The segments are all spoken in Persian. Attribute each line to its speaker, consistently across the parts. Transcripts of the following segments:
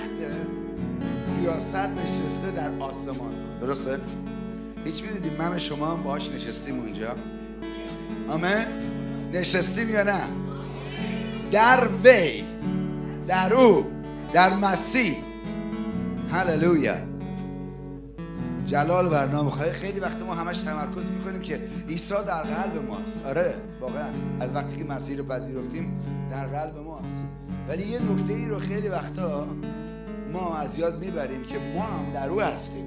Speaker 1: تخت ریاست نشسته در آسمان درسته؟ هیچ می‌دونید من و شما هم باهاش نشستیم اونجا. آمین؟ نشستیم یا نه؟ در وی در او در مسیح. هللویا. جلال برنامه خواهی خیلی وقت ما همش تمرکز می‌کنیم که عیسی در قلب ماست. آره واقعا. از وقتی که مسیح رو پذیرفتیم در قلب ماست. ولی یه نکته ای رو خیلی وقتا ما از یاد می‌بریم که ما هم در او هستیم.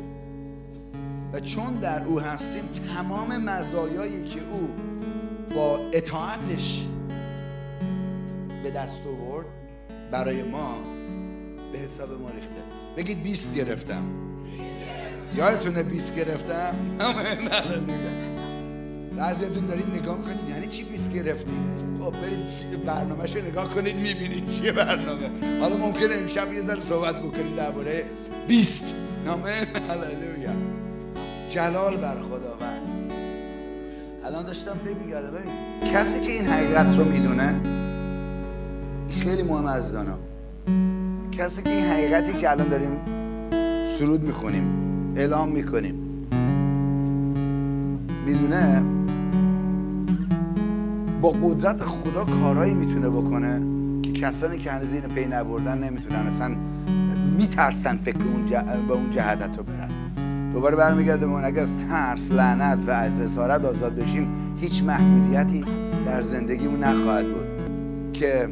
Speaker 1: و چون در او هستیم تمام مزایایی که او با اطاعتش به دست آورد برای ما به حساب ما ریخته. بگید بیست گرفتم. یادتونه بیست گرفتم؟ بعضیتون دارید نگاه می‌کنید یعنی چی بیست گرفتیم خب برید برنامهشو نگاه کنید می‌بینید چیه برنامه. حالا ممکنه امشب یه ذره صحبت بکنید درباره بیست. آمین هللویا. جلال بر خداوند. الان داشتم فکر می‌کردم ببین کسی که این حقیقت رو می‌دونه خیلی مهم از دانا. کسی که این حقیقتی که الان داریم سرود می‌خونیم اعلام می‌کنیم می‌دونه؟ با قدرت خدا کارهایی می‌تونه بکنه که کسانی که هنوز اینو پی نبردن نمی‌تونن اصلا میترسن فکر اون به اون جهت حتی برن. دوباره برمیگرده به اگه از ترس لعنت و از اسارت آزاد بشیم هیچ محدودیتی در زندگیمون نخواهد بود. که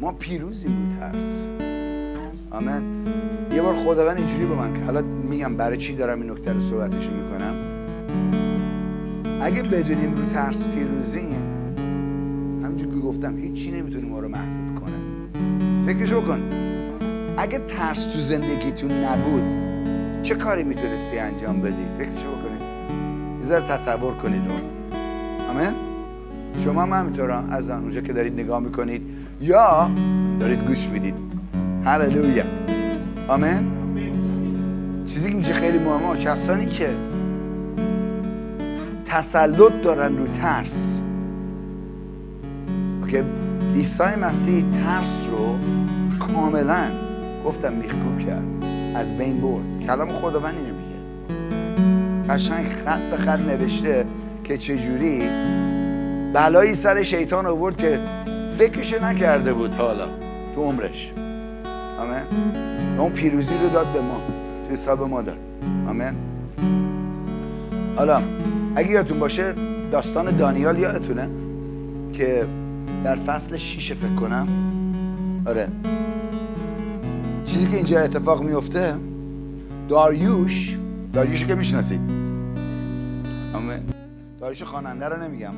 Speaker 1: ما پیروزیم بود ترس. آمین. یه بار خداوند اینجوری به من که حالا میگم برای چی دارم این نکته رو صحبتش می‌کنم؟ اگه بدونیم رو ترس پیروزیم همینجور که گفتم هیچی نمی‌تونه ما رو محدود کنه. فکرش بکن اگه ترس تو زندگیتون نبود چه کاری می‌تونستی انجام بدی؟ فکرش بکنید یه تصور کنید اون. آمین؟ شما هم همینطور از اونجا که دارید نگاه می‌کنید یا دارید گوش می‌دید. هللویا. آمین؟ چیزی که میشه خیلی مهمه کسانی که تسلط دارن رو ترس. که عیسی مسیح ترس رو کاملا گفتم میخکوب کرد از بین برد. کلام خداوند اینو میگه. قشنگ خط به خط نوشته که چجوری بلایی سر شیطان آورد که فکرش نکرده بود حالا تو عمرش. آمین. اون پیروزی رو داد به ما تو حساب ما داد. آمین. حالا اگه یادتون باشه داستان دانیال یادتونه که در فصل شیشه فکر کنم آره. چیزی که اینجا اتفاق میفته داریوش داریوش که می‌شناسید. آمین داریوش خواننده رو نمیگم.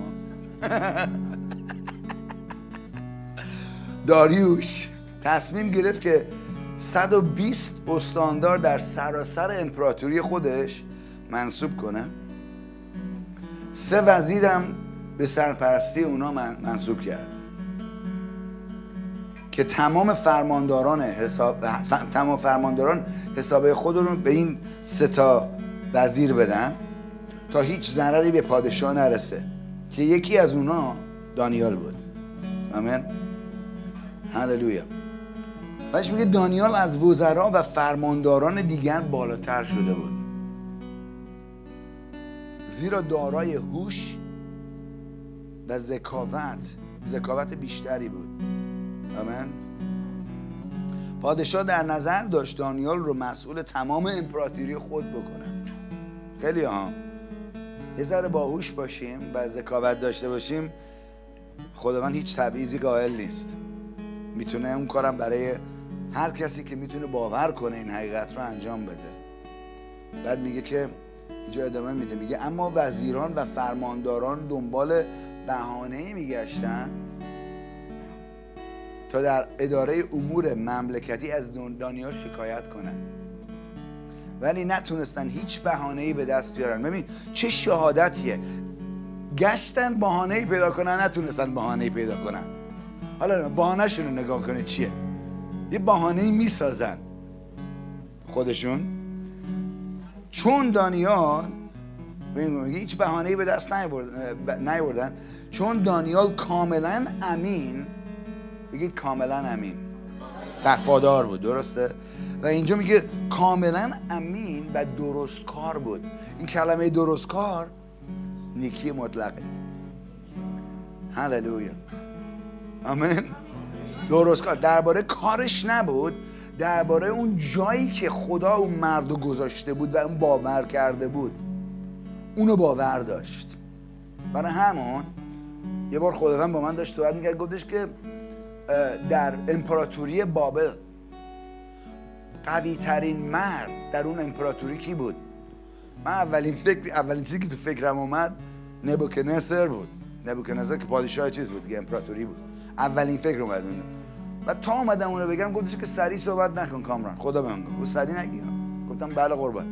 Speaker 1: داریوش تصمیم گرفت که 120 استاندار در سراسر امپراتوری خودش منصوب کنه. سه وزیرم به سرپرستی اونا منصوب کرد. که تمام فرمانداران حساب تمام فرمانداران حساب خود رو به این سه تا وزیر بدن تا هیچ ضرری به پادشاه نرسه. که یکی از اونا دانیال بود. آمین. هللویا. بهش میگه دانیال از وزرا و فرمانداران دیگر بالاتر شده بود. زیرا دارای هوش و ذکاوت ذکاوت بیشتری بود. آمین. پادشاه در نظر داشت دانیال رو مسئول تمام امپراتوری خود بکنه. خیلی ها. یه ذره باهوش باشیم و ذکاوت داشته باشیم خداوند هیچ تبعیضی قائل نیست. می‌تونه اون کارم برای هر کسی که می‌تونه باور کنه این حقیقت رو انجام بده. بعد میگه که اینجا ادامه میده. میگه اما وزیران و فرمانداران دنبال بهانه میگشتن تا در اداره امور مملکتی از دانیال شکایت کنن ولی نتونستن هیچ بهانه‌ای به دست بیارن. ببین چه شهادتیه. گشتن بهانه‌ای پیدا کنن نتونستن بهانه‌ای پیدا کنن. حالا بهانه‌شون رو نگاه کنید چیه؟ یه بهانه‌ای می‌سازن. خودشون؟ چون دانیال هیچ بهانه‌ای به دست نیاوردن چون دانیال کاملا امین بگید کاملا امین. وفادار بود درسته؟ و اینجا میگه کاملا امین و درست کار بود. این کلمه درست کار نیکی مطلقه. هللویا. آمین. درست کار. درباره کارش نبود. درباره اون جایی که خدا اون مرد گذاشته بود و اون باور کرده بود اونو باور داشت. برای همون یه بار خداوند با من داشت صحبت می‌کرد گفتش که در امپراتوری بابل قوی ترین مرد در اون امپراتوری کی بود؟ من اولین فکر اولین چیزی که تو فکرم اومد نبوکنسر بود. نبوکنسر که پادشاه چیز بود دیگه امپراتوری بود. اولین فکر اومد. اون و تا اومدم اونو بگم گفتش که سری صحبت نکن کامران. خدا به من گفت. سری نگی. گفتم بله قربان.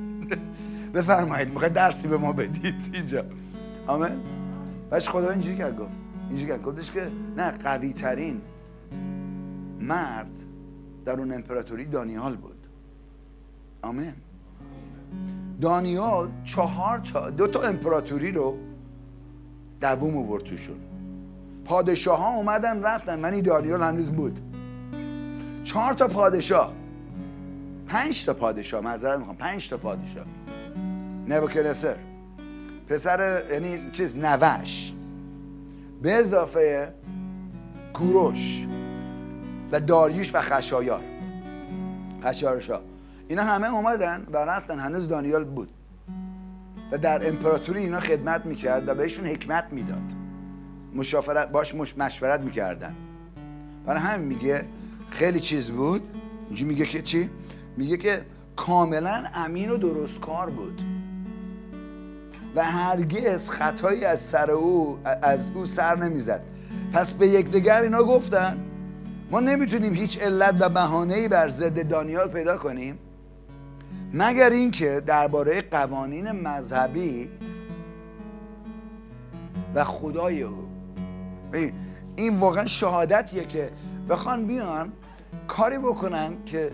Speaker 1: بفرمایید می‌خواد درسی به ما بدید. اینجا. آمین. بچه خدا اینجوری کرد گفت. اینجوری کرد. گفتش که نه قوی ترین مرد در اون امپراتوری دانیال بود. آمین. دانیال چهار تا دو تا امپراتوری رو دووم آورد توشون. پادشاه ها اومدن رفتن. منی دانیال هنوز بود. چهار تا پادشاه. پنج تا پادشاه معذرت می‌خوام. پنج تا پادشاه. نبوکدنصر پسر یعنی چیز نوش. به اضافه کوروش و داریوش و خشایار. خشایارشا. اینا همه اومدن و رفتن. هنوز دانیال بود. و در امپراتوری اینا خدمت می‌کرد و بهشون حکمت می‌داد. مشافرت باش مش مشورت می‌کردن. برای هم میگه خیلی چیز بود. اینجا میگه که چی؟ میگه که کاملا امین و درست کار بود. و هرگز خطایی از سر او از او سر نمی‌زد. پس به یکدیگر اینا گفتن ما نمی‌تونیم هیچ علت و بهانه‌ای بر ضد دانیال پیدا کنیم مگر اینکه درباره قوانین مذهبی و خدای او. این واقعا شهادتیه که بخوان بیان کاری بکنن که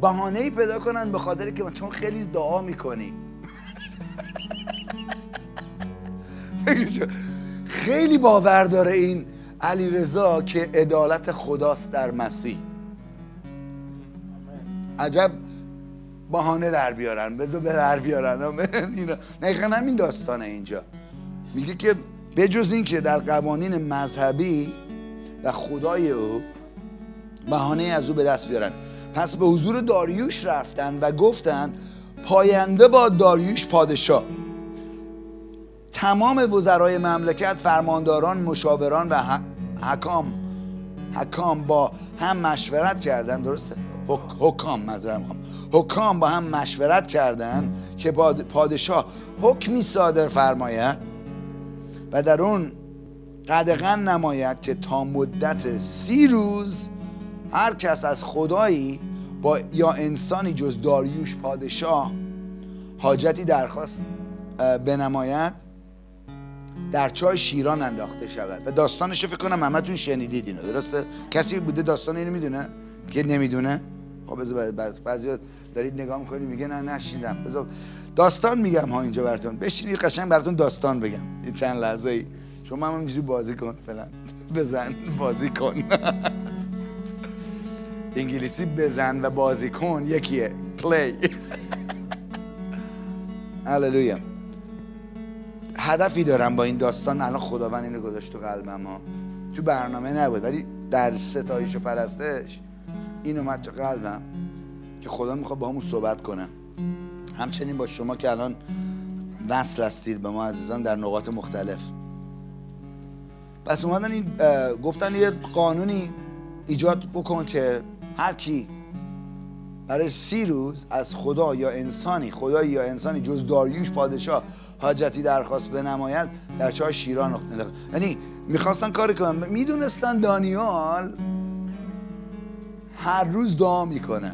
Speaker 1: بهانه ای پیدا کنن به خاطر که چون خیلی دعا می‌کنی. خیلی باور داره این علی رضا که عدالت خداست در مسیح. عجب بهانه در بیارن. بذار به در بیارن. نه همین داستانه اینجا. میگه که بجز این که در قوانین مذهبی و خدای او بهانه از او به دست بیارن. پس به حضور داریوش رفتن و گفتن پاینده با داریوش پادشاه. تمام وزرای مملکت فرمانداران مشاوران و حکام حکام با هم مشورت کردن درسته؟ حکام مذرم می‌خوام. حکام با هم مشورت کردن که پادشاه حکمی صادر فرماید و در اون قدغن نماید که تا مدت سی روز هر کس از خدایی با یا انسانی جز داریوش پادشاه حاجتی درخواست بنماید در چای شیران انداخته شود. و داستانش فکر کنم همتون شنیدید اینو درسته؟ کسی بوده داستان اینو می‌دونه؟ که نمی‌دونه؟ خب بذار بعضی دارید نگاه می‌کنید میگه نه نشیدم. بذار داستان میگم ها اینجا براتون. بشینید قشنگ براتون داستان بگم. این چند لحظه ای شما هم اینجوری بازی کن فلان بزن بازی کن. انگلیسی بزن و بازی کن یکیه. پلی هللویا هدفی دارم با این داستان الان خداوند اینو گذاشت تو قلبم ها. تو برنامه نبود ولی در ستایش و پرستش این اومد تو قلبم که خدا می‌خواد با همون صحبت کنه. همچنین با شما که الان وصل هستید به ما عزیزان در نقاط مختلف. پس اومدن این گفتن یه قانونی ایجاد بکن که هر کی برای سی روز از خدا یا انسانی خدایی یا انسانی جز داریوش پادشاه حاجتی درخواست بنماید در چاه شیران یعنی می‌خواستن کاری کنن. می‌دونستن دانیال هر روز دعا می‌کنه.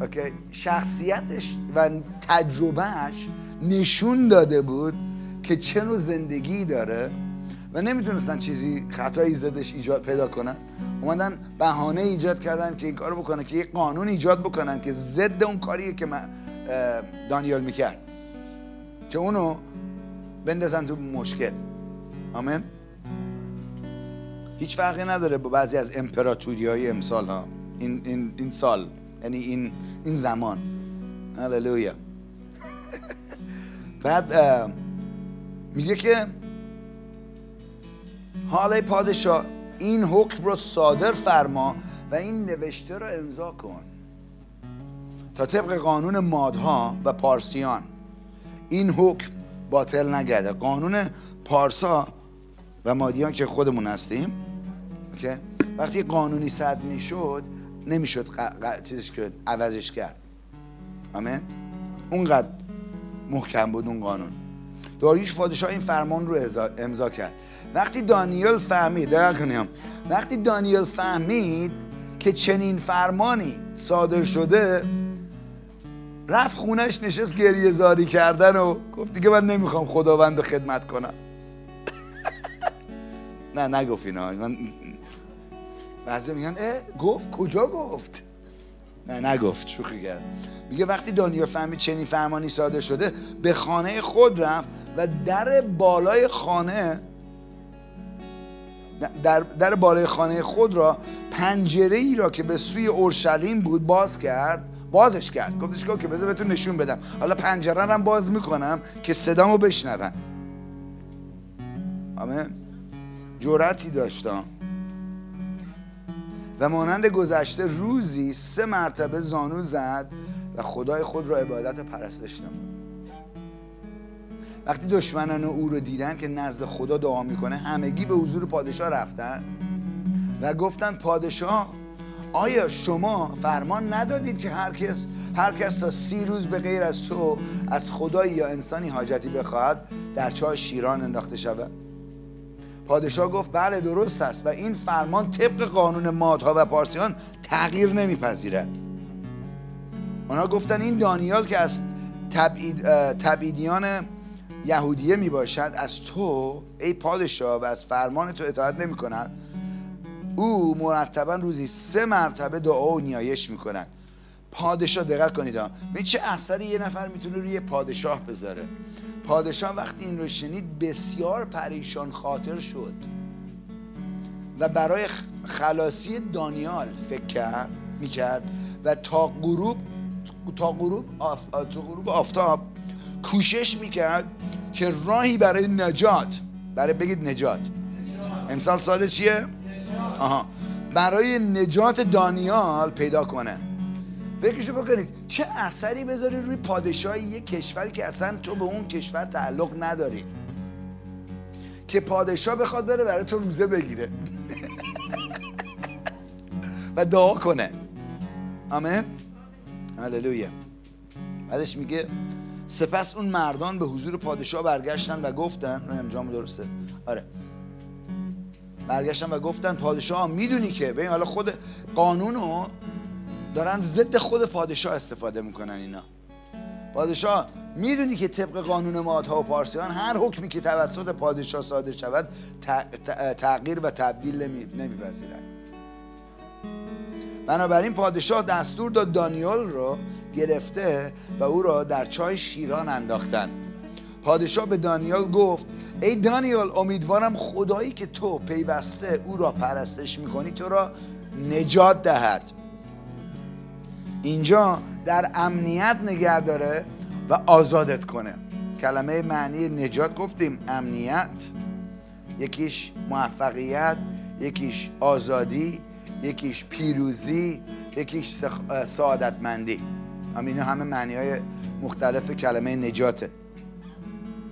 Speaker 1: اوکی؟ شخصیتش و تجربهش نشون داده بود که چه نوع زندگی داره و نمی‌تونستن چیزی خطایی زدش ایجاد پیدا کنن. اومدن بهانه ایجاد کردن که این کارو بکنن که یک قانون ایجاد بکنن که ضد اون کاریه که دانیال می‌کرد. که اونو بندازن تو مشکل. آمین؟ هیچ فرقی نداره با بعضی از امپراتوری های امسال ها. این, این, این سال یعنی این, این زمان. هللویا. بعد میگه که حالا پادشاه این حکم رو صادر فرما و این نوشته رو امضا کن. تا طبق قانون مادها و پارسیان این حکم باطل نگرده. قانون پارسا و مادیان که خودمون هستیم اوکی؟ وقتی قانونی صد می‌شد نمی‌شد چیزش کرد عوضش کرد. آمین؟ اونقدر محکم بود اون قانون. داریوش پادشاه این فرمان رو امضا کرد. وقتی دانیل فهمید کنیم. وقتی دانیل فهمید که چنین فرمانی صادر شده رفت خونش نشست گریه زاری کردن و گفت دیگه من نمی‌خوام خداوند خدمت کنم. نه نگفت اینا. من بعضی میگن اه گفت؟ کجا گفت؟ نه نگفت شوخی کرد. میگه وقتی دانیال فهمید چنین فرمانی صادر شده به خانه خود رفت و در بالای خانه در, در بالای خانه خود را پنجره ای را که به سوی اورشلیم بود باز کرد بازش کرد. گفتش که بذار بهتون نشون بدم. حالا پنجره هم باز می‌کنم که صدامو بشنون آمین. جورتی داشتم. و مانند گذشته روزی سه مرتبه زانو زد و خدای خود را عبادت و پرستش نمود. وقتی دشمنان او رو دیدن که نزد خدا دعا می‌کنه همگی به حضور پادشاه رفتن و گفتن پادشاه آیا شما فرمان ندادید که هر کس هر کس تا سی روز به غیر از تو از خدایی یا انسانی حاجتی بخواهد در چاه شیران انداخته شود؟ پادشاه گفت بله درست است. و این فرمان طبق قانون مادها و پارسیان تغییر نمیپذیرد. اونا گفتن این دانیال که از تبعید، تبعیدیان یهودیه می باشد از تو ای پادشاه و از فرمان تو اطاعت نمی کند او مرتبا روزی سه مرتبه دعا و نیایش می کند پادشاه دقت کنید ببین چه اثری یه نفر می‌تونه روی پادشاه بذاره. پادشاه وقتی این رو شنید بسیار پریشان خاطر شد. و برای خلاصی دانیال فکر کرد می‌کرد و تا غروب تا غروب, آف... تا غروب آفتاب کوشش می‌کرد که راهی برای نجات برای بگید نجات. امسال سال چیه؟ آها. برای نجات دانیال پیدا کنه. فکرشو بکنید. چه اثری بذاری روی پادشاهی یه کشوری که اصلا تو به اون کشور تعلق نداری؟ که پادشاه بخواد بره برای تو روزه بگیره. و دعا کنه. آمین. هللویا. بعدش میگه سپس اون مردان به حضور پادشاه برگشتن و گفتن نه جامو درسته. آره. برگشتن و گفتن پادشاه می‌دونی که؟ ببین حالا خود قانونو دارن ضد خود پادشاه استفاده می‌کنن اینا. پادشاه می‌دونی که طبق قانون مادها و پارسیان هر حکمی که توسط پادشاه صادر شود تغییر و تبدیل نمیپذیرن بنابراین پادشاه دستور داد دانیال رو گرفته و او را در چای شیران انداختن. پادشاه به دانیال گفت ای دانیال امیدوارم خدایی که تو پیوسته او را پرستش می‌کنی تو را نجات دهد. اینجا در امنیت نگه داره و آزادت کنه. کلمه معنی نجات گفتیم امنیت. یکیش موفقیت یکیش آزادی یکیش پیروزی یکیش سعادتمندی. اینا همه معنی های مختلف کلمه نجاته.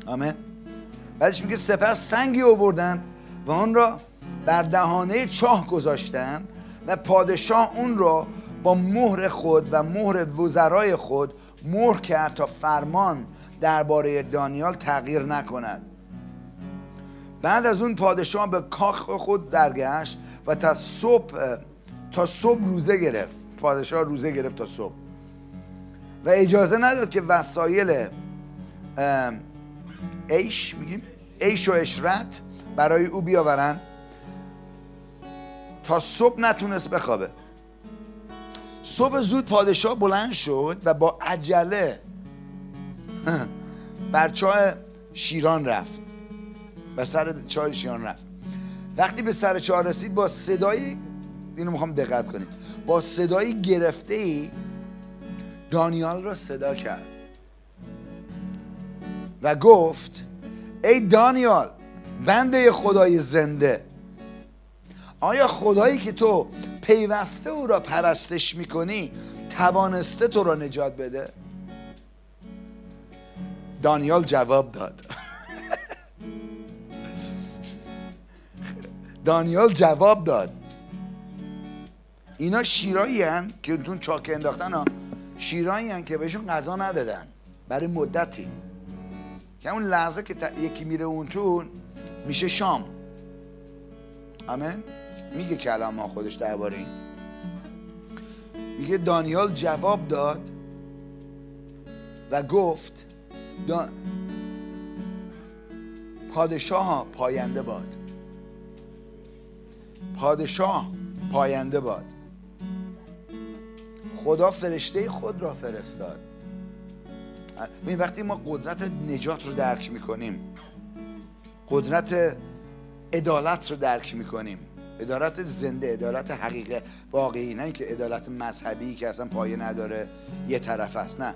Speaker 1: آمین. بعدش میگه سپس سنگی آوردن و اون را بر دهانه چاه گذاشتن و پادشاه اون را با مهر خود و مهر وزرای خود مهر کرد تا فرمان درباره دانیال تغییر نکند. بعد از اون پادشاه به کاخ خود درگشت و تا صبح تا صبح روزه گرفت. پادشاه روزه گرفت تا صبح. و اجازه نداد که وسایل ایش میگیم؟ ایش و اشرت برای او بیاورن. تا صبح نتونست بخوابه. صبح زود پادشاه بلند شد و با عجله بر چاه شیران رفت. بر سر چاه شیران رفت. وقتی به سر چهار رسید با صدایی اینو می‌خوام دقت کنید با صدایی گرفته ای دانیال را صدا کرد و گفت ای دانیال بنده خدای زنده آیا خدایی که تو پیوسته او را پرستش می‌کنی توانسته تو را نجات بده. دانیال جواب داد. دانیال جواب داد. اینا شیرایی هن که اونتون چاک انداختن ها. شیرایی هن که بهشون غذا ندادن. برای مدتی. که اون لحظه که یکی میره اونتون میشه شام. آمین؟ میگه کلام خودش درباره این. میگه دانیال جواب داد و گفت پادشاه پاینده باد. پادشاه پاینده باد. خدا فرشته خود را فرستاد. ببین وقتی ما قدرت نجات رو درک می‌کنیم قدرت عدالت رو درک می‌کنیم عدالت زنده عدالت حقیقه واقعی نه که عدالت مذهبی که اصلا پایه نداره یه طرف است نه.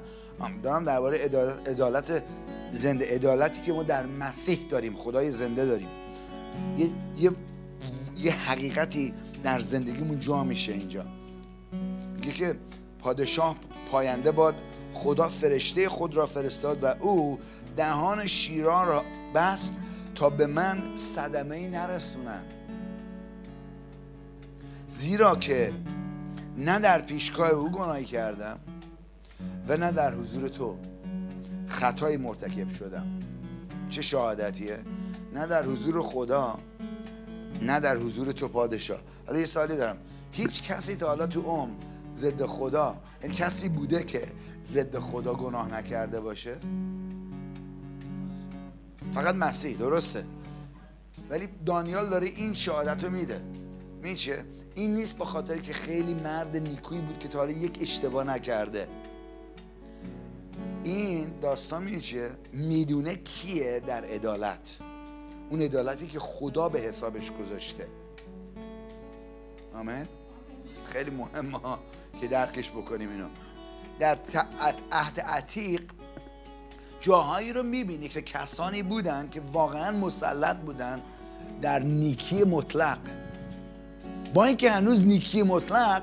Speaker 1: دارم درباره عدالت زنده. عدالتی که ما در مسیح داریم خدای زنده داریم. یه, یه, یه حقیقتی در زندگیمون جا میشه اینجا. میگه که پادشاه پاینده باد خدا فرشته خود را فرستاد و او دهان شیران را بست تا به من صدمه ای نرسونند زیرا که نه در پیشگاه او گناهی کردم و نه در حضور تو خطای مرتکب شدم. چه شهادتیه؟ نه در حضور خدا نه در حضور تو پادشاه. حالا یه سالی دارم. هیچ کسی تا حالا تو عمر ضد خدا این کسی بوده که ضد خدا گناه نکرده باشه؟ فقط مسیح درسته. ولی دانیال داره این شهادت رو میده. میشه این نیست به خاطر که خیلی مرد نیکویی بود که تا حالا یک اشتباه نکرده. این داستان میشه می‌دونه کیه در عدالت. اون عدالتی که خدا به حسابش گذاشته. آمین؟ خیلی مهمه که درکش بکنیم اینو. در عهد عتیق جاهایی رو می‌بینی که کسانی بودن که واقعا مسلط بودن در نیکی مطلق. با اینکه هنوز نیکی مطلق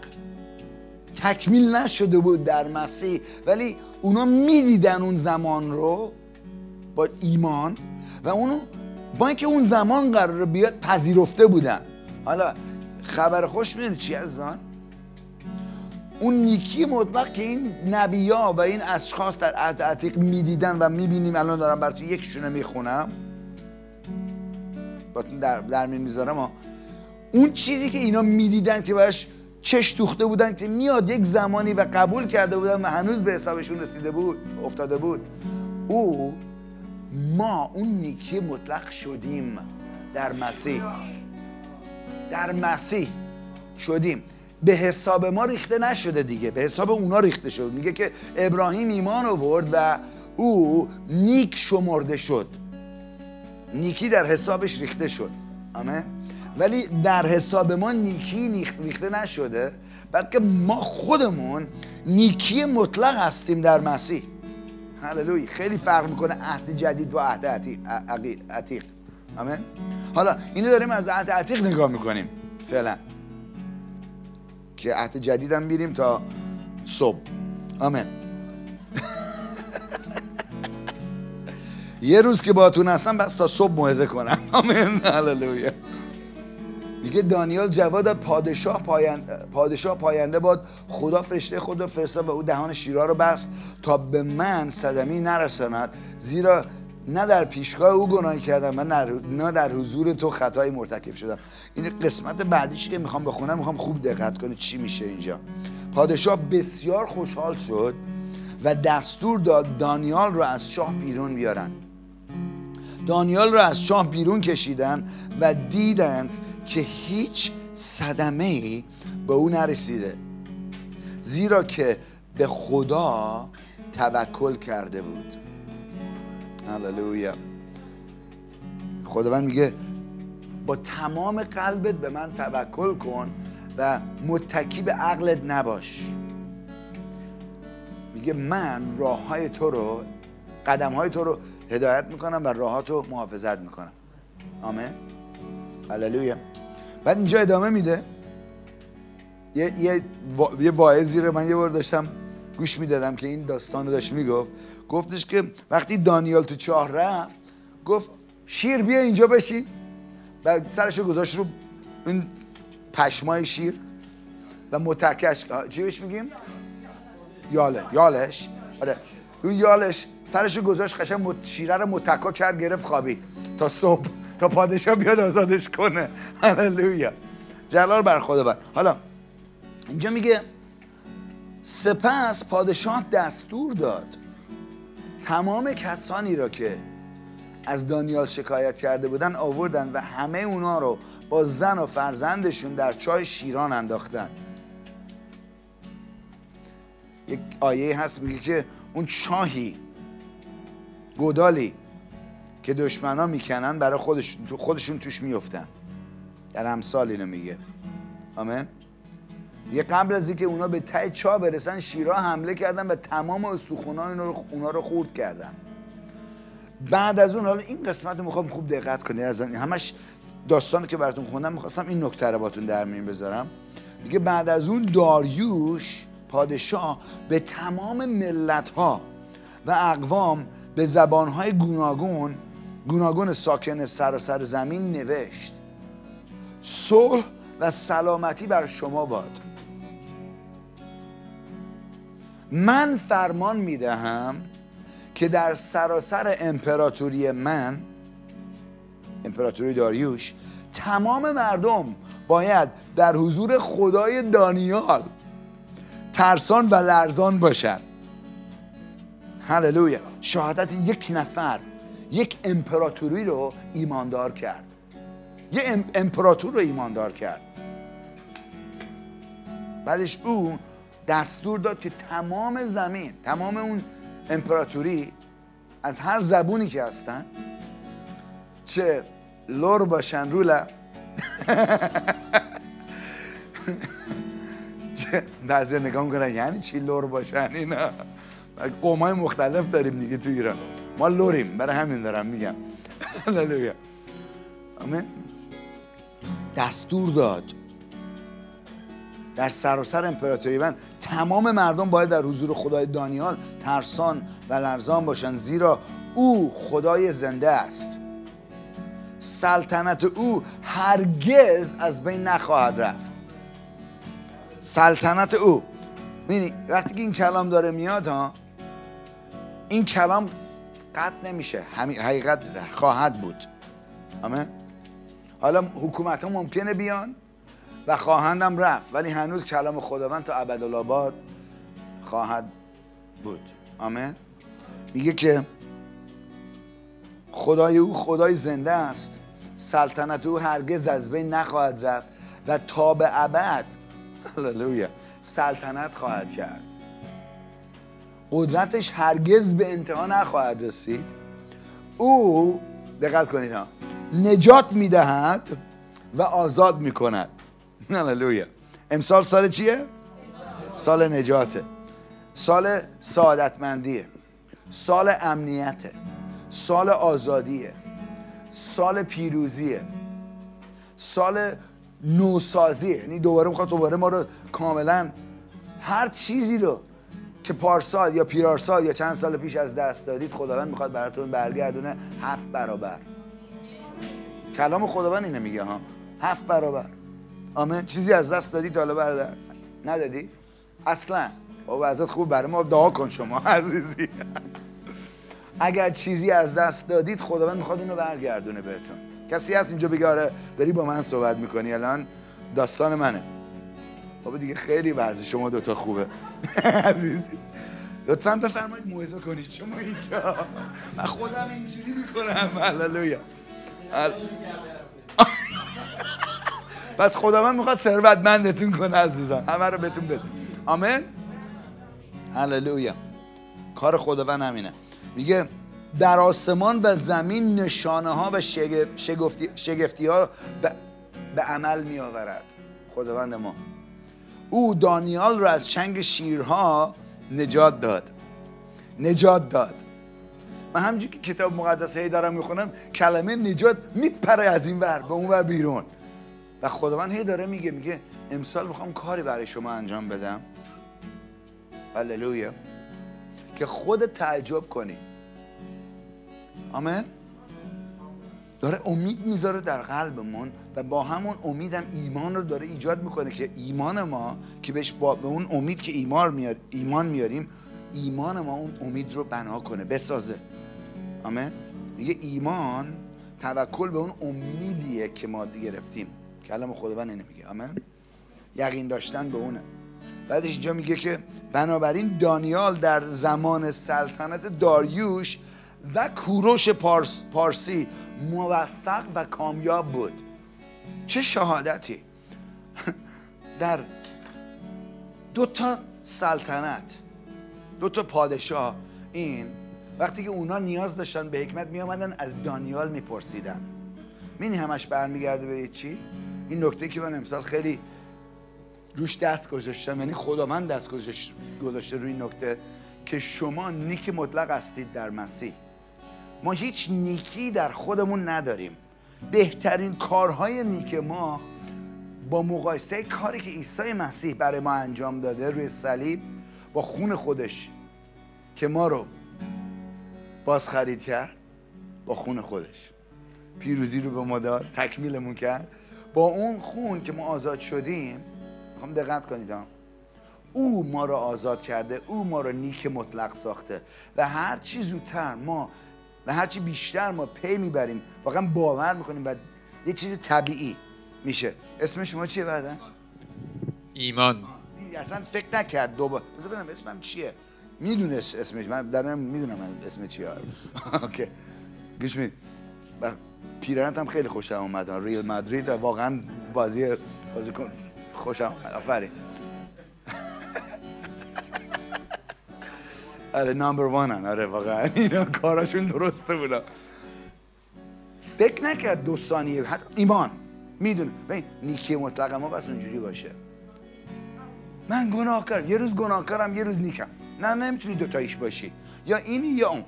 Speaker 1: تکمیل نشده بود در مسیح ولی اونا می‌دیدن اون زمان رو با ایمان و اونو با اینکه اون زمان قرار بیاد پذیرفته بودن. حالا خبر خوش می‌دونی چی از آن اون نیکی مطلق که این نبیا و این اشخاص در عهد عتیق می‌دیدن و می‌بینیم الان دارم براتون یکیشونه می‌خونم. با در, در می‌ذارم اون چیزی که اینا می‌دیدن که باش چش دوخته بودن که میاد یک زمانی و قبول کرده بودن و هنوز به حسابشون رسیده بود افتاده بود. او ما اون نیکی مطلق شدیم در مسیح. در مسیح شدیم. به حساب ما ریخته نشده دیگه به حساب اونا ریخته شد. میگه که ابراهیم ایمان آورد و او نیک شمرده شد. نیکی در حسابش ریخته شد. آمین؟ ولی در حساب ما نیکی ریخته نشده بلکه ما خودمون نیکی مطلق هستیم در مسیح. هللوی. خیلی فرق می‌کنه عهد جدید و عهد عتیق آمین. حالا اینو داریم از عهد عتیق نگاه می‌کنیم فعلا. که عهد جدید هم میریم تا صبح. آمین. یه روز که باتون هستم بس تا صبح موعظه کنم. آمین. هللویا میگه دانیال جواد پادشاه پاینده, پادشاه پاینده باد خدا فرشته خود رو فرستاد و او دهان شیرا رو بست تا به من صدمی نرساند. زیرا نه در پیشگاه او گناهی کردم و نه در حضور تو خطای مرتکب شدم. این قسمت بعدی که می‌خوام بخونم می‌خوام خوب دقت کنید چی میشه اینجا. پادشاه بسیار خوشحال شد و دستور داد دانیال رو از شاه بیرون بیارن. دانیال رو از شاه بیرون کشیدن و دیدند که هیچ صدمه ای به او نرسیده زیرا که به خدا توکل کرده بود. هللویا. خداوند میگه با تمام قلبت به من توکل کن و متکی به عقلت نباش. میگه من راه های تو رو قدم های تو رو هدایت می‌کنم و راهات رو محافظت می‌کنم. آمین. هللویا بعد اینجا ادامه میده. یه, یه, یه واعظی رو من یه بار داشتم گوش می‌دادم که این داستان رو داشت می‌گفت. گفتش که وقتی دانیال تو چاه رفت گفت شیر بیا اینجا بشی. و سرش رو گذاشت رو این پشمای شیر و متکش چی بهش میگیم؟ یاله. یالش. آره. اون یالش سرش گذاشت قشنگ شیره رو متکا کرد گرفت خوابید. تا صبح. تا پادشاه بیاد آزادش کنه. هللویا. جلال بر خدا بر حالا اینجا میگه سپس پادشاه دستور داد تمام کسانی را که از دانیال شکایت کرده بودن آوردن و همه اونا رو با زن و فرزندشون در چای شیران انداختن. یک آیه هست میگه که اون چاهی گودالی که دشمنا می‌کنن برای خودشون, خودشون توش میفتن در امثال اینو میگه. آمین. یه قبل از اینکه اونا به ته چا برسن شیرا حمله کردن و تمام استخونا رو اونا رو خورد کردن. بعد از اون حالا این قسمت رو می‌خوام خوب دقت کنید از همش داستانی که براتون خوندم می‌خواستم این نکته رو باتون در میون بذارم. میگه بعد از اون داریوش پادشاه به تمام ملت ها و اقوام به زبان های گوناگون گوناگون ساکن سراسر زمین نوشت. صلح و سلامتی بر شما باد. من فرمان می‌دهم که در سراسر امپراتوری من امپراتوری داریوش تمام مردم باید در حضور خدای دانیال ترسان و لرزان باشند. هللویا. شهادت یک نفر یک امپراتوری رو ایماندار کرد. یه امپراتور رو ایماندار کرد. بعدش او دستور داد که تمام زمین تمام اون امپراتوری از هر زبونی که هستن چه لور باشن رولا بعضی نگاه می‌کنن یعنی چی لور باشن اینا؟ قومای مختلف داریم دیگه تو ایران. ما لوریم برای همین دارم میگم. هللویا آمین. دستور داد. در سراسر امپراتوری من تمام مردم باید در حضور خدای دانیال ترسان و لرزان باشند زیرا او خدای زنده است. سلطنت او هرگز از بین نخواهد رفت. سلطنت او. وقتی که این کلام داره میاد ها این کلام قطع نمیشه. حقیقت خواهد بود. آمین. حالا حکومت ها ممکنه بیان و خواهندم رفت ولی هنوز کلام خداوند تا ابدالآباد خواهد بود. آمین. میگه که خدای او خدای زنده است. سلطنت او هرگز از بین نخواهد رفت و تا به ابد هللویا سلطنت خواهد کرد. قدرتش هرگز به انتها نخواهد رسید. او دقت کنید ها نجات می‌دهد و آزاد می‌کند. هللویا. امسال سال چیه؟ سال نجاته. سال سعادتمندیه. سال امنیته. سال آزادیه. سال پیروزیه. سال نوسازیه. یعنی دوباره می‌خواد دوباره ما رو کاملا هر چیزی رو که پارسال یا پیرارسال یا چند سال پیش از دست دادید خداوند می‌خواد براتون برگردونه هفت برابر. کلام خداوند اینه میگه ها. هفت برابر. آمین. چیزی از دست دادی حالا برادر ندادی؟ اصلا. با وضعیت خوب برای ما دعا کن شما عزیزی. اگر چیزی از دست دادید خداوند می‌خواد اینو برگردونه بهتون. کسی هست اینجا بگه آره داری با من صحبت می‌کنی الان؟ داستان منه. بابا دیگه خیلی وضع شما دوتا خوبه. عزیزی لطفا بفرمایید موعظه کنید. شما اینجا. من خودم اینجوری می‌کنم. هللویا. پس خداوند می‌خواد ثروتمندتون کنه عزیزان. همه رو بهتون بده. آمین. هللویا. کار خداوند همینه. میگه در آسمان و زمین نشانه ها و شگفتی, شگفتی ها به عمل می آورد خداوند ما. او دانیال را از چنگ شیرها نجات داد. نجات داد. من همینجور که کتاب مقدس هی دارم می‌خونم کلمه نجات میپره از این ور به اون ور بیرون. و خداوند هی داره میگه میگه امسال می‌خوام کاری برای شما انجام بدم. هللویا. که خود تعجب کنی. آمین. داره امید می‌ذاره در قلبمون و با همون امیدم ایمان رو داره ایجاد می‌کنه که ایمان ما که بهش با به اون امید که ایمان میار ایمان میاریم ایمان ما اون امید رو بنا کنه بسازه. آمین؟ میگه ایمان توکل به اون امیدیه که ما گرفتیم. کلام خداوند اینو میگه آمین؟ یقین داشتن به اونه. بعدش اینجا میگه که بنابراین دانیال در زمان سلطنت داریوش و کوروش پارس، پارسی موفق و کامیاب بود. چه شهادتی؟ در دو تا سلطنت دو تا پادشاه این. وقتی که اونا نیاز داشتن به حکمت می آمدن از دانیال میپرسیدن. مینی همش برمیگرده به چی؟ این نکته که من امسال خیلی روش دست گذاشتم یعنی خدا من دست گذاشته روی این نکته که شما نیک مطلق هستید در مسیح. ما هیچ نیکی در خودمون نداریم. بهترین کارهای نیک ما با مقایسه کاری که عیسی مسیح برای ما انجام داده روی صلیب با خون خودش که ما رو باز خرید کرد با خون خودش. پیروزی رو به ما داد تکمیلمون کرد. با اون خون که ما آزاد شدیم می‌خوام دقت کنید او ما رو آزاد کرده او ما رو نیک مطلق ساخته. و هر چی زودتر ما و هرچی بیشتر ما پی می‌بریم واقعا باور می‌کنیم و یه چیز طبیعی میشه. اسم شما چیه بعدن؟
Speaker 2: ایمان.
Speaker 1: اصلا فکر نکرد دوباره بذار ببینم اسمم چیه. می‌دونست اسمش. من در می‌دونم اسم چیه. اوکی. گوش می پیرنت هم خیلی خوشم اومد. ریل مادرید واقعا بازی بازی کن خوشم اومد. آفرین. آره نمبر وانن آره واقعا. اینا کاراشون درسته بودا. فکر نکرد دو ثانیه حتی ایمان. می‌دونه ببین نیکی مطلق ما بس اونجوری باشه. من گناه کردم. یه روز گناه کردم یه روز نیکم. نه نمی‌تونی دوتاییش باشی. یا اینی یا اون.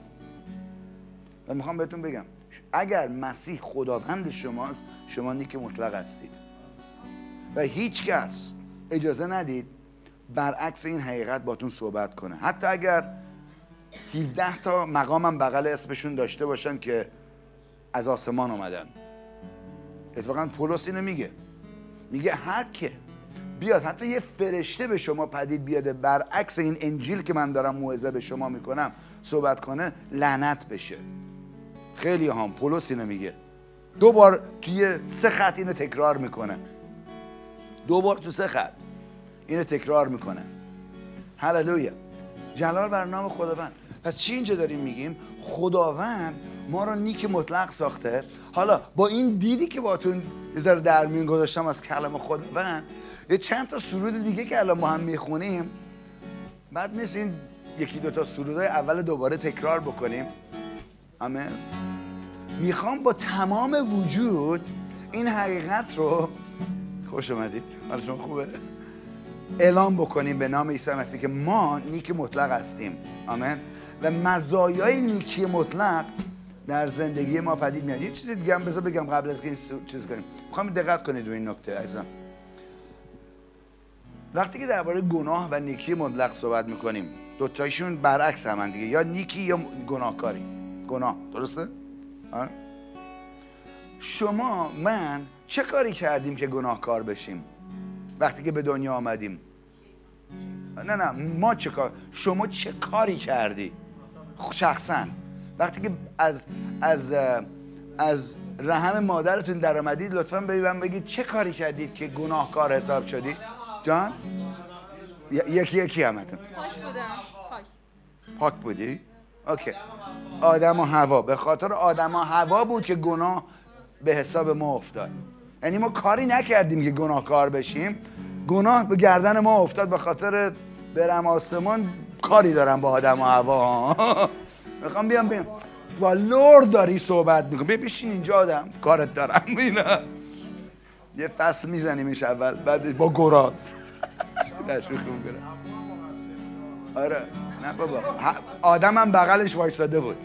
Speaker 1: و می‌خوام بهتون بگم. اگر مسیح خداوند شماست شما نیک مطلق هستید. و هیچ کس اجازه ندید برعکس این حقیقت باتون صحبت کنه. حتی اگر 17 تا مقامم بغل اسمشون داشته باشن که از آسمان اومدن. اتفاقا پولس اینو میگه. میگه هر که بیاد حتی یه فرشته به شما پدید بیاده برعکس این انجیل که من دارم موعظه به شما می‌کنم صحبت کنه لعنت بشه. خیلی هم پولس اینو میگه. دو بار توی سه خط اینو تکرار می‌کنه. دو بار تو سه خط اینو تکرار می‌کنه. هللویا. جلال بر نام خداوند. پس چی اینجا داریم میگیم؟ خداوند ما رو نیک مطلق ساخته. حالا با این دیدی که باتون ذره در میون گذاشتم از کلام خداوند یه چند تا سرود دیگه که الان ما هم می‌خونیم. بعد نیست این یکی دو تا اول دوباره تکرار بکنیم. آمین. می‌خوام با تمام وجود این حقیقت رو خوش اومدید. شما خوبه؟ اعلام بکنیم به نام عیسی مسیح که ما نیک مطلق هستیم. آمین. و مزایای نیکی مطلق در زندگی ما پدید میاد. یه چیز دیگه هم بذار بگم قبل از که این چیز کنیم. می‌خوام دقت کنید روی این نکته عزیزم. وقتی که درباره گناه و نیکی مطلق صحبت می‌کنیم دوتایشون برعکس هم دیگه. یا نیکی یا گناهکاری. گناه. درسته؟ آره؟ شما من چه کاری کردیم که گناهکار بشیم؟ وقتی که به دنیا آمدیم. نه نه. ما چه کار شما چه کاری کردی؟ شخصا. وقتی که از از از رحم مادرتون در آمدید لطفا به بگید چه کاری کردید که گناهکار حساب شدید؟ جان؟ یکی یکی همتون. پاک بودم. پاک. پاک بودی؟ okay. آدم و حوا. به خاطر آدم و حوا بود که گناه به حساب ما افتاد. یعنی ما کاری نکردیم که گناهکار بشیم. گناه به گردن ما افتاد به خاطر برم آسمان کاری دارم با آدم و حوا. می‌خوام بیام بیام. با لر داری صحبت می‌کنی. بشین اینجا آدم. کارت دارم اینا. یه فصل میزنیمش اول بعد با گراز. تشویق آره. نه بابا. آدمم بغلش وایساده بود.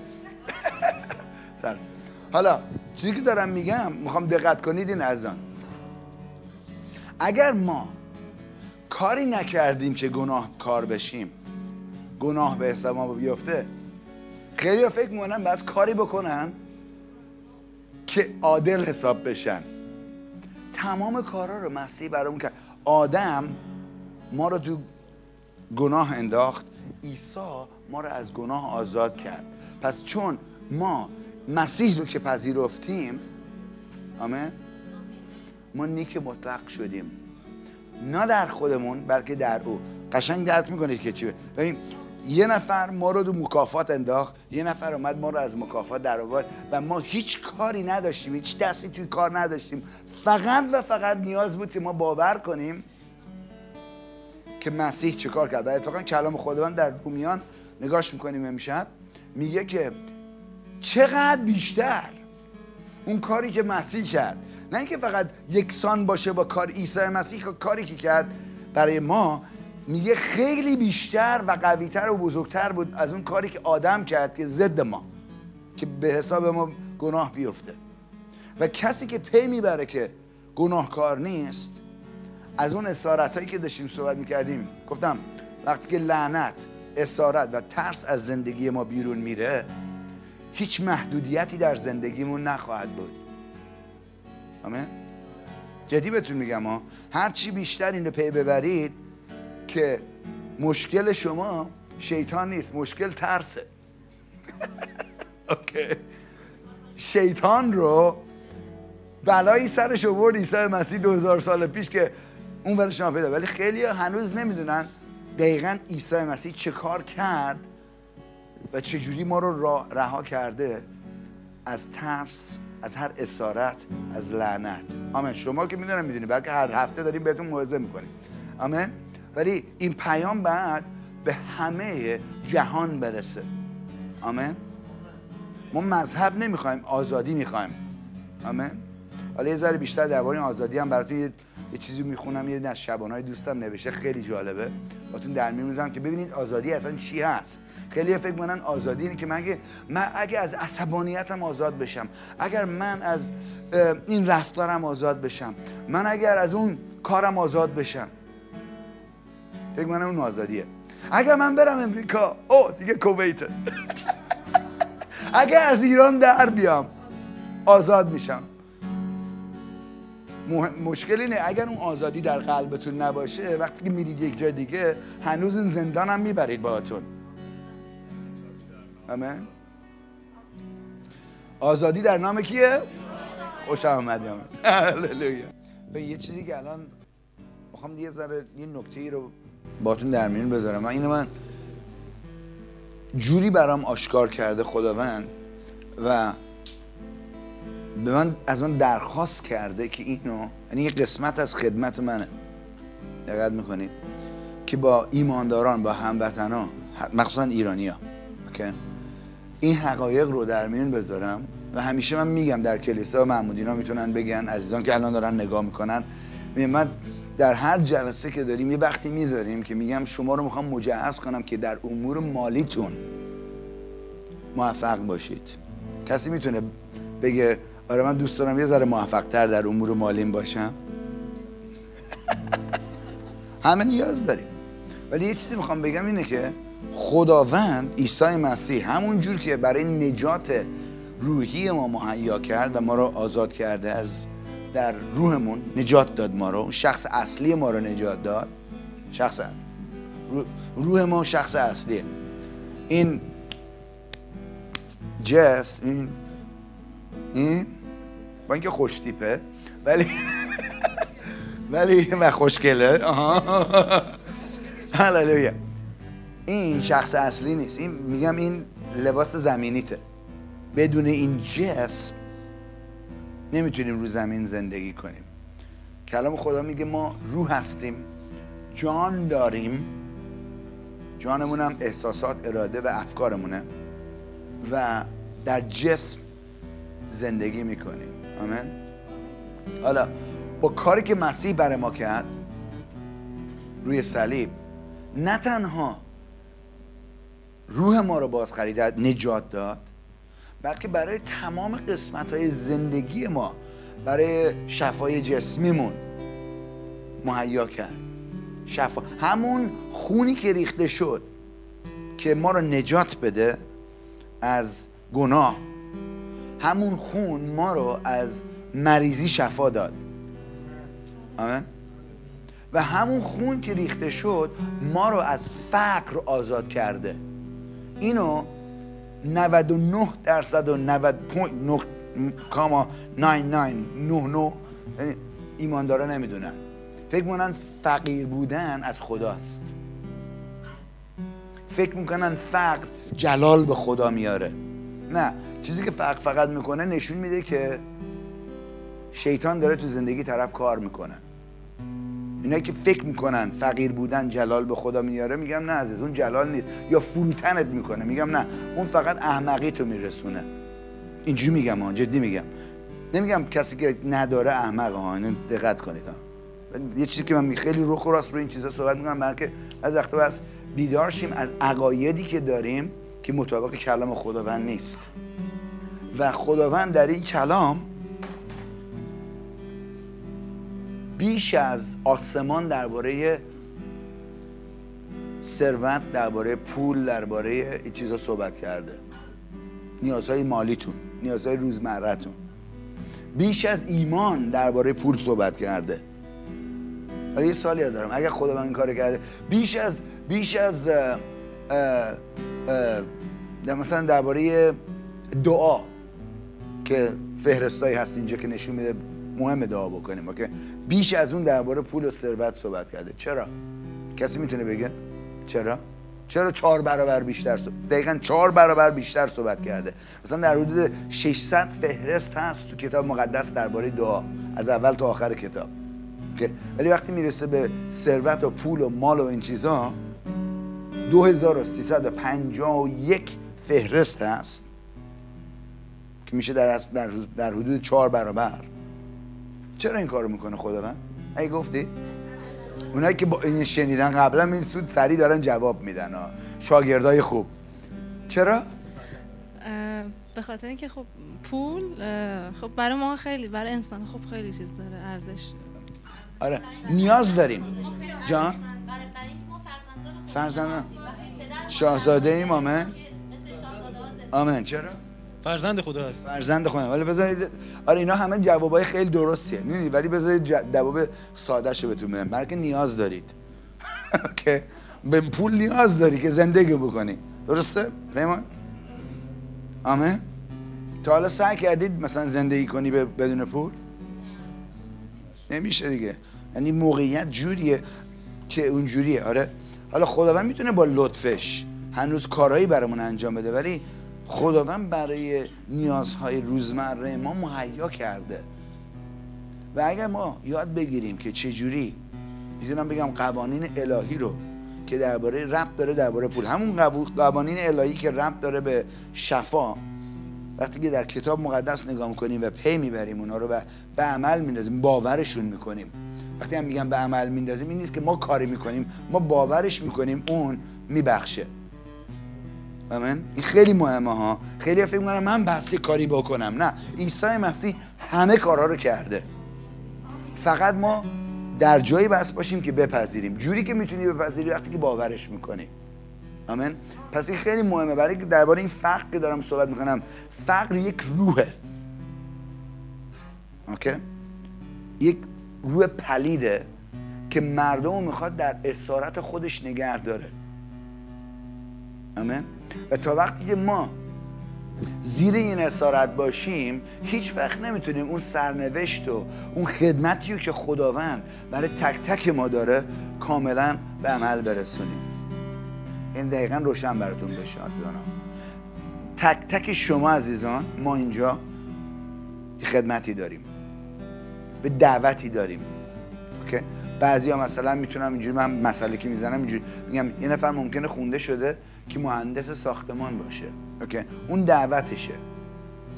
Speaker 1: سر. حالا چیزی که دارم میگم می‌خوام دقت کنید این از آن اگر ما کاری نکردیم که گناه کار بشیم گناه به حساب ما بیفته. خیلی ها فکر می‌کنن بس کاری بکنن که عادل حساب بشن. تمام کارا رو مسیح برامون کرد. آدم ما رو تو گناه انداخت عیسی ما رو از گناه آزاد کرد. پس چون ما مسیح رو که پذیرفتیم آمین. ما نیک مطلق شدیم. نه در خودمون بلکه در او. قشنگ درک می‌کنید که چیه ببین یه نفر ما رو دو مکافات انداخت یه نفر اومد ما رو از مکافات در آورد و ما هیچ کاری نداشتیم هیچ دستی توی کار نداشتیم. فقط و فقط نیاز بود که ما باور کنیم که مسیح چه کار کرد. و اتفاقا کلام خداوند در رومیان نگاش می‌کنیم امشب میگه که چقدر بیشتر اون کاری که مسیح کرد. نه اینکه فقط یکسان باشه با کار عیسی مسیح کاری که کرد برای ما میگه خیلی بیشتر و قویتر و بزرگتر بود از اون کاری که آدم کرد که ضد ما که به حساب ما گناه بیفته. و کسی که پی می‌بره که گناهکار نیست از اون اسارت هایی که داشتیم صحبت می‌کردیم گفتم وقتی که لعنت اسارت و ترس از زندگی ما بیرون میره هیچ محدودیتی در زندگیمون نخواهد بود. آمین؟ جدی بهتون میگم ها هر چی بیشتر این رو پی ببرید که مشکل شما شیطان نیست مشکل ترسه. اوکی. شیطان رو بلایی سرش آورد عیسی مسیح 2000 سال پیش که اون برش پیدا. ولی خیلی هنوز نمی‌دونن دقیقا عیسی مسیح چه کار کرد و چجوری ما رو رها کرده از ترس از هر اسارت از لعنت. آمین. شما که می‌دونم می‌دونی بلکه هر هفته داریم بهتون موعظه می‌کنیم. آمین. ولی این پیام بعد به همه جهان برسه. آمین. ما مذهب نمی‌خوایم آزادی می‌خوایم. آمین. حالا یه ذره بیشتر درباره آزادی هم براتون یه, یه چیزی می‌خونم یه از شبانهای دوستم نوشته خیلی جالبه. باتون در می‌زنم که ببینید آزادی اصلا چی هست. خیلی فکر می‌کنن آزادی اینه که من اگه, من اگه از عصبانیتم آزاد بشم اگر من از این رفتارم آزاد بشم من اگر از اون کارم آزاد بشم فکر می‌کنم اون آزادیه. اگر من برم امریکا او دیگه کویت. اگه از ایران در بیام آزاد میشم. مشکل اینه اگر اون آزادی در قلبتون نباشه وقتی که میرید یک جای دیگه هنوز این زندان هم می‌برید باهاتون. آمین. آزادی در نام کیه؟ خوش آمدی هللویا. یه چیزی که الان می‌خوام یه ذره یه نکته ای رو باتون در میون بذارم. من اینو من جوری برام آشکار کرده خداوند و به من از من درخواست کرده که اینو یعنی یه قسمت از خدمت منه. دقت می‌کنید؟ که با ایمانداران با هموطنا مخصوصا ایرانیا اوکی؟ این حقایق رو در میون بذارم و همیشه من میگم در کلیسا معمودینا می‌تونن بگن عزیزان که الان دارن نگاه می‌کنن. من در هر جلسه که داریم یه وقتی می‌ذاریم که میگم شما رو می‌خوام مجهز کنم که در امور مالیتون موفق باشید. کسی می‌تونه بگه آره من دوست دارم یه ذره موفق تر در امور مالیم باشم؟ همه نیاز داریم. ولی یه چیزی می‌خوام بگم اینه که خداوند عیسی مسیح همون جور که برای نجات روحی ما مهیا کرد و ما رو آزاد کرده از در روحمون نجات داد ما رو. شخص اصلی ما رو نجات داد. شخص روح ما شخص اصلیه. این جس این این با اینکه خوش تیپه ولی ولی و خوشگله. هللویا. این شخص اصلی نیست. این میگم این لباس زمینیته. بدون این جسم نمی‌تونیم رو زمین زندگی کنیم. کلام خدا میگه ما روح هستیم جان داریم. جانمون هم احساسات اراده و افکارمونه و در جسم زندگی می‌کنیم. آمین. حالا با کاری که مسیح برای ما کرد روی صلیب نه تنها روح ما رو باز خرید نجات داد بلکه برای تمام قسمت های زندگی ما برای شفای جسمیمون مهیا کرد. شفا. همون خونی که ریخته شد که ما رو نجات بده از گناه. همون خون ما رو از مریضی شفا داد. آمین. و همون خون که ریخته شد ما رو از فقر آزاد کرده. اینو 99 درصد و 90 کاما 99 یعنی ایماندارا نمی‌دونن. فکر می‌کنن فقیر بودن از خداست. فکر می‌کنن فقر جلال به خدا میاره. نه چیزی که فقر فقط می‌کنه نشون میده که شیطان داره تو زندگی طرف کار می‌کنه. اینایی که فکر می‌کنن فقیر بودن جلال به خدا میاره میگم نه عزیز اون جلال نیست. یا فروتنت می‌کنه میگم نه. اون فقط احمقی تو میرسونه. اینجوری میگم ها جدی میگم. نمیگم کسی که نداره احمق ها اینو دقت کنید ها. یه چیزی که من خیلی رو راست رو این چیزا صحبت می‌کنم بلکه از وقتا بس بیدار شیم از عقایدی که داریم که مطابق کلام خداوند نیست. و خداوند در این کلام بیش از آسمان درباره ثروت درباره پول درباره این چیزا صحبت کرده. نیازهای مالیتون نیازهای روزمرهتون. بیش از ایمان درباره پول صحبت کرده. حالا یه سالی دارم. اگر خدا این کار کرده بیش از بیش از مثلا درباره دعا که فهرستایی هست اینجا که نشون میده مهم دعا بکنیم اوکی؟ بیش از اون درباره پول و ثروت صحبت کرده. چرا؟ کسی می‌تونه بگه؟ چرا؟ چرا چهار برابر بیشتر. دقیقا چهار برابر بیشتر صحبت کرده؟ مثلا در حدود 600 فهرست هست تو کتاب مقدس درباره دعا از اول تا آخر کتاب. اوکی؟ ولی وقتی می‌رسه به ثروت و پول و مال و این چیزا 2351 فهرست هست که میشه در, در حدود چهار برابر. چرا این کارو می‌کنه خداوند؟ اگه گفتی؟ اونایی که با این شنیدن قبلا این سود سری دارن جواب میدن ها شاگردای خوب. چرا؟
Speaker 3: به خاطر اینکه خب پول خب برای ما خیلی برای انسان خب خیلی چیز داره ارزش.
Speaker 1: آره نیاز داریم. جان؟ فرزندان شاهزاده ایم آمن آمن چرا؟
Speaker 4: فرزند خدا هست
Speaker 1: فرزند خدا. ولی بذارید آره اینا همه جوابای خیلی درستیه. می‌دونی؟ ولی بذارید جواب ساده شو بهتون بدم. برای نیاز دارید. که به پول نیاز داری که زندگی بکنی درسته؟ پیمان؟ آمین. تا حالا سعی کردید مثلا زندگی کنی بدون پول؟ نمیشه دیگه. یعنی موقعیت جوریه که اونجوریه. آره. حالا خداوند می‌تونه با لطفش هنوز کارهایی برامون انجام بده ولی خداوند برای نیازهای روزمره ما مهیا کرده. و اگر ما یاد بگیریم که چجوری می‌تونم بگم قوانین الهی رو که درباره ربط داره درباره پول. همون قوانین الهی که ربط داره به شفا. وقتی که در کتاب مقدس نگاه می‌کنیم و پی می‌بریم اونا رو و به عمل میندازیم باورشون می‌کنیم. وقتی هم میگم به عمل میندازیم این نیست که ما کاری می‌کنیم ما باورش می‌کنیم اون میبخشه. آمین. این خیلی مهمه ها. خیلی فکر می‌کنم من بحث کاری بکنم. نه عیسی مسیح همه کارها رو کرده. فقط ما در جایی بس باشیم که بپذیریم. جوری که می‌تونی بپذیری وقتی که باورش می‌کنی. آمین. پس این خیلی مهمه. برای درباره این فقر که دارم صحبت می‌کنم فقر یک روحه. اوکی؟ یک روح پلیده که مردم می‌خواد در اسارت خودش نگه داره. آمین. و تا وقتی که ما زیر این اسارت باشیم هیچ وقت نمی‌تونیم اون سرنوشت و اون خدمتی رو که خداوند برای تک تک ما داره کاملا به عمل برسونیم. این دقیقا روشن براتون بشه عزیزان تک تک شما عزیزان ما اینجا خدمتی داریم. به دعوتی داریم. okay؟ بعضی ها مثلا می‌تونم اینجوری من مثالی که می‌زنم اینجوری میگم یه نفر ممکنه خونده شده که مهندس ساختمان باشه. okay؟ اون دعوتشه.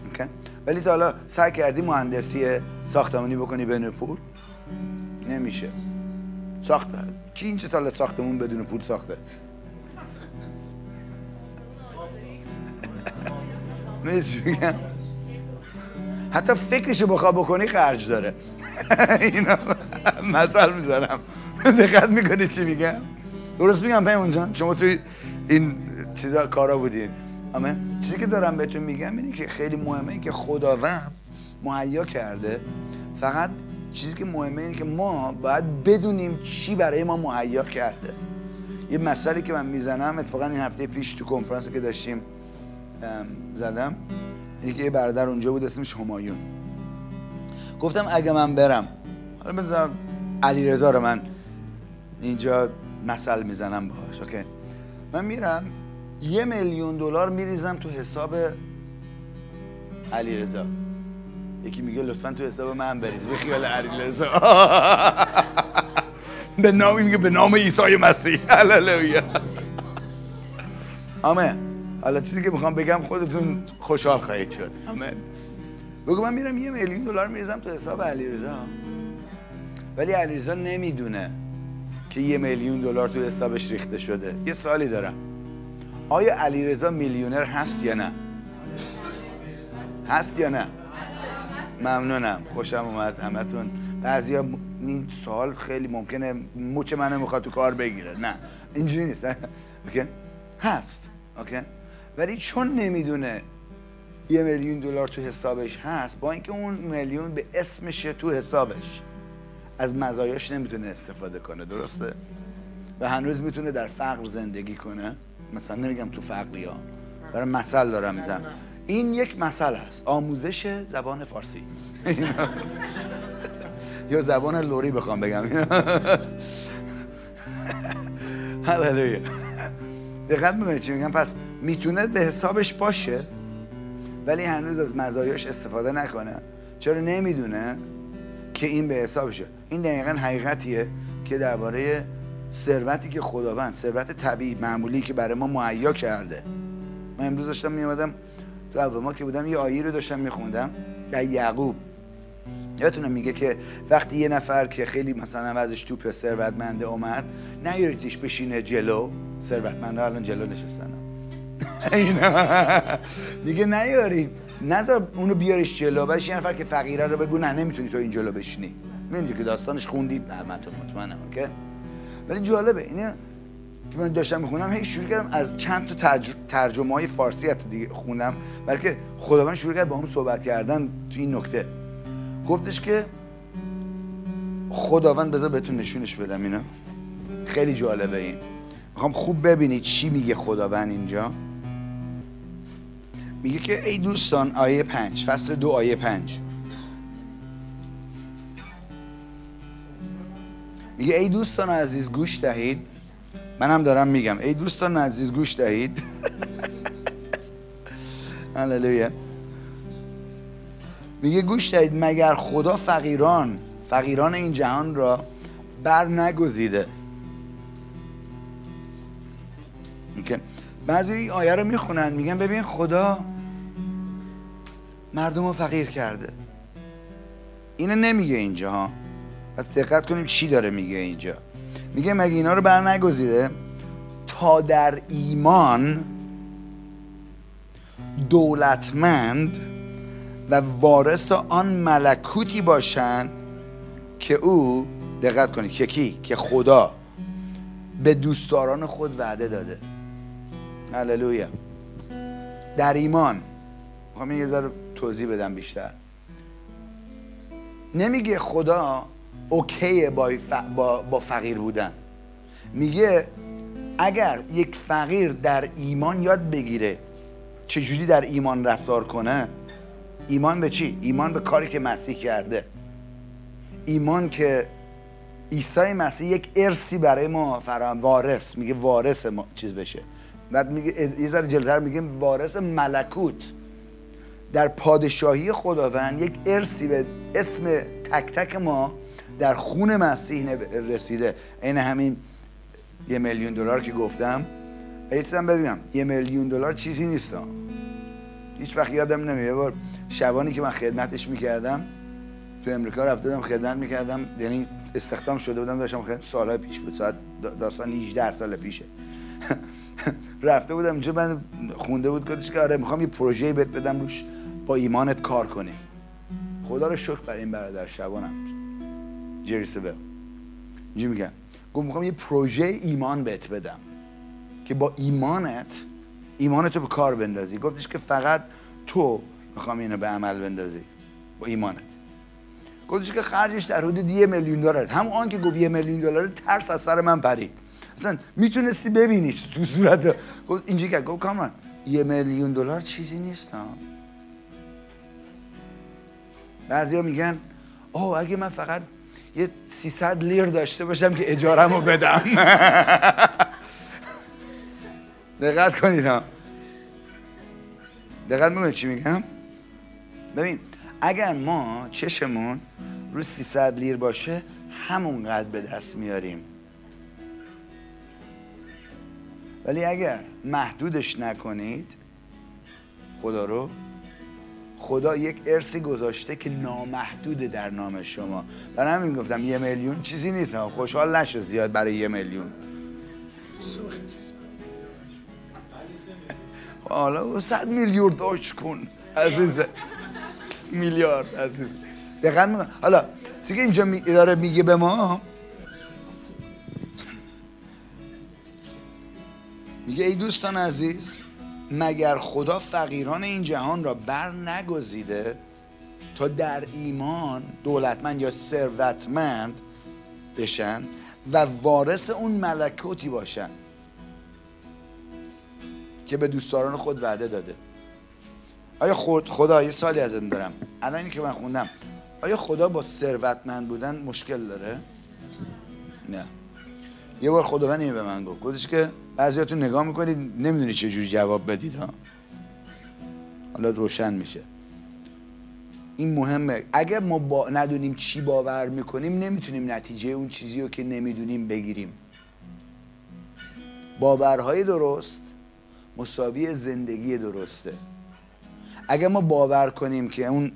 Speaker 1: okay؟ ولی تا حالا سعی کردی مهندسی ساختمانی بکنی بدون پول؟ نمیشه. ساخت. کی اینجا تا حالا ساختمون بدون پول ساخته؟ میگم؟ حتی فکرشو بخواه بکنی خرج داره. اینا مثل می‌زنم. دقت می‌کنی چی میگم؟ درست میگم پیمون جان شما توی این چیزا کارا بودین. آمین. چیزی که دارم بهتون میگم اینه که خیلی مهمه این که خداوند مهیا کرده. فقط چیزی که مهمه اینه که ما باید بدونیم چی برای ما مهیا کرده. یه مسئله که من می‌زنم اتفاقا این هفته پیش تو کنفرانسی که داشتیم زدم. یکی یه برادر اونجا بود اسمش همایون. گفتم اگه من برم حالا بذار علی رو من اینجا مثل می‌زنم باهاش اوکی؟ من میرم یه میلیون دلار میریزم تو حساب علی رضا یکی میگه لطفا تو حساب من بریز. به خیال علی رضا به نام میگه به نام عیسی مسیح. هللویا. آمین. حالا چیزی که می‌خوام بگم خودتون خوشحال خواهید شد. آمین. بگو من میرم یه میلیون دلار میریزم تو حساب علیرضا. ولی علیرضا نمی‌دونه. که یه میلیون دلار تو حسابش ریخته شده. یه سوالی دارم. آیا علیرضا میلیونر هست یا نه؟ هست یا نه؟ ممنونم. خوشم اومد همتون. بعضیا این سوال خیلی ممکنه مچ منو می‌خواد تو کار بگیره. نه اینجوری نیست. اوکی؟ هست. اوکی؟ ولی چون نمی‌دونه یه میلیون دلار تو حسابش هست با اینکه اون میلیون به اسمشه تو حسابش. از مزایاش نمی‌تونه استفاده کنه درسته؟ و هنوز می‌تونه در فقر زندگی کنه. مثلا نمیگم تو فقری ها دارم مثل دارم می‌زنم این یک مثل است. آموزش زبان فارسی. یا زبان لوری بخوام بگم. هللویا دقت می‌کنید چی میگم؟ پس می‌تونه به حسابش باشه ولی هنوز از مزایاش استفاده نکنه. چرا نمی‌دونه؟ که این به حسابشه. این دقیقا حقیقتیه که درباره ثروتی که خداوند ثروت طبیعی معمولی که برای ما مهیا کرده. من امروز داشتم میامدم تو اول که بودم یه آیه رو داشتم میخوندم در یعقوب. یادتونه میگه که وقتی یه نفر که خیلی مثلا وضعش توپ ثروتمنده اومد نیاریدش بشینه جلو. ثروتمنده الان جلو نشستن. میگه نیارید نذار اونو بیارش جلو بعدش یه نفر که فقیره رو بگو نه نمی‌تونی تو این جلو بشینی. می‌دونی که داستانش خوندید همتون مطمئنم اوکی؟ ولی جالبه اینه که من داشتم می‌خونم هی شروع کردم از چند تا ترج... ترجمه های فارسی حتی دیگه خوندم بلکه خداوند شروع کرد با هم صحبت کردن تو این نکته. گفتش که خداوند بذار بهتون نشونش بدم اینا. خیلی جالبه این. می‌خوام خوب ببینید چی میگه خداوند اینجا. میگه که ای دوستان آیه پنج فصل دو آیه پنج. میگه ای دوستان عزیز گوش دهید. منم دارم میگم. ای دوستان عزیز گوش دهید. هللویا. میگه گوش دهید مگر خدا فقیران فقیران این جهان را بر نگزیده؟ اوکی. بعضی آیه رو می‌خونن میگن ببین خدا مردم رو فقیر کرده. اینو نمیگه اینجا ها. پس دقت کنیم چی داره میگه اینجا. میگه مگه اینا رو بر نگزیده تا در ایمان دولتمند و وارث آن ملکوتی باشند که او دقت کنید که کی؟ که خدا. به دوستداران خود وعده داده. هللویا در ایمان. می‌خوام یه ذره توضیح بدم بیشتر. نمیگه خدا اوکیه با, ف... با... با فقیر بودن. میگه اگر یک فقیر در ایمان یاد بگیره چجوری در ایمان رفتار کنه ایمان به چی؟ ایمان به کاری که مسیح کرده. ایمان که عیسی مسیح یک ارسی برای ما فراهم وارث. میگه وارث ما چیز بشه. بعد میگه یه ذره جلوتر میگه وارث ملکوت. در پادشاهی خداوند یک ارسی به اسم تک تک ما در خون مسیح رسیده. این همین یه میلیون دلار که گفتم. ایتسم بدونم. یه میلیون دلار چیزی نیست ها. هیچ وقت یادم نمیاد. یه بار شبانی که من خدمتش می‌کردم تو امریکا رفته بودم خدمت می‌کردم. یعنی استخدام شده بودم داشتم خدمت سالهای پیش بود. ساعت داستان 18 سال پیشه. رفته بودم اونجا من خونده بود گفتش که آره می‌خوام یه پروژه بهت بدم روش با ایمانت کار کنی. خدا رو شکر برای این برادر شبانم. جری سویل اینجا میگم. گفت می‌خوام یه پروژه ایمان بهت بدم که با ایمانت ایمانت رو به کار بندازی. گفتش که فقط تو می‌خوام اینو به عمل بندازی. با ایمانت. گفتش که خرجش در حدود یه میلیون دلار همون آن که گفت یه میلیون دلار ترس از سر من پرید. اصلا می‌تونستی ببینیش تو صورت. گفت اینجا که گفت کامان یه میلیون دلار چیزی نیست بعضیا میگن اوه اگه من فقط یه 300 لیر داشته باشم که اجارم رو بدم. دقت کنید ها دقت می‌کنید چی میگم؟ ببین اگر ما چشمون رو 300 لیر باشه همونقدر به دست میاریم. ولی اگر محدودش نکنید خدا رو خدا یک ارسی گذاشته که نامحدوده در نام شما. در همین گفتم یه میلیون چیزی نیست. خوشحال نشو زیاد برای یه میلیون. حالا صد میلیون داشت کن عزیز. میلیارد عزیز. دقیقا حالا که اینجا داره میگه به ما؟ میگه ای دوستان عزیز مگر خدا فقیران این جهان را بر نگزیده تا در ایمان دولتمند یا ثروتمند بشن و وارث اون ملکوتی باشن که به دوستداران خود وعده داده؟ آیا خدا یه سالی از این دارم. الان اینی که من خوندم. آیا خدا با ثروتمند بودن مشکل داره؟ نه. یه بار خداوند به من گفت. گفتش که بعضیاتون نگاه می‌کنید نمی‌دونی چه جوری جواب بدید ها. حالا روشن میشه. این مهمه. اگر ما با ندونیم چی باور می‌کنیم نمی‌تونیم نتیجه اون چیزی رو که نمی‌دونیم بگیریم. باورهای درست مساوی زندگی درسته. اگر ما باور کنیم که اون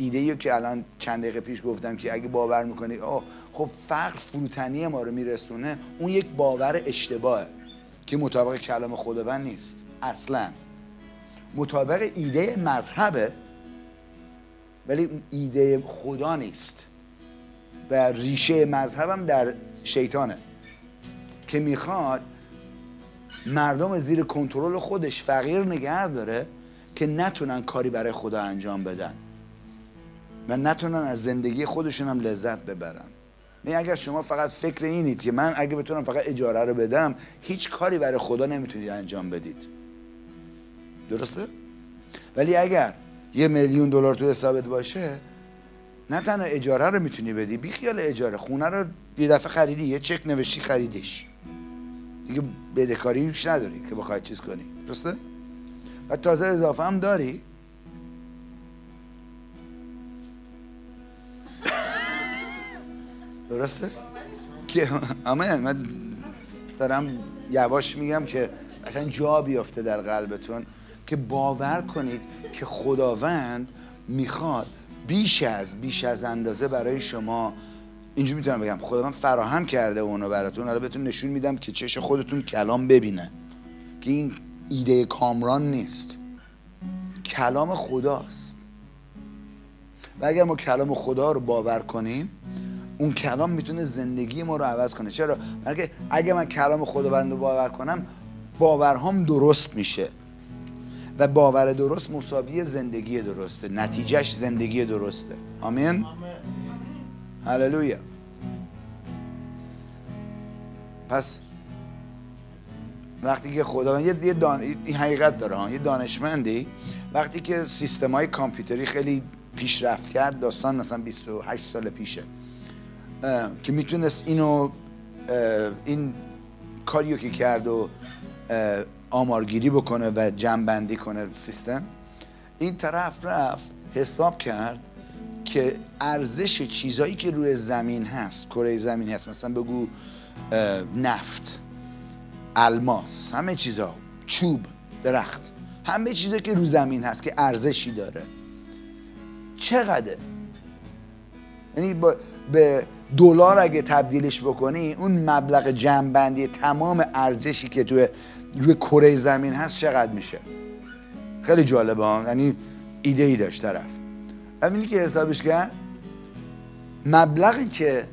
Speaker 1: ایده که الان چند دقیقه پیش گفتم که اگه باور می‌کنی آه خب فقر فروتنی ما رو میرسونه اون یک باور اشتباهه که مطابق کلام خداوند نیست. اصلا. مطابق ایده مذهبه ولی ایده خدا نیست. و ریشه مذهبم در شیطانه که می‌خواد مردم زیر کنترل خودش فقیر نگه داره که نتونن کاری برای خدا انجام بدن. و نتونن از زندگی خودشون هم لذت ببرن. نه اگر شما فقط فکر اینید که من اگه بتونم فقط اجاره رو بدم هیچ کاری برای خدا نمی‌تونید انجام بدید. درسته؟ ولی اگر یه میلیون دلار تو حسابت باشه نه تنها اجاره رو می‌تونی بدی بی خیال اجاره. خونه رو یه دفعه خریدی یه چک نوشتی خریدیش. دیگه بدهکاری نداری که بخوای چیز کنی. درسته؟ و تازه اضافه هم داری. درسته؟ که آمین من دارم یواش میگم که اصلا جا بیافته در قلبتون که باور کنید که خداوند می‌خواد بیش از بیش از اندازه برای شما اینجوری می‌تونم بگم خداوند فراهم کرده اونو براتون. حالا بهتون نشون میدم که چش خودتون کلام ببینه که این ایده کامران نیست. کلام خداست. و اگر ما کلام خدا رو باور کنیم اون کلام می‌تونه زندگی ما رو عوض کنه. چرا؟ برای اگه من کلام خداوند رو باور کنم باورهام درست میشه. و باور درست مساوی زندگی درسته. نتیجهش زندگی درسته. آمین؟ هللویا. پس وقتی که خداوند یه دان... این حقیقت داره یه دانشمندی. وقتی که سیستم های کامپیوتری خیلی پیشرفت کرد داستان مثلا 28 سال پیشه. که می‌تونست اینو این کاریو که کرد و آمارگیری بکنه و جمعبندی کنه سیستم این طرف رفت حساب کرد که ارزش چیزایی که روی زمین هست کره زمین هست مثلا بگو نفت الماس همه چیزا چوب درخت همه چیزی که رو زمین هست که ارزشی داره. چقدر یعنی با به دلار اگه تبدیلش بکنی اون مبلغ جمعبندی تمام ارزشی که توی روی کره زمین هست چقدر میشه؟ خیلی جالبه ها. یعنی ایده ای داشت طرف. همینی که حسابش کرد مبلغی که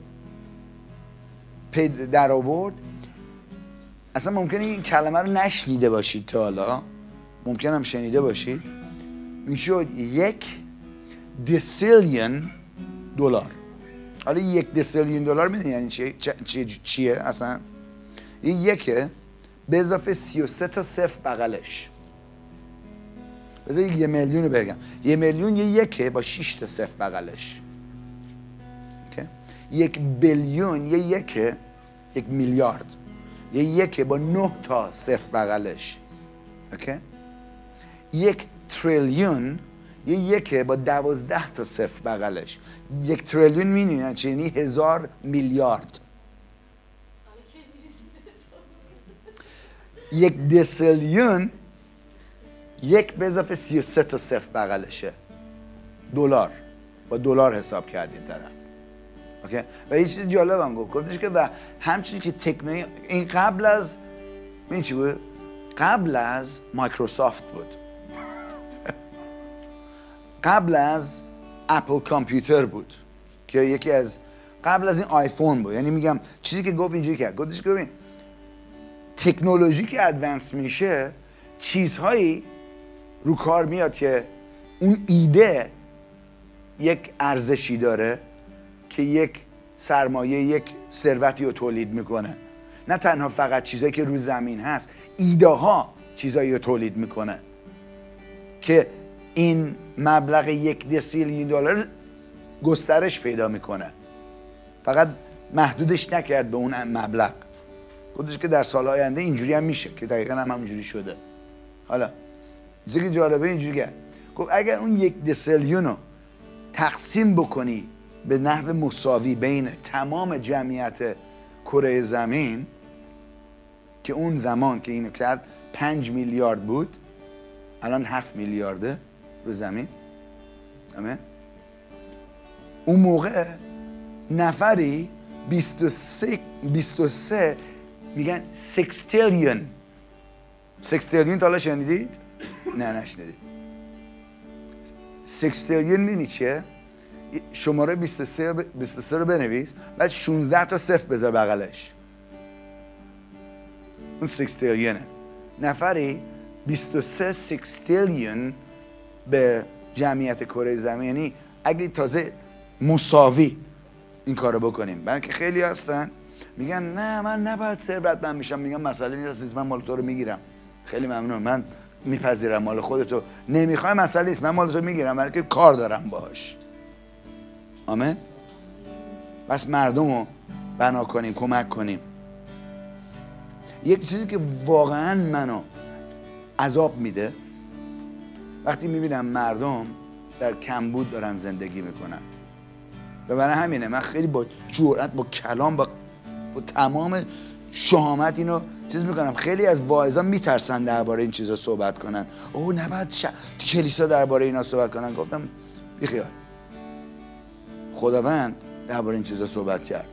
Speaker 1: پید در آورد اصلا ممکنه این کلمه رو نشنیده باشید تا حالا. ممکن هم شنیده باشید. می‌شد یک دیسیلیون دلار. حالا یک دیسیلیون دلار می‌دونی یعنی چیه چیه, چیه اصلا؟ این یکه به اضافه 33 تا صفر بغلش. بذار یه میلیون رو بگم. یه میلیون یه یکه با 6 تا صفر بغلش؟ یک بیلیون یه یکه یک میلیارد. یه یکه با 9 تا صفر بغلش. اوکی؟ یک تریلیون یه یکه با دوازده تا صفر بغلش. یک تریلیون می‌دونی چی یعنی هزار میلیارد. یک دسیلیون یک به اضافه 33 تا صفر بغلشه. دلار. با دلار حساب کردین طرف. Okay؟ و یه چیز جالبم گفت. گفتش که و همچنین که تکنولوژی این قبل از این چی بود؟ قبل از مایکروسافت بود. قبل از اپل کامپیوتر بود که یکی از قبل از این آیفون بود. یعنی میگم چیزی که گفت اینجوری کرد. گفتش که ببین تکنولوژی که advance میشه چیزهایی رو کار میاد که اون ایده یک ارزشی داره که یک سرمایه یک ثروتی رو تولید می‌کنه. نه تنها فقط چیزایی که رو زمین هست ایده ها چیزایی رو تولید می‌کنه. که این مبلغ یک دسیلیون دلار گسترش پیدا می‌کنه. فقط محدودش نکرد به اون مبلغ. گفتش که در سال آینده اینجوری هم میشه که دقیقا هم همونجوری شده. حالا چیزی که جالبه اینجوری کرد گفت اگر اون یک دسیلیون رو تقسیم بکنی به نحو مساوی بین تمام جمعیت کره زمین که اون زمان که اینو کرد پنج میلیارد بود الان هفت میلیارده. رو زمین. آمین. اون موقع نفری 23 23 میگن سکستیلیون سکستیلیون تا حالا شنیدید؟ نه نشنیدید. سکستیلیون مینی چیه؟ شماره 23 23 رو بنویس بعد 16 تا صفر بذار بغلش. اون سکستیلیونه نفری 23 سکستیلیون به جمعیت کره زمین یعنی اگه تازه مساوی این کارو بکنیم. برای که خیلی هستن میگن نه من نباید ثروتمند میشم. میگم مسئله نیست من مال تو رو می‌گیرم. خیلی ممنون. من میپذیرم مال خودتو. نمی‌خوای مسئله نیست من مال تو می‌گیرم. برای که کار دارم باش آمین؟ بس مردم رو بنا کنیم کمک کنیم. یک چیزی که واقعا منو عذاب میده وقتی می‌بینم مردم در کمبود دارن زندگی می‌کنن. و برای همینه من خیلی با جرأت با کلام با, با تمام شهامت اینو چیز می‌کنم. خیلی از واعظا میترسن درباره این چیزا صحبت کنن. او نباید ش... کلیسا درباره اینا صحبت کنن. گفتم بیخیال. خداوند درباره این چیزا صحبت کرد.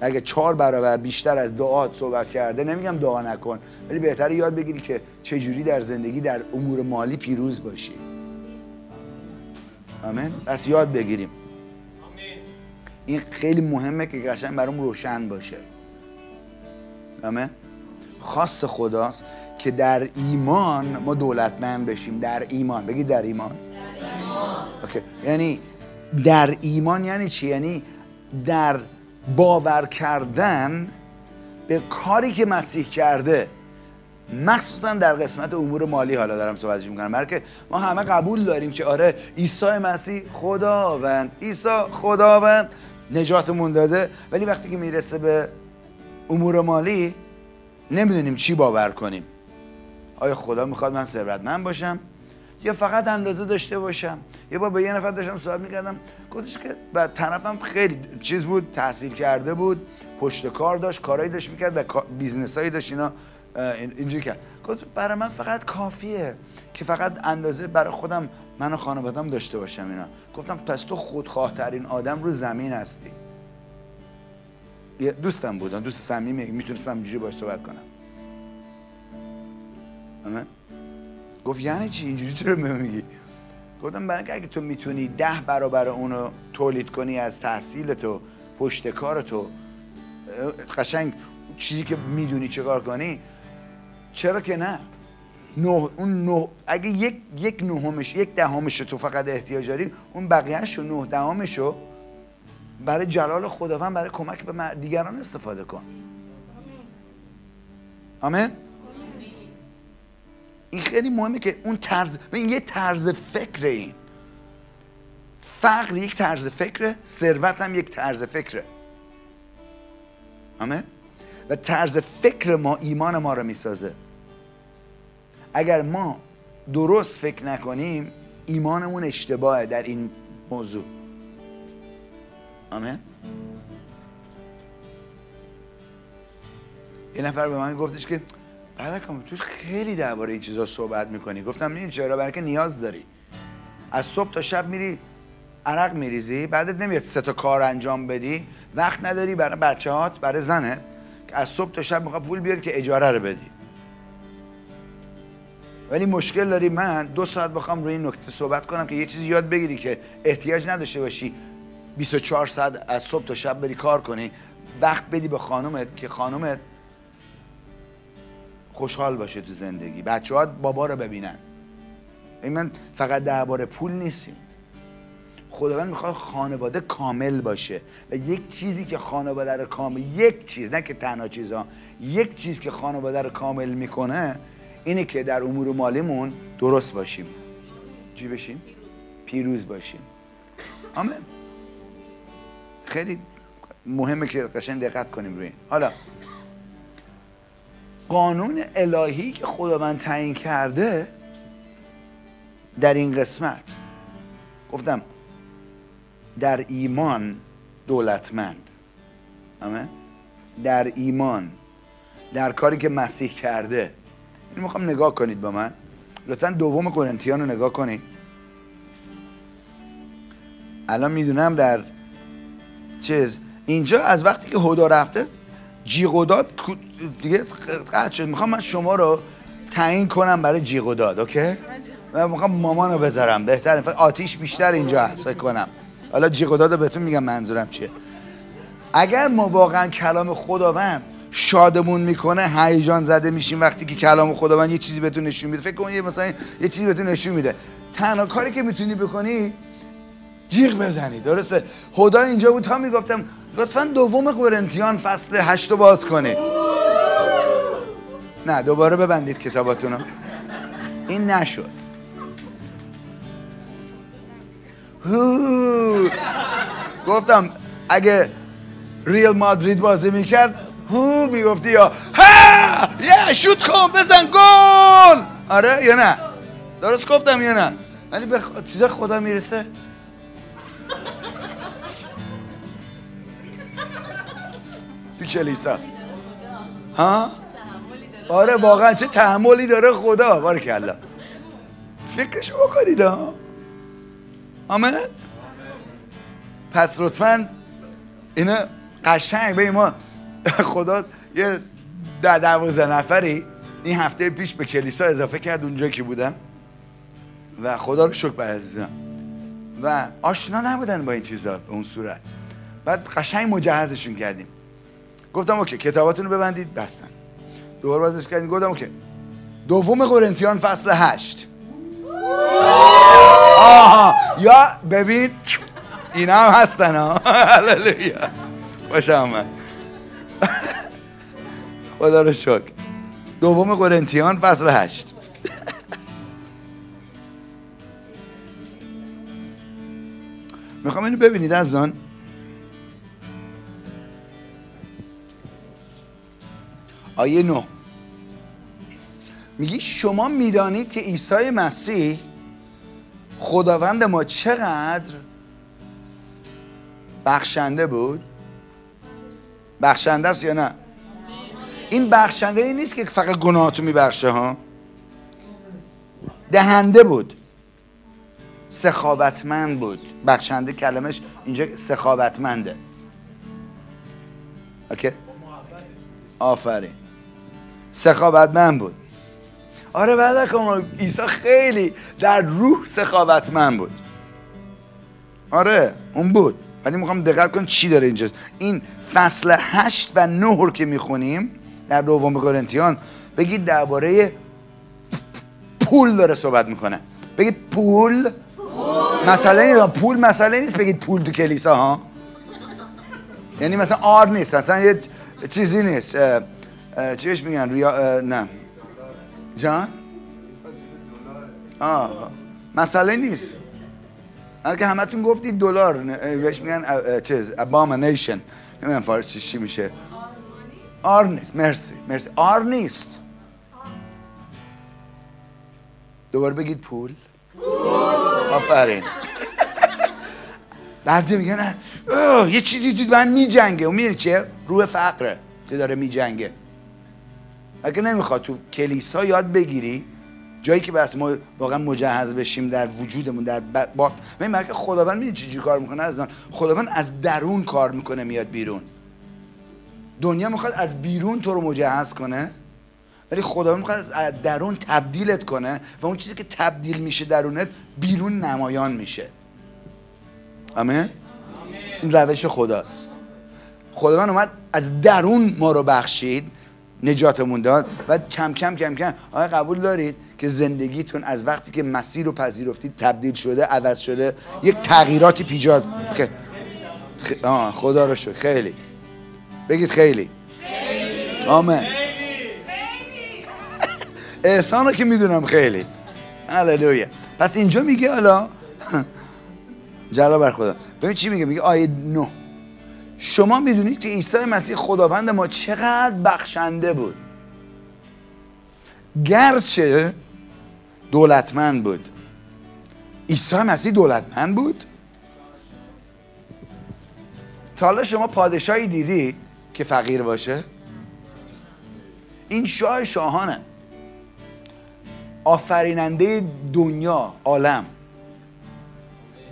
Speaker 1: اگه چهار برابر بیشتر از دعات صحبت کرده نمیگم دعا نکن ولی بهتره یاد بگیری که چجوری در زندگی در امور مالی پیروز باشی. آمین. پس یاد بگیریم. این خیلی مهمه که قشنگ برام روشن باشه. آمین. خاص خداست که در ایمان ما دولتمند بشیم. در ایمان. بگید در ایمان. در ایمان. اوکی. یعنی در ایمان یعنی چی؟ یعنی در باور کردن به کاری که مسیح کرده. مخصوصا در قسمت امور مالی حالا دارم صحبتش می‌کنم. برای ما همه قبول داریم که آره عیسی مسیح خداوند. عیسی خداوند. نجاتمون داده. ولی وقتی که می‌رسه به امور مالی نمی‌دونیم چی باور کنیم. آیا خدا می‌خواد من ثروتمند باشم؟ یا فقط اندازه داشته باشم؟ یه بار به یه نفر داشتم صحبت می‌کردم گفتش که بعد طرفم خیلی چیز بود تحصیل کرده بود پشت کار داشت کارایی داشت می‌کرد و بیزنسایی داشت اینا اینجوری کرد. گفت برای من فقط کافیه که فقط اندازه برای خودم من و خانوادم داشته باشم اینا. گفتم پس تو خودخواه ترین آدم رو زمین هستی. دوستم بودم دوست صمیمی می‌تونستم اینجوری باش صحبت کنم. گفت یعنی چی؟ اینجوری چرا به میگی گفتم برای اگه تو می‌تونی ده برابر اونو تولید کنی از تحصیل تو پشت کار تو قشنگ چیزی که می‌دونی چه کار کنی چرا که نه؟ نه اون نه اگه یک یک نهمش یک دهمش تو فقط احتیاج داری اون بقیه‌اش رو نه دهمش برای جلال خداوند برای کمک به دیگران استفاده کن. آمین؟ این خیلی مهمه که اون طرز این یه طرز فکر این. فقر یک طرز فکره ثروت هم یک طرز فکره. آمین؟ و طرز فکر ما ایمان ما رو می‌سازه. اگر ما درست فکر نکنیم ایمانمون اشتباهه در این موضوع. آمین؟ یه نفر به من گفتش که بعد تو خیلی درباره این چیزا صحبت می‌کنی. گفتم این چرا؟ برای نیاز داری. از صبح تا شب میری عرق میریزی بعدت نمیاد سه تا کار انجام بدی. وقت نداری برای بچه هات برای زنت. که از صبح تا شب می‌خواد پول بیاری که اجاره رو بدی. ولی مشکل داری من دو ساعت بخوام روی این نکته صحبت کنم که یه چیزی یاد بگیری که احتیاج نداشته باشی 24 ساعت از صبح تا شب بری کار کنی. وقت بدی به خانومت که خانومت خوشحال باشه تو زندگی. بچه ها بابا رو ببینن. این من فقط درباره پول نیستیم. خداوند می‌خواد خانواده کامل باشه و یک چیزی که خانواده رو کامل یک چیز نه که تنها چیزا یک چیز که خانواده رو کامل می‌کنه اینه که در امور مالیمون درست باشیم. چی بشیم؟ پیروز باشیم. آمین. خیلی مهمه که قشنگ دقت کنیم روی این. حالا قانون الهی که خداوند تعیین کرده در این قسمت. گفتم در ایمان دولتمند. آمین. در ایمان در کاری که مسیح کرده. این می‌خوام نگاه کنید با من. لطفا دوم قرنتیان رو نگاه کنید. الان می‌دونم در چیز. اینجا از وقتی که هدا رفته جیغ و داد کو- دیگه قطع شد. می‌خوام من شما رو تعیین کنم برای جیغ و داد اوکی؟ من می‌خوام مامان رو بذارم. بهتر فقط آتیش بیشتر اینجا هست کنم. حالا جیغ و داد بهتون میگم منظورم چیه. اگر ما واقعا کلام خداوند شادمون می‌کنه هیجان زده میشیم وقتی که کلام خداوند یه چیزی بهتون نشون میده. فکر کن مثلا یه چیزی بهتون نشون میده. تنها کاری که می‌تونی بکنی جیغ بزنی. درسته؟ خدا اینجا بود تا می‌گفتم لطفا دوم قرنتیان فصل هشت باز کنید. نه دوباره ببندید کتاباتون رو این نشد. گفتم اگه ریل مادرید بازی می‌کرد هو می‌گفتی یا ها یه شوت کن بزن گل. آره یا نه؟ درست گفتم یا نه؟ ولی به چیزا خدا می‌رسه. تو کلیسا. ها؟ آره واقعا چه تحملی داره خدا. بارکلا فکرشو بکنید ها آمین پس لطفا اینا قشنگ به ما خدا یه ده دوازده نفری این هفته پیش به کلیسا اضافه کرد اونجا که بودم و خدا رو شکر بر عزیزم و آشنا نبودن با این چیزا به اون صورت. بعد قشنگ مجهزشون کردیم. گفتم اوکی کتاباتون رو ببندید بستن. دوباره بازش کردیم گفتم اوکی. دوم قرنتیان فصل هشت. آها. یا ببین اینا هم هستن ها. هللویا. خوش آمد خدا رو شکر. دوم قرنتیان فصل هشت. می‌خوام اینو ببینید از آن آیه نو میگی شما می‌دانید که عیسی مسیح خداوند ما چقدر بخشنده بود؟ بخشنده است یا نه؟ این بخشنده ای نیست که فقط گناهاتو میبخشه ها؟ دهنده بود. سخاوتمند بود. بخشنده کلمش اینجا سخاوتمنده. اوکی؟ آفرین. سخاوتمند بود. آره بعد کن عیسی خیلی در روح سخاوتمند بود. آره اون بود. ولی می‌خوام دقت کن چی داره اینجا. این فصل هشت و نه رو که می‌خونیم در دوم قرنتیان بگید درباره پول داره صحبت می‌کنه. بگید پول. مسئله نیست. پول مسئله نیست. بگید پول تو کلیسا ها. یعنی مثلا آر نیست. اصلا یه چیزی نیست. اه، اه، چی بهش میگن؟ ریا نه. جان؟ آه مسئله نیست. هر که همتون گفتید دلار بهش میگن چیز ابامنیشن نمی‌دونم فارسی چی میشه. آر نیست. مرسی مرسی. آر نیست. دوباره بگید پول. آفرین. بعضی میگن یه چیزی تو من میجنگه. و می‌دونی چیه؟ روح فقره. که داره میجنگه. اگه نمی‌خواد تو کلیسا یاد بگیری جایی که بس ما واقعا مجهز بشیم در وجودمون در بات من مرکه خداوند می‌دونی چجوری کار می‌کنه از خداوند از درون کار می‌کنه میاد بیرون. دنیا می‌خواد از بیرون تو رو مجهز کنه ولی خداوند می‌خواد از درون تبدیلت کنه و اون چیزی که تبدیل میشه درونت بیرون نمایان میشه. آمین. این روش خداست. خداوند اومد از درون ما رو بخشید. نجاتمون داد و کم کم کم کم آیا قبول دارید که زندگیتون از وقتی که مسیر رو پذیرفتید تبدیل شده عوض شده یک تغییراتی پیجاد. خ... آه خدا رو شکر. خیلی. بگید خیلی. آمین. احسان رو که می‌دونم خیلی. هللویا. پس اینجا میگه حالا جلال بر خدا. ببین چی میگه؟ میگه آیه 9 شما می‌دونید که عیسی مسیح خداوند ما چقدر بخشنده بود. گرچه دولتمند بود. عیسی مسیح دولتمند بود. تا حالا شما پادشاهی دیدی که فقیر باشه؟ این شاه شاهانه. آفریننده دنیا عالم.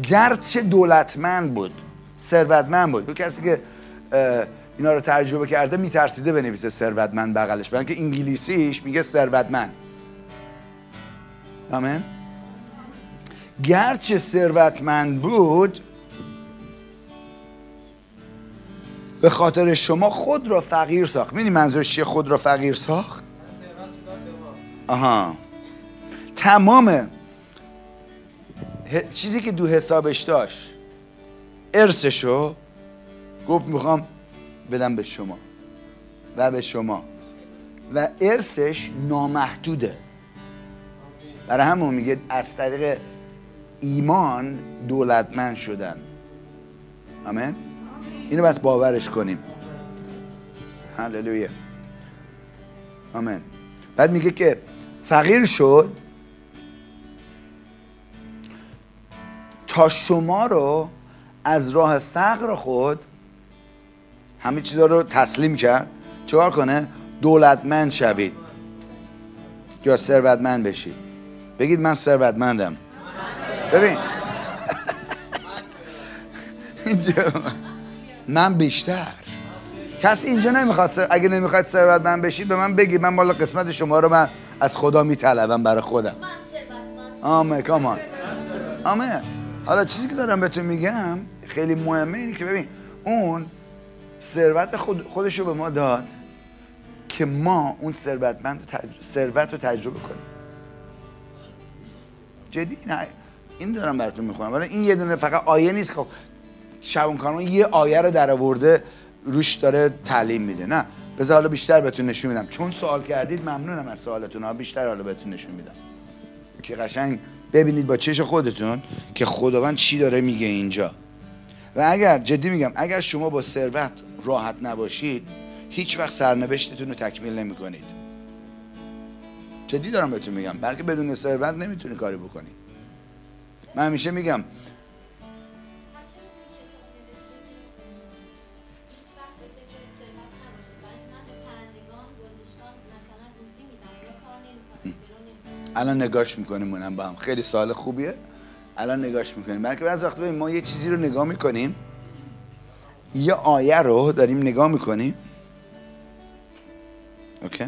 Speaker 1: گرچه دولتمند بود. ثروتمند بود. اون کسی که اینا رو ترجمه کرده میترسیده بنویسه ثروتمند بغلش. برای اینکه انگلیسیش میگه ثروتمند. آمین. گرچه ثروتمند بود به خاطر شما خود را فقیر ساخت. می‌دونی منظورش چیه؟ خود را فقیر ساخت؟ آها. تمام چیزی که دو حسابش داشت ارثشو گفت می‌خوام بدم به شما و به شما. و ارثش نامحدوده. برای همون میگه از طریق ایمان دولتمند شدن. آمین؟ اینو بس باورش کنیم. هللویا. آمین. بعد میگه که فقیر شد تا شما رو از راه فقر خود همه چیزا رو تسلیم کرد. چیکار کنه؟ دولتمند شوید. یا ثروتمند بشید. بگید من ثروتمندم. ببین. من بیشتر. کسی اینجا نمی‌خواد اگه نمی‌خواد ثروتمند بشید به من بگید. من بالا قسمت شما رو من از خدا میطلبم برای خودم. آمین کامان. آمین. حالا چیزی که دارم بهتون میگم خیلی مهمه اینه که ببین اون ثروت خود خودش رو به ما داد که ما اون ثروتمند. ثروت رو تجربه کنیم. جدی؟ نه این دارم براتون می‌خونم. ولی این یه دونه فقط آیه نیست خب. شبون کارمان یه آیه رو در آورده روش داره تعلیم میده. نه بذار حالا بیشتر بهتون نشون میدم. چون سوال کردید ممنونم از سوالتون. ها بیشتر حالا بهتون نشون میدم. که قشنگ ببینید با چش خودتون که خداوند چی داره میگه اینجا. و اگر جدی میگم اگر شما با ثروت راحت نباشید هیچ وقت سرنوشتتون رو تکمیل نمی‌کنید. جدی دارم بهتون میگم بلکه بدون ثروت نمی‌تونی کاری بکنی. من همیشه میگم الان نگاش می‌کنیم اونم با هم. خیلی سال خوبیه. الان نگاش می‌کنیم. بلکه بعض وقت ما یه چیزی رو نگاه می‌کنیم. یه آیه رو داریم نگاه می‌کنیم. اوکی؟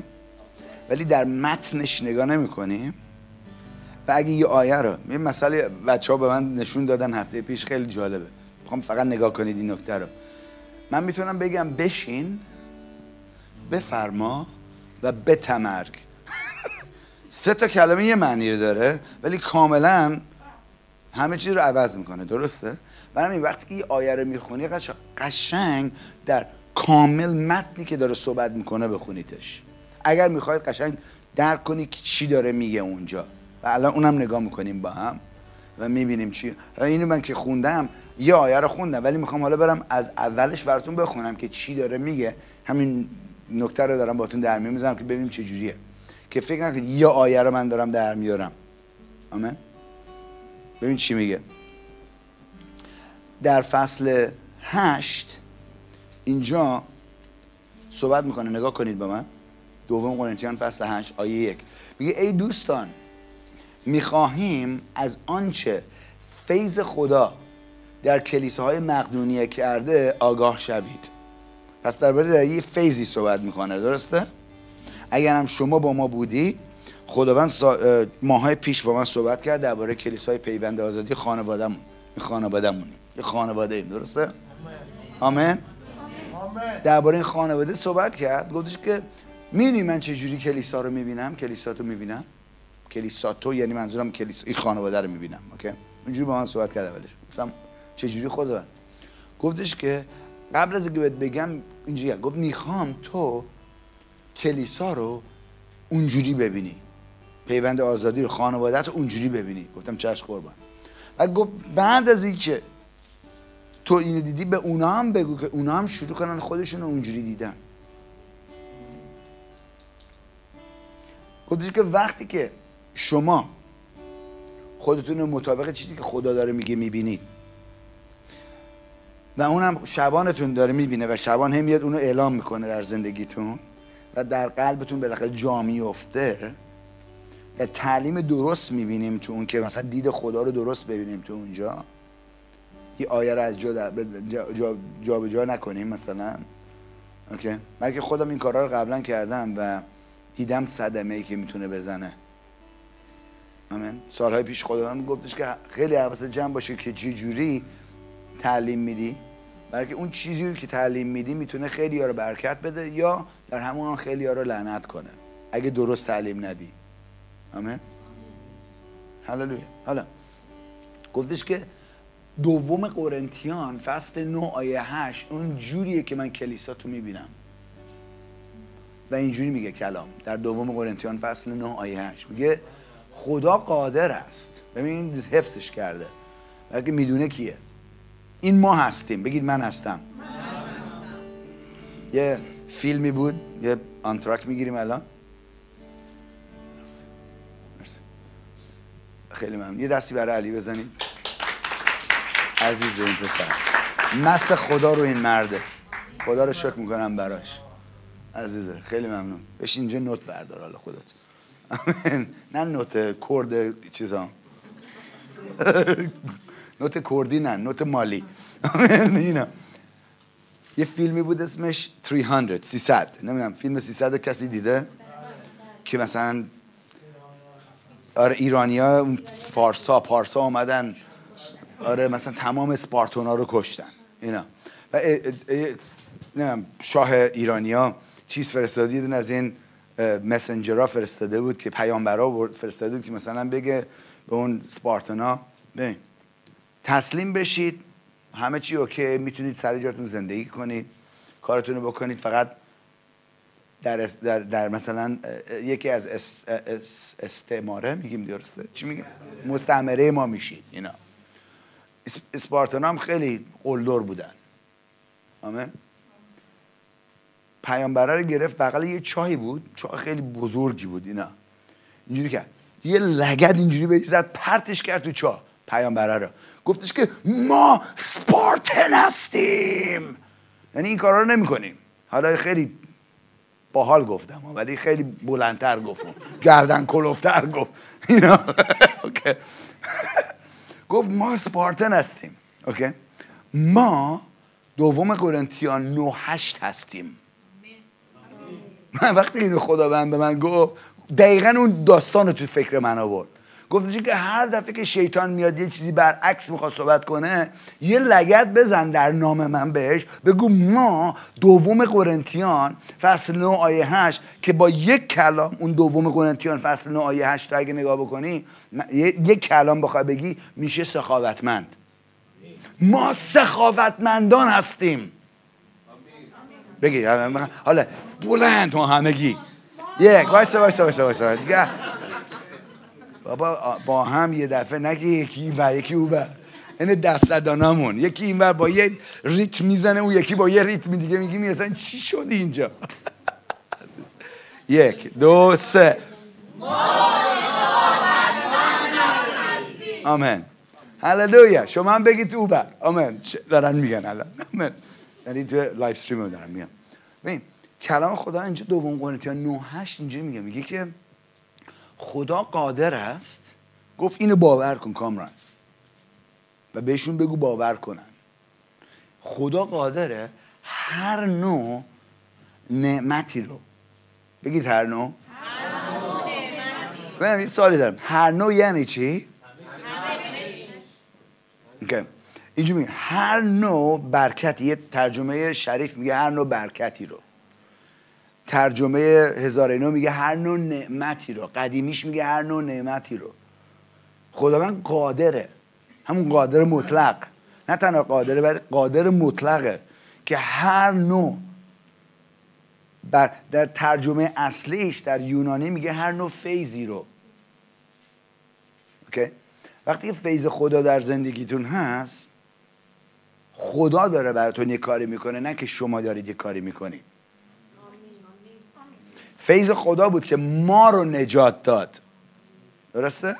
Speaker 1: ولی در متنش نگاه نمی‌کنیم. و اگه یه آیه رو یه مسئله بچه ها به من نشون دادن هفته پیش خیلی جالبه. می‌خوام فقط نگاه کنید این نکته رو. من می‌تونم بگم بشین بفرما و بتمرگ. سه تا کلمه یه معنی داره ولی کاملا همه چیز رو عوض می‌کنه درسته؟ برای همین وقتی که یه آیه رو می‌خونی قشنگ در کامل متنی که داره صحبت می‌کنه بخونیدش. اگر می‌خواید قشنگ درک کنی که چی داره میگه اونجا. و الان اونم نگاه می‌کنیم با هم و می‌بینیم چی. اینو من که خوندم یه آیه رو خوندم ولی می‌خوام حالا برم از اولش براتون بخونم که چی داره میگه. همین نکته رو دارم باتون در می‌ذارم که ببینیم چه جوریه. که فکر نکنید یه آیه رو من دارم در میارم. آمین. ببین چی میگه. در فصل هشت اینجا صحبت می‌کنه نگاه کنید با من. دوم قرنتیان فصل هشت آیه یک. میگه ای دوستان می‌خواهیم از آنچه فیض خدا در کلیساهای مقدونیه کرده آگاه شوید. پس درباره در یه فیضی صحبت می‌کنه درسته؟ اگر هم شما با ما بودی خداوند سا... ماهای پیش با من صحبت کرد درباره کلیسای پیوند آزادی خانوادهمون. این خانوادهمونیم. یه خانواده ایم درسته؟ آمین. درباره این خانواده صحبت کرد. گفتش که می‌دونی من چجوری کلیسا رو می‌بینم؟ کلیسا تو می‌بینم؟ کلیسا تو یعنی منظورم کلیسا این خانواده رو می‌بینم اوکی؟ اونجوری با من صحبت کرد اولش. گفتم چجوری خدا گفتش که قبل از اینکه بهت بگم اینجوری گفت می‌خوام تو کلیسا رو اونجوری ببینی. پیوند آزادی رو خانوادت اونجوری ببینی. گفتم چشم قربان. و گفت بعد از اینکه تو اینو دیدی به اونا هم بگو که اونا هم شروع کنن خودشون رو اونجوری دیدن. گفتش که وقتی که شما خودتون رو مطابق چیزی که خدا داره میگه می‌بینید و اونم شبانتون داره می‌بینه و شبان هم میاد اونو اعلام می‌کنه در زندگیتون و در قلبتون بالاخره جا میفته تعلیم درست می‌بینیم تو اون که مثلا دید خدا رو درست ببینیم تو اونجا. یه آیه رو از جا, جا, جا, جا جا نکنیم مثلا. اوکی؟ بلکه خودم این کارا رو قبلا کردم و دیدم صدمه ای که می‌تونه بزنه. آمین. سالهای پیش خودم گفتش که خیلی حواست جمع باشه که چه جوری تعلیم میدی. برای اون چیزی که تعلیم میدی می‌تونه خیلی ها رو برکت بده یا در همون خیلی ها رو لعنت کنه. اگه درست تعلیم ندی. آمین. هللویا. حالا گفتش که دوم قرنتیان فصل 9 آیه 8 اون جوریه که من کلیساتو می‌بینم. و اینجوری میگه کلام در دوم قرنتیان فصل 9 آیه 8 میگه خدا قادر است. ببین حفظش کرده. بلکه می‌دونه کیه. این ما هستیم. بگید من هستم. یه فیلمی بود. یه آنتراک می‌گیریم الان. خیلی ممنون. یه دستی برای علی بزنید. عزیز این پسر. مست خدا رو این مرده. خدا رو شکر می‌کنم براش. عزیزه خیلی ممنون. بشین اینجا نوت بردار حالا خودت. نه نوت کرد چیزا. نوت کردی نه نوت مالی. اینا. یه فیلمی بود اسمش 300 300. نمی‌دونم فیلم 300 کسی دیده؟ که مثلا آره ایرانیا فارسا پارسا آمدن آره مثلا تمام اسپارتونا رو کشتن. اینا. و نمی‌دونم شاه ایرانیا چیز فرستاده یه از این مسنجرها فرستاده بود که پیامبرا فرستاده بود که مثلا بگه به اون سپارتانا ببین تسلیم بشید همه چی اوکی می‌تونید سر جاتون زندگی کنید کارتون رو بکنید فقط در, در, در مثلا یکی از استعماره میگیم درسته؟ چی میگیم؟ مستعمره ما میشید اینا. اسپارتان هم خیلی قلدر بودن. آمین. پیامبره رو گرفت بغل یه چاهی بود چاه خیلی بزرگی بود اینا. اینجوری کرد. یه لگد اینجوری به زد پرتش کرد تو چاه پیامبره رو. گفتش که ما سپارتن هستیم. یعنی این کارا رو نمی کنیم حالا خیلی باحال گفتم ولی خیلی بلندتر گفتم گردن کلوفتر گفت. اینا. گفت ما سپارتن هستیم. اوکی. ما دوم قرنتیان 9 8 هستیم. من وقتی اینو خداوند به من گفت دقیقا اون داستان رو تو فکر من آورد. گفت که هر دفعه که شیطان میاد یه چیزی برعکس می‌خواد صحبت کنه یه لگت بزن در نام من بهش. بگو ما دوم قرنتیان فصل 9 آیه 8 که با یک کلام اون دوم قرنتیان فصل 9 آیه 8 رو اگه نگاه بکنی یک کلام بخوای بگی میشه سخاوتمند. ما سخاوتمندان هستیم. بگی حالا بلند ما همگی. یک وایسا وایسا وایسا وایسا. بابا با هم یه دفعه نگی یکی این ور یکی اون ور. این دست زدانامون یکی این ور با یه ریتم می‌زنه اون یکی با یه ریتم دیگه میگی اصلا چی شد اینجا؟ یک دو سه. آمین. هللویا. شما هم بگید او بر آمین. دارن میگن الان. آمین. یعنی تو live stream دارن میگن. ببین کلام خدا اینجا دوم قرنتیان 9 8 اینجوری میگه. میگه که خدا قادر است؟ گفت اینو باور کن کامران. و بهشون بگو باور کنن. خدا قادره هر نوع نعمتی رو. بگید هر نوع. ببینم یه سوالی دارم. هر نوع یعنی چی؟ اوکی. اینجا میگه هر نوع برکتی یه ترجمه شریف میگه هر نوع برکتی رو. ترجمه هزار نو میگه هر نوع نعمتی رو. قدیمیش میگه هر نوع نعمتی رو. خداوند قادره. همون قادر مطلق. نه تنها قادره بلکه قادر مطلقه که هر نوع بر در ترجمه اصلیش در یونانی میگه هر نوع فیضی رو. اوکی؟ وقتی که فیض خدا در زندگیتون هست خدا داره براتون یه کاری می‌کنه نه که شما دارید یه کاری می‌کنید. فیض خدا بود که ما رو نجات داد درسته؟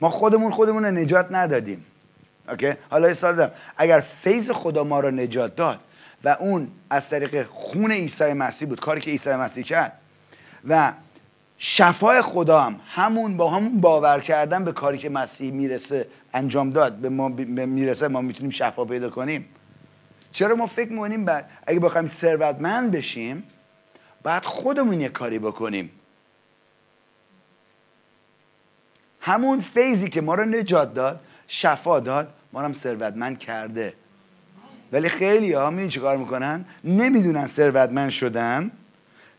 Speaker 1: ما خودمون خودمون رو نجات ندادیم اوکی؟ حالا یه سال دارم اگر فیض خدا ما رو نجات داد و اون از طریق خون عیسی مسیح بود کاری که عیسی مسیح کرد و شفای خدا هم همون با همون باور کردن به کاری که مسیح می‌رسه انجام داد به ما می‌رسه ما می‌تونیم شفا پیدا کنیم چرا ما فکر می‌کنیم اگه بخوایم ثروتمند بشیم باید خودمون یه کاری بکنیم. همون فیضی که ما رو نجات داد شفا داد ما رو هم ثروتمند کرده. ولی خیلی ها می‌دونی چی کار می‌کنن؟ نمی‌دونن ثروتمند شدن.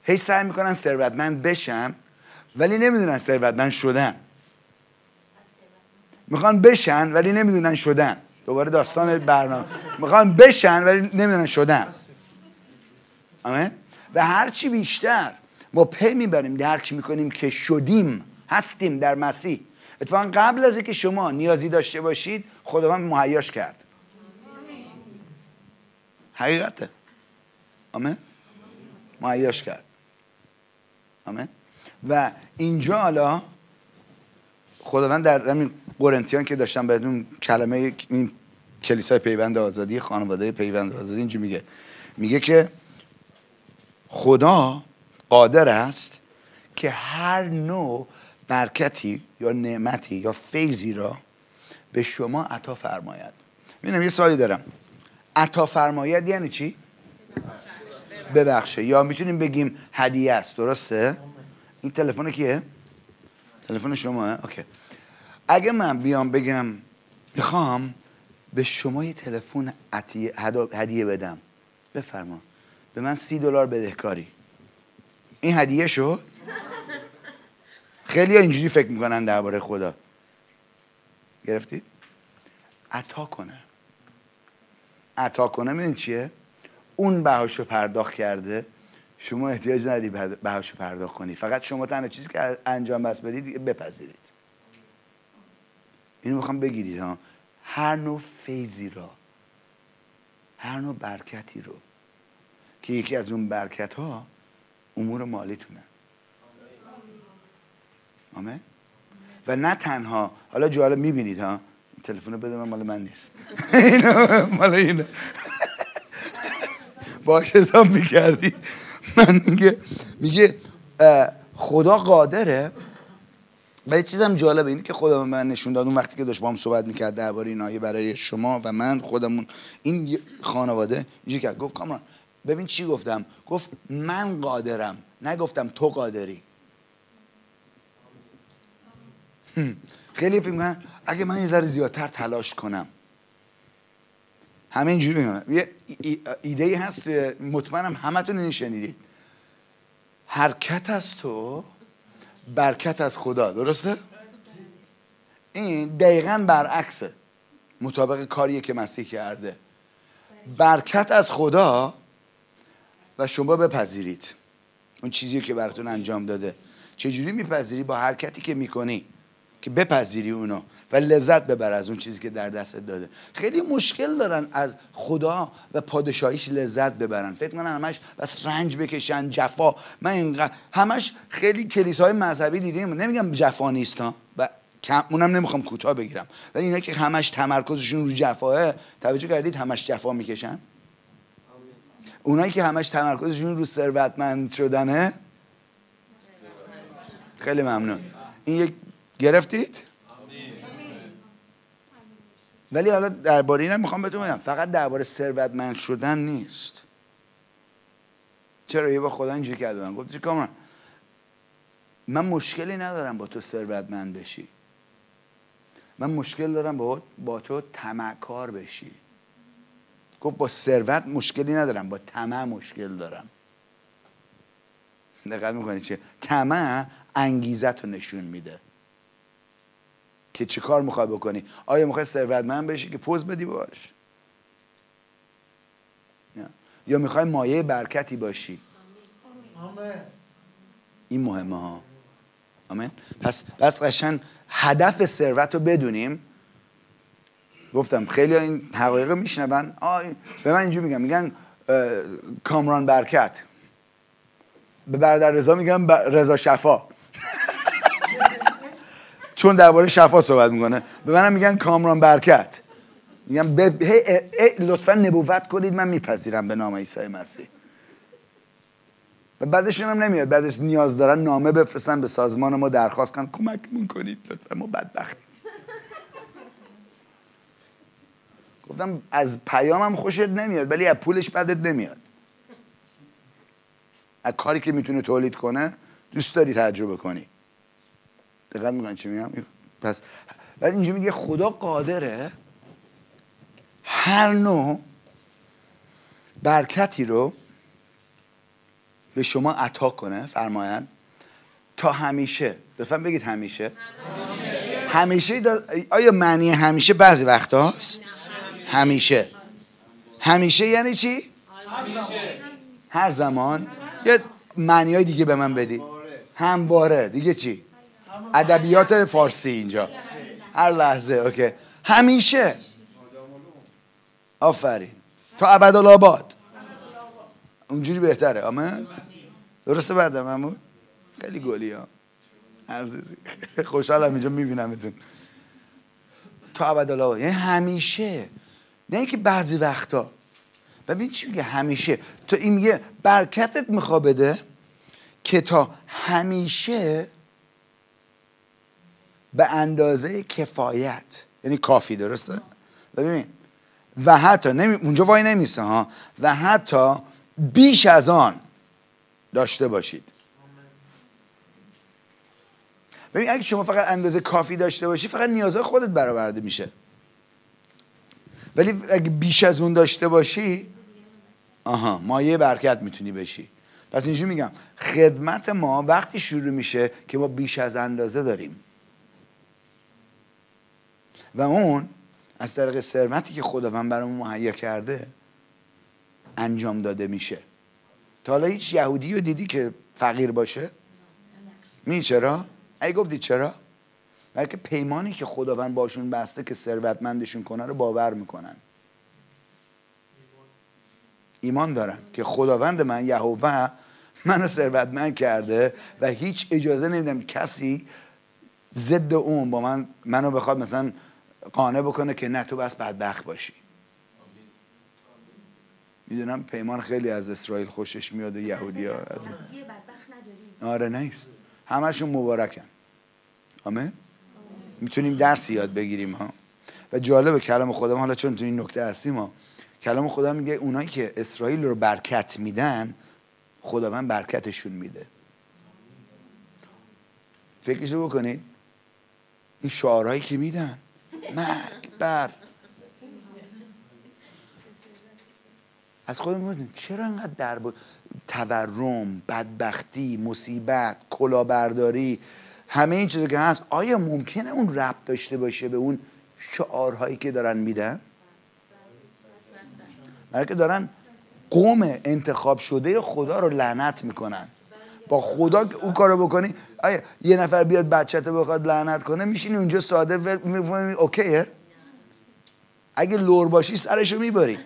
Speaker 1: هی سعی می‌کنن ثروتمند بشن ولی نمی‌دونن ثروتمند شدن. می‌خوان بشن ولی نمی‌دونن شدن. دوباره داستان برنامه. می‌خوان بشن ولی نمی‌دونن شدن. آمین؟ و هرچی بیشتر ما پی می‌بریم درک می‌کنیم که شدیم هستیم در مسیح. اتفاقا قبل از اینکه شما نیازی داشته باشید خداوند مهیاش کرد. حقیقته. آمین. مهیاش کرد. آمین. و اینجا حالا خداوند در همین قرنتیان که داشتم بهتون کلمه این کلیسای پیوند آزادی خانواده پیوند آزادی اینجا میگه. میگه که خدا قادر است که هر نوع برکتی یا نعمتی یا فیضی را به شما عطا فرماید. ببینم یه سوالی دارم. عطا فرماید یعنی چی؟ ببخشه یا می‌تونیم بگیم هدیه است. درسته؟ این تلفن کیه؟ تلفن شما. اوکی. اگه من بیام بگم می‌خوام به شما یه تلفن هدیه بدم. بفرما. به من سی دلار بدهکاری این هدیه شد خیلی اینجوری فکر می‌کنن درباره خدا. گرفتید عطا کنه. عطا کنه می‌دونی چیه؟ اون بهاشو پرداخت کرده. شما احتیاج نداری به- بهاشو پرداخت کنی. فقط شما تنها چیزی که انجام بس بدید بپذیرید. اینو می‌خوام بگیرید ها. هر نوع فیضی را هر نوع برکتی رو که یکی از اون برکت ها امور مالیتونه. آمین. و نه تنها حالا جالب می‌بینید ها؟ تلفن بده من مال من نیست. اینو مال اینه باش حساب می‌کردی. من میگه میگه خدا قادره. ولی چیزم جالبه اینه که خدا به من نشون داد. اون وقتی که داشت با هم صحبت می‌کرد درباره این آیه برای شما و من خودمون این یه خانواده اینجوری کرد. گفت کامران ببین چی گفتم؟ گفت من قادرم. نگفتم تو قادری. خیلی فکر می‌کنن اگه من یه ذره زیادتر تلاش کنم. همه اینجوری یه ای- ای- ایده ای هست مطمئنم همتون این شنیدید. حرکت از تو برکت از خدا. درسته؟ این دقیقا برعکسه. مطابق کاریه که مسیح کرده. برکت از خدا و شما بپذیرید. اون چیزی که براتون انجام داده. چجوری میپذیری؟ با حرکتی که می‌کنی که بپذیری اونو و لذت ببر از اون چیزی که در دستت داده. خیلی مشکل دارن از خدا و پادشاهیش لذت ببرن. فکر کنن همش بس رنج بکشن جفا. من اینقدر همش خیلی کلیساهای مذهبی دیدیم. نمیگم جفا نیست ها. و کم اونم نمی‌خوام کوتاه بگیرم. ولی اینا که همش تمرکزشون رو جفاه توجه کردید همش جفا می‌کشن؟ اونایی که همش تمرکزشون رو ثروتمند شدنه؟ خیلی ممنون. این یک گرفتید؟ ولی حالا درباره اینم می‌خوام بهتون بگم. فقط درباره ثروتمند شدن نیست. چرا؟ یه با خدا اینجوری کرده من. گفت کامران من مشکلی ندارم با تو ثروتمند بشی. من مشکل دارم با, با تو طمعکار بشی. گفت با ثروت مشکلی ندارم با طمع مشکل دارم. دقت می‌کنی چه طمع انگیزت رو نشون میده. که چه کار می‌خوای بکنی؟ آیا می‌خوای ثروتمند بشی که پوز بدی باش؟ یا- یا می‌خوای مایه برکتی باشی؟ این مهمه ها. آمین. پس پس قشن هدف ثروت رو بدونیم. گفتم خیلی این حقایق میشنون. به من اینجوری میگن. میگن کامران برکت. به برادر رضا میگن رضا شفا. چون درباره شفا صحبت می‌کنه. به منم میگن کامران برکت. میگم ب... لطفا نبوت کنید من میپذیرم به نام عیسی مسیح. و بعدشون هم نمیاد. بعدش نیاز دارن نامه بفرستن به سازمان ما درخواست کن کمکمون کنید لطفا ما بدبختیم. گفتم از پیامم خوشت نمیاد ولی از پولش بدت نمیاد. از کاری که می‌تونه تولید کنه دوست داری تجربه کنی. دقت می‌کنی چی میگم؟ پس بعد اینجا میگه خدا قادره هر نوع برکتی رو به شما عطا کنه فرمایند تا همیشه. بفهم بگید همیشه. همیشه. دا- آیا معنی همیشه بعضی وقت هاست همیشه. همیشه یعنی چی? هر زمان. یه معنی های دیگه به من بدید همواره. دیگه چی؟ ادبیات فارسی اینجا. هر لحظه اوکی. همیشه. آفرین. تا ابدالآباد. اونجوری بهتره. آمین درسته بعد محمود؟ خیلی گلی ها. عزیزی. خوشحالم اینجا میبینمتون. تا ابدالآباد. یعنی همیشه. نه اینکه بعضی وقتا. ببین چی میگه همیشه. تو این میگه برکتت میخوا بده که تا همیشه به اندازه کفایت. یعنی کافی درسته؟ ببین و حتی نمی... اونجا وای نمیسه ها. و حتی بیش از آن داشته باشید. ببین اگه شما فقط اندازه کافی داشته باشی فقط نیازهای خودت برآورده میشه. ولی اگه بیش از اون داشته باشی آها مایه برکت می‌تونی بشی. پس اینجوری میگم خدمت ما وقتی شروع میشه که ما بیش از اندازه داریم. و اون از طریق ثروتی که خداوند برامون مهیا کرده انجام داده میشه. تا حالا هیچ یهودی رو دیدی که فقیر باشه؟ می چرا؟ ای گفتی چرا؟ بلکه پیمانی که خداوند باشون بسته که ثروتمندشون کنه رو باور می‌کنن. ایمان دارن که خداوند من یهوه منو ثروتمند کرده و هیچ اجازه نمیدم کسی ضد اون با من منو بخواد مثلا قانع بکنه که نه تو بس بدبخت باشی. می‌دونم پیمان خیلی از اسرائیل خوشش میاد یهودی ها از آره نیست همشون مبارکن. آمین؟ می‌تونیم درسی یاد بگیریم ها. و جالب کلام خدا حالا چون تو این نکته هستیم ها. کلام خدا میگه اونایی که اسرائیل رو برکت میدن خداوند برکتشون میده. فکرشو بکنید. این شعارهایی که میدن. مکبر از خودمون بودیم چرا انقدر در تورم بدبختی مصیبت کلاهبرداری همه این چیزا که هست آیا ممکنه اون ربط داشته باشه به اون شعارهایی که دارن میدن؟ برای که دارن قوم انتخاب شده خدا رو لعنت می‌کنن. با خدا که اون کارو بکنی آیا یه نفر بیاد بچته بخواد لعنت کنه میشینی اونجا ساده می‌فهمی اوکیه اگه لور باشی سرشو می‌بری.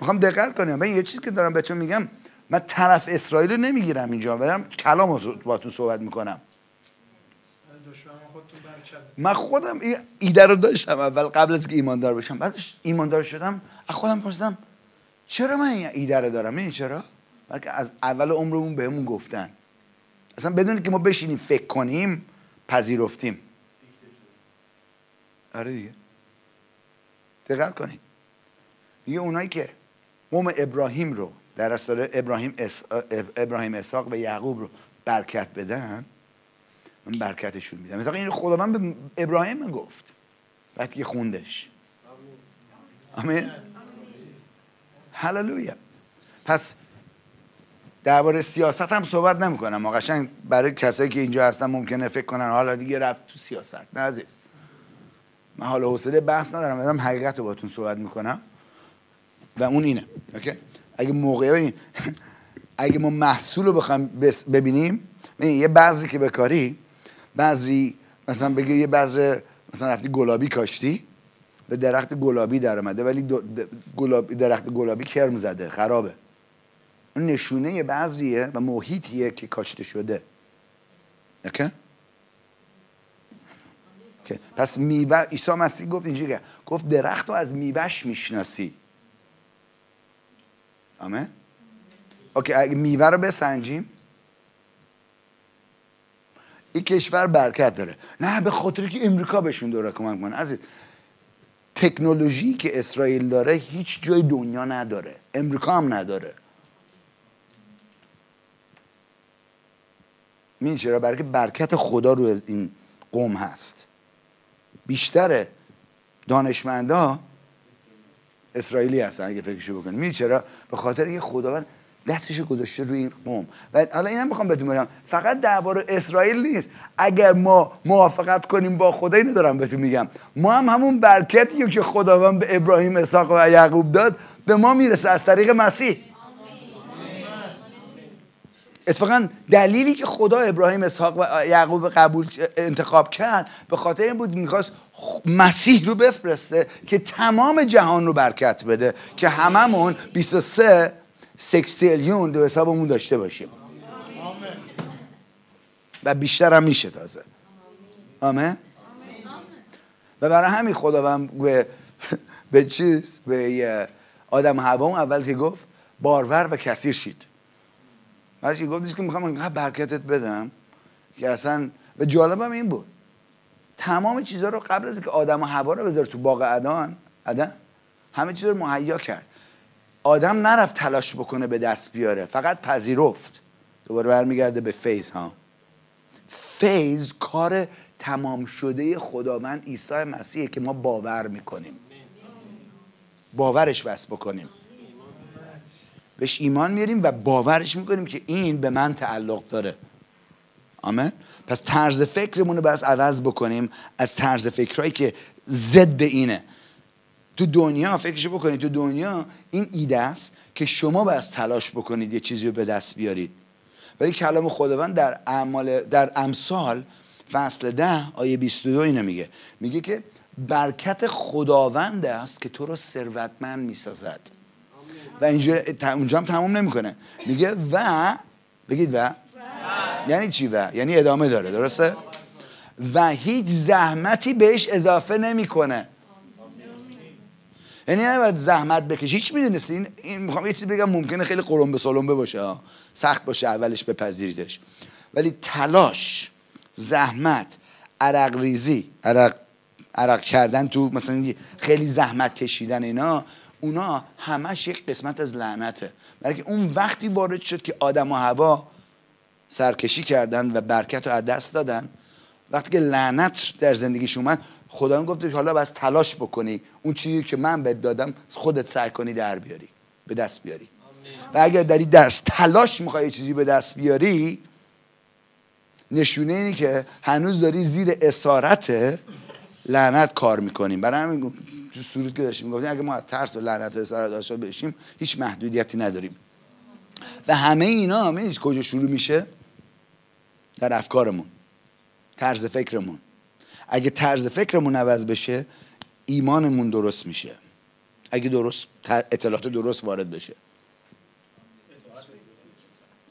Speaker 1: می‌خوام دقت کنیم. من یه چیزی که دارم بهتون میگم. من طرف اسرائیل رو نمی‌گیرم اینجا دارم کلام رو باتون صحبت می‌کنم. من خودم این ایده رو داشتم اول قبل از که ایماندار بشم. بعدش ایماندار شدم از خودم پرسیدم چرا من این ایده رو دارم؟ این چرا؟ بلکه از اول عمرمون بهمون گفتن. اصلا بدون که ما بشینیم فکر کنیم پذیرفتیم. آره دیگه. دقت کنید. میگه اونایی که قوم ابراهیم رو در داره ابراهیم اس... ابراهیم اسحاق و یعقوب رو برکت بدن من برکتشون میدم. مثلا این خداوند به ابراهیم گفت. وقتی خوندش. آمین. هللویا. پس درباره سیاست هم صحبت نمی‌کنم. ما قشنگ برای کسایی که اینجا هستن ممکنه فکر کنن حالا دیگه رفت تو سیاست. نه عزیز. من حالا حوصله بحث ندارم دارم حقیقت رو باتون صحبت می‌کنم. و اون اینه. اوکی؟ اگه موقع ببین اگه ما محصول رو بخوایم ببینیم ببین، یه بذری که بکاری بذری مثلا بگی یه بذر مثلا رفتی گلابی کاشتی به درخت گلابی در اومده ولی گلاب- درخت گلابی کرم زده خرابه. اون نشونه یه بذریه و محیطیه که کاشته شده. Okay. پس میوه عیسی مسیح گفت اینجوری گفت درخت رو از میوهش می‌شناسی. آمین. Okay اگه میوه رو بسنجیم. این کشور برکت داره. نه به خاطر که امریکا بهشون داره کمک کنه عزیز تکنولوژی که اسرائیل داره هیچ جای دنیا نداره. امریکا هم نداره. می‌دونی چرا؟ برای برکت خدا رو از این قوم هست. بیشتر دانشمندا اسرائیلی هستن اگه فکرشو بکنید می‌دونی چرا؟ به خاطر یه خداوند دستش گذاشته روی این قوم. و حالا اینم می‌خوام بهتون بگم فقط درباره اسرائیل نیست. اگر ما موافقت کنیم با خدا اینو دارم بهتون میگم. ما هم همون برکتی که خداوند به ابراهیم اسحاق و یعقوب داد به ما می‌رسه از طریق مسیح. اتفاقا دلیلی که خدا ابراهیم اسحاق و یعقوب قبول انتخاب کرد به خاطر این بود می‌خواست مسیح رو بفرسته که تمام جهان رو برکت بده که هممون 23 سکستیلیون دو حسابمون داشته باشیم. و بیشتر هم میشه تازه. آمین؟ و برای همین خداوند به به چیز به آدم هوا اول که گفت بارور و کثیر شید. برای چی گفتش که می‌خوام اینقدر برکتت بدم که اصلا و جالبم این بود. تمام چیزها رو قبل از اینکه آدم و هوا رو بذاره تو باغ عدن عدن همه چیز رو مهیا کرد. آدم نرفت تلاش بکنه به دست بیاره فقط پذیرفت. دوباره برمیگرده به فیض ها. فیض کار تمام شده خداوند عیسی مسیحه که ما باور می‌کنیم. باورش بس بکنیم. بهش ایمان میاریم و باورش می‌کنیم که این به من تعلق داره. آمین. پس طرز فکرمون رو بس عوض بکنیم از طرز فکرهایی که ضد اینه. تو دنیا فکرشو بکنید تو دنیا این ایده است که شما بس تلاش بکنید یه چیزی رو به دست بیارید. ولی کلام خداوند در اعمال در امثال فصل ده آیه 22 اینو میگه. میگه که برکت خداوند است که تو رو ثروتمند می‌سازد. و اینجا اونجا هم تموم نمی‌کنه. میگه و بگید و. یعنی چی و؟ یعنی ادامه داره درسته؟ و هیچ زحمتی بهش اضافه نمی‌کنه. یعنی نباید زحمت بکشی هیچ می‌دونستی؟ این, می‌خوام یه چیزی بگم ممکنه خیلی قرنبه سلمبه باشه. سخت باشه اولش بپذیریدش. ولی تلاش زحمت عرق ریزی عرق عرق کردن تو مثلا خیلی زحمت کشیدن اینا اونا همش یک قسمت از لعنته. برای اون وقتی وارد شد که آدم و هوا سرکشی کردن و برکت رو از دست دادن وقتی که لعنت در زندگیش اومد خدا گفت که حالا بس تلاش بکنی. اون چیزی که من بهت دادم خودت سعی کنی در بیاری به دست بیاری. و اگر داری درس تلاش می‌خوای چیزی به دست بیاری نشونه اینی که هنوز داری زیر اسارت لعنت کار می‌کنیم برای همین تو سرود که داشتیم گفتیم اگه ما از ترس و لعنت و اسارت داشته بشیم هیچ محدودیتی نداریم. و همه اینا همه کجا شروع میشه؟ در افکارمون طرز فکرمون. اگه طرز فکرمون عوض بشه ایمانمون درست میشه. اگه درست اطلاعات درست وارد بشه.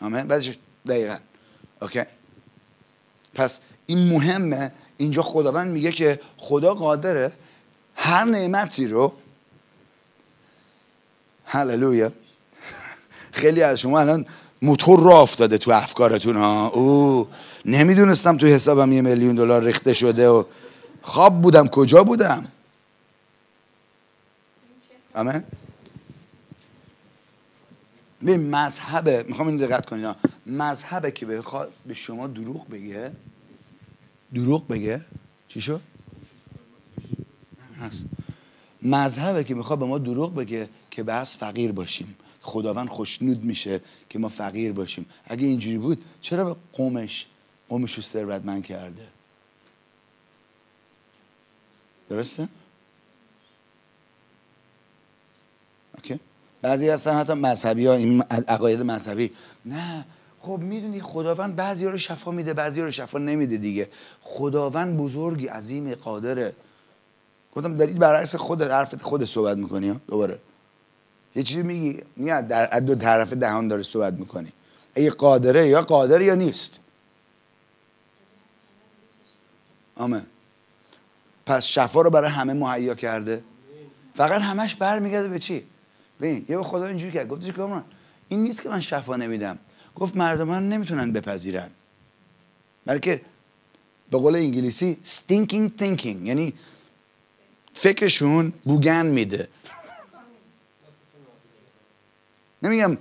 Speaker 1: آمین؟ بعدش دقیقا. اوکی. پس این مهمه. اینجا خداوند میگه که خدا قادره هر نعمتی رو هللویا. خیلی از شما الان موتور را افتاده تو افکارتون ها. او نمی‌دونستم تو حسابم یه میلیون دلار ریخته شده و خواب بودم. کجا بودم؟ آمین. به مذهبه می‌خوام این دقت کنید مذهبه که به شما دروغ بگه دروغ بگه چی شد؟ مذهبه که می‌خواد به ما دروغ بگه که بس فقیر باشیم. خداوند خوشنود میشه که ما فقیر باشیم. اگه اینجوری بود چرا به قومش قومش رو ثروتمند کرده؟ درسته؟ اوکی. بعضی هستن حتی مذهبی ها این عقاید مذهبی. نه خب می‌دونی خداوند بعضی ها رو شفا میده بعضی ها رو شفا نمیده دیگه. خداوند بزرگی عظیم قادره. گفتم دارید برعکس خود حرف خود صحبت می‌کنی دوباره. یه چیزی میگی؟ میاد در دو طرف دهان داره صحبت می‌کنی. اگه قادره یا قادر یا نیست. آمه پس شفا رو برای همه مهیا کرده. فقط همش برمیگرده به چی؟ ببین یه خدا اینجوری کرد. گفتش که من این نیست که من شفا نمیدم. گفت مردم نمی‌تونن بپذیرن. بلکه به قول انگلیسی stinking thinking. یعنی فکرشون بوگن میده. نمیگم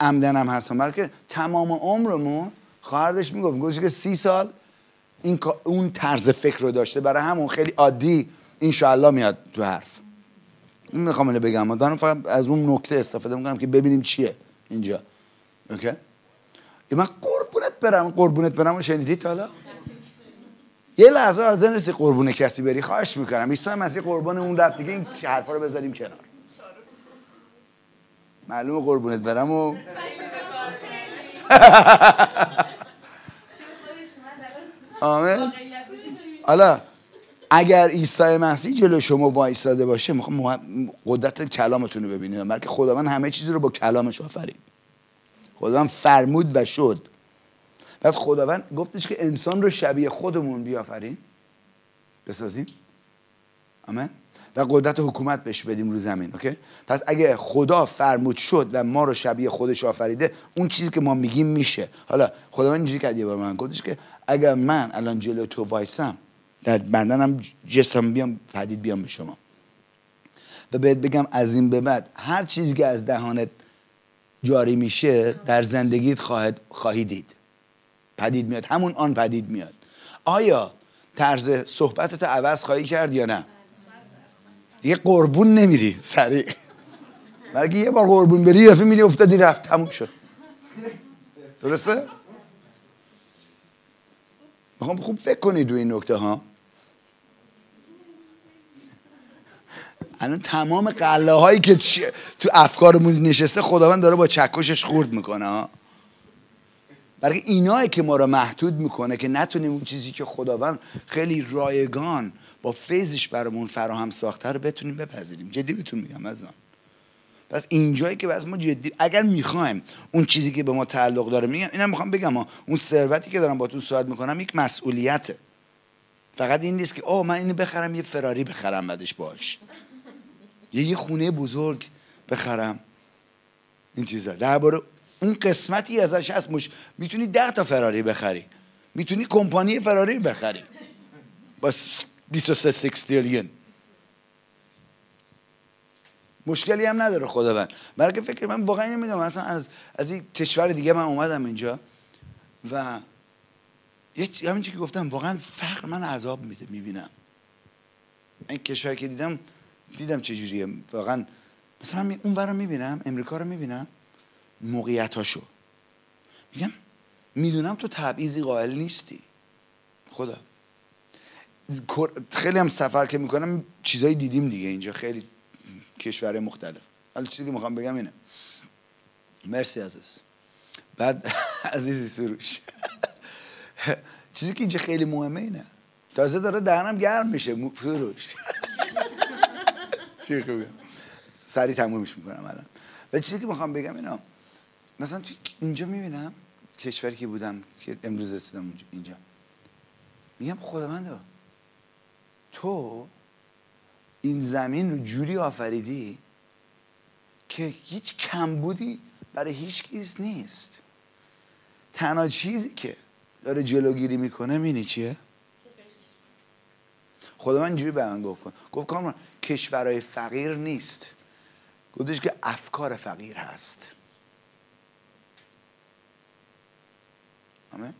Speaker 1: عمدنم هستم بلکه تمام عمرمون خواهرش می‌گفت می‌گفت که سی سال این اون طرز فکر رو داشته. برای همون خیلی عادی انشاءالله میاد تو حرف. می‌خوام اینو بگم. دارم فقط از اون نکته استفاده می‌کنم که ببینیم چیه اینجا. اوکی؟ من قربونت برم قربونت برم. و شنیدید حالا؟ یه لحظه از نرسی قربون کسی بری خواهش می‌کنم. عیسی مسیح قربان اون رفت. دیگه این حرفا رو بذاریم کنار. معلومه قربونت برم و آمین. حالا اگر عیسی مسیح جلو شما وایساده باشه می‌خوام قدرت کلامتون رو ببینید بلکه خداوند همه چیزی رو با کلامش آفرید خداوند فرمود و شد. بعد خداوند گفتش که انسان رو شبیه خودمون بیافرین. بسازیم. آمین. و قدرت حکومت بهش بدیم رو زمین اوکی؟ پس اگه خدا فرمود شد و ما رو شبیه خودش آفریده اون چیزی که ما میگیم میشه. حالا خداوند اینجوری کرد یه بار من. گفتش که اگر من الان جلو تو وایسم در بندنم جسم بیام پدید بیام به شما. و بهت بگم از این به بعد هر چیزی که از دهانت جاری میشه در زندگیت خواهد خواهی دید. پدید میاد. همون آن پدید میاد. آیا طرز صحبتت عوض خواهی کرد یا نه؟ دیگه قربون نمیری سریع بلکه یه بار قربون بری یه میری افتادی رفت. تموم شد. درسته؟ می‌خوام خوب فکر کنید روی این نکته ها. الان تمام قله هایی که تو افکارمون نشسته خداوند داره با چکشش خورد می‌کنه ها. برای اینایی که ما رو محدود می‌کنه که نتونیم اون چیزی که خداوند خیلی رایگان با فیضش برامون فراهم ساخته رو بتونیم بپذیریم. جدی بهتون میگم از آن پس اینجایی که بس ما جدی اگر می‌خوایم اون چیزی که به ما تعلق داره میگم اینم می‌خوام بگم ها. اون ثروتی که دارم باتون صحبت می‌کنم یک مسئولیته. فقط این نیست که اوه من اینو بخرم یه فراری بخرم بعدش باش. یه خونه بزرگ بخرم. این چیزا. درباره اون قسمتی ازش هست مش... می‌تونی ده تا فراری بخری. می‌تونی کمپانی فراری بخری. با س- 23 سکستیلیون مشکلی هم نداره خداوند. برای که فکر من واقعا نمیگم مثلا از از این کشور دیگه من اومدم اینجا و یه همین که گفتم واقعا فقر من عذاب میده می‌بینم. این کشور که دیدم دیدم چه جوریه. واقعا مثلا اون رو می‌بینم امریکا رو می‌بینم. موقعیتاشو. میگم می‌دونم تو تبعیضی قائل نیستی. خدا. خیلی هم سفر که می‌کنم چیزایی دیدیم دیگه اینجا. خیلی کشور مختلف. حالا چیزی که می‌خوام بگم اینه. مرسی عزیز. بعد عزیزی سروش. چیزی که اینجا خیلی مهمه اینه. تازه داره دهنم گرم میشه سروش. چی خوبه. سریع تمومش می‌کنم الان. ولی چیزی که می‌خوام بگم اینا مثلا تو اینجا می‌بینم کشوری که بودم که امروز رسیدم اینجا. میگم خداوندا تو این زمین رو جوری آفریدی که هیچ کمبودی برای هیچ کیز نیست. تنها چیزی که داره جلوگیری می‌کنه مینی چیه؟ خدا من اینجوری به من گفت. گفت کامران کشورهای فقیر نیست. گفتش که افکار فقیر هست. آمین.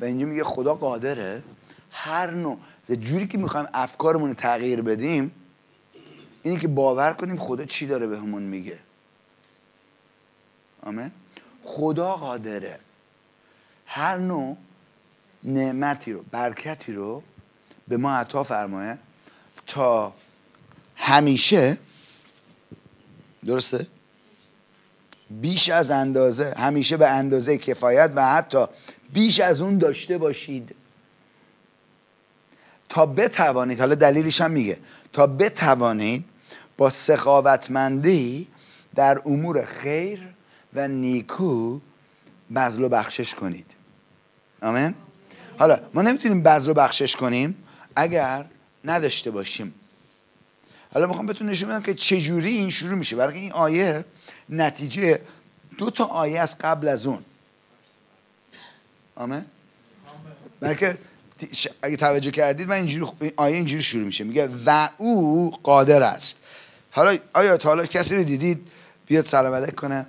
Speaker 1: و اینجا میگه خدا قادره. هر نوع جوری که می‌خوایم افکارمون رو تغییر بدیم اینی که باور کنیم خدا چی داره بهمون میگه. آمین. خدا قادره. هر نوع نعمتی رو برکتی رو به ما عطا فرمایه تا همیشه. درسته؟ بیش از اندازه همیشه به اندازه کفایت و حتی بیش از اون داشته باشید. تا بتوانید حالا دلیلش هم میگه تا بتوانید با سخاوتمندی در امور خیر و نیکو بذل و بخشش کنید. آمین؟ حالا ما نمی‌تونیم بذل و بخشش کنیم اگر نداشته باشیم. حالا می‌خوام بهتون نشون بدم که چجوری این شروع میشه. برای این آیه نتیجه دو تا آیه از قبل از اون. آمین؟ بلکه اگه توجه کردید من اینجوری این آیه اینجوری شروع میشه. میگه و او قادر است. حالا آیا تا حالا کسی رو دیدید؟ بیاد سلام علیک کنه.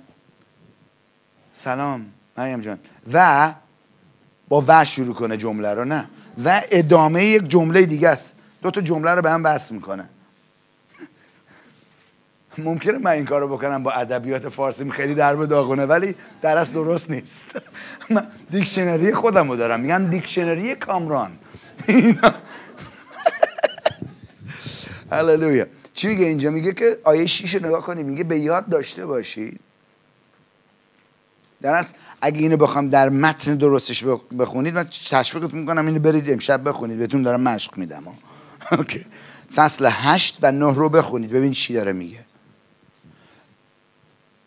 Speaker 1: سلام مریم جان. و با و شروع کنه جمله رو نه. و ادامه یک جمله دیگه است. دو تا جمله رو به هم بس می‌کنه. ممکنه من این کارو بکنم با ادبیات فارسیم خیلی در به داغونه ولی در اصل درست نیست من دیکشنری خودم رو دارم میگن دیکشنری کامران. هللویا چی میگه اینجا میگه که آیه 6 رو نگاه کنید میگه به یاد داشته باشید در اصل اگه اینو بخوام در متن درستش بخ- بخونید من تشویقتون می‌کنم اینو برید امشب بخونید بهتون دارم مشق میدم. اوکی. فصل هشت و نه رو بخونید ببین چی داره میگه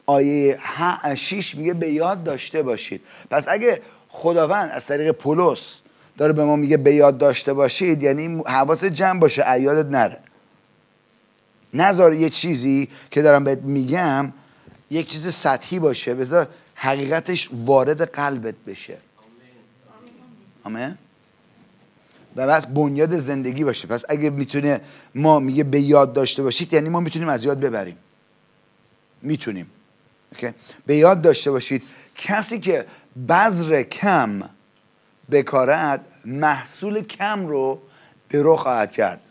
Speaker 1: آیه ه- شیش میگه به یاد داشته باشید. پس اگه خداوند از طریق پولس داره به ما میگه به یاد داشته باشید یعنی حواس جمع باشه. ایادت نره. نذار یه چیزی که دارم بهت میگم یک چیز سطحی باشه. بذار حقیقتش وارد قلبت بشه. آمین. و بس بنیاد زندگی باشه. پس اگه می‌تونه ما میگه به یاد داشته باشید یعنی ما می‌تونیم از یاد ببریم. می‌تونیم؟ به یاد داشته باشید کسی که بذر کم بکارد محصول کم رو درو خواهد کرد.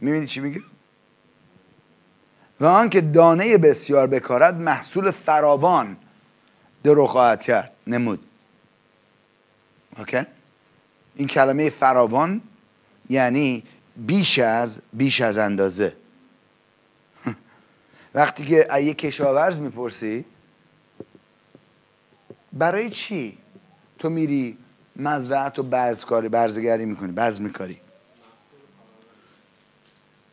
Speaker 1: می‌بینی چی میگه؟ و آنکه دانه بسیار بکارد محصول فراوان درو خواهد کرد. نمود. اوکی؟ این کلمه فراوان یعنی بیش از بیش از اندازه. وقتی که از یک کشاورز می‌پرسی برای چی تو میری مزرعت و بعض کاری برزگری می‌کنی بعض میکاری؟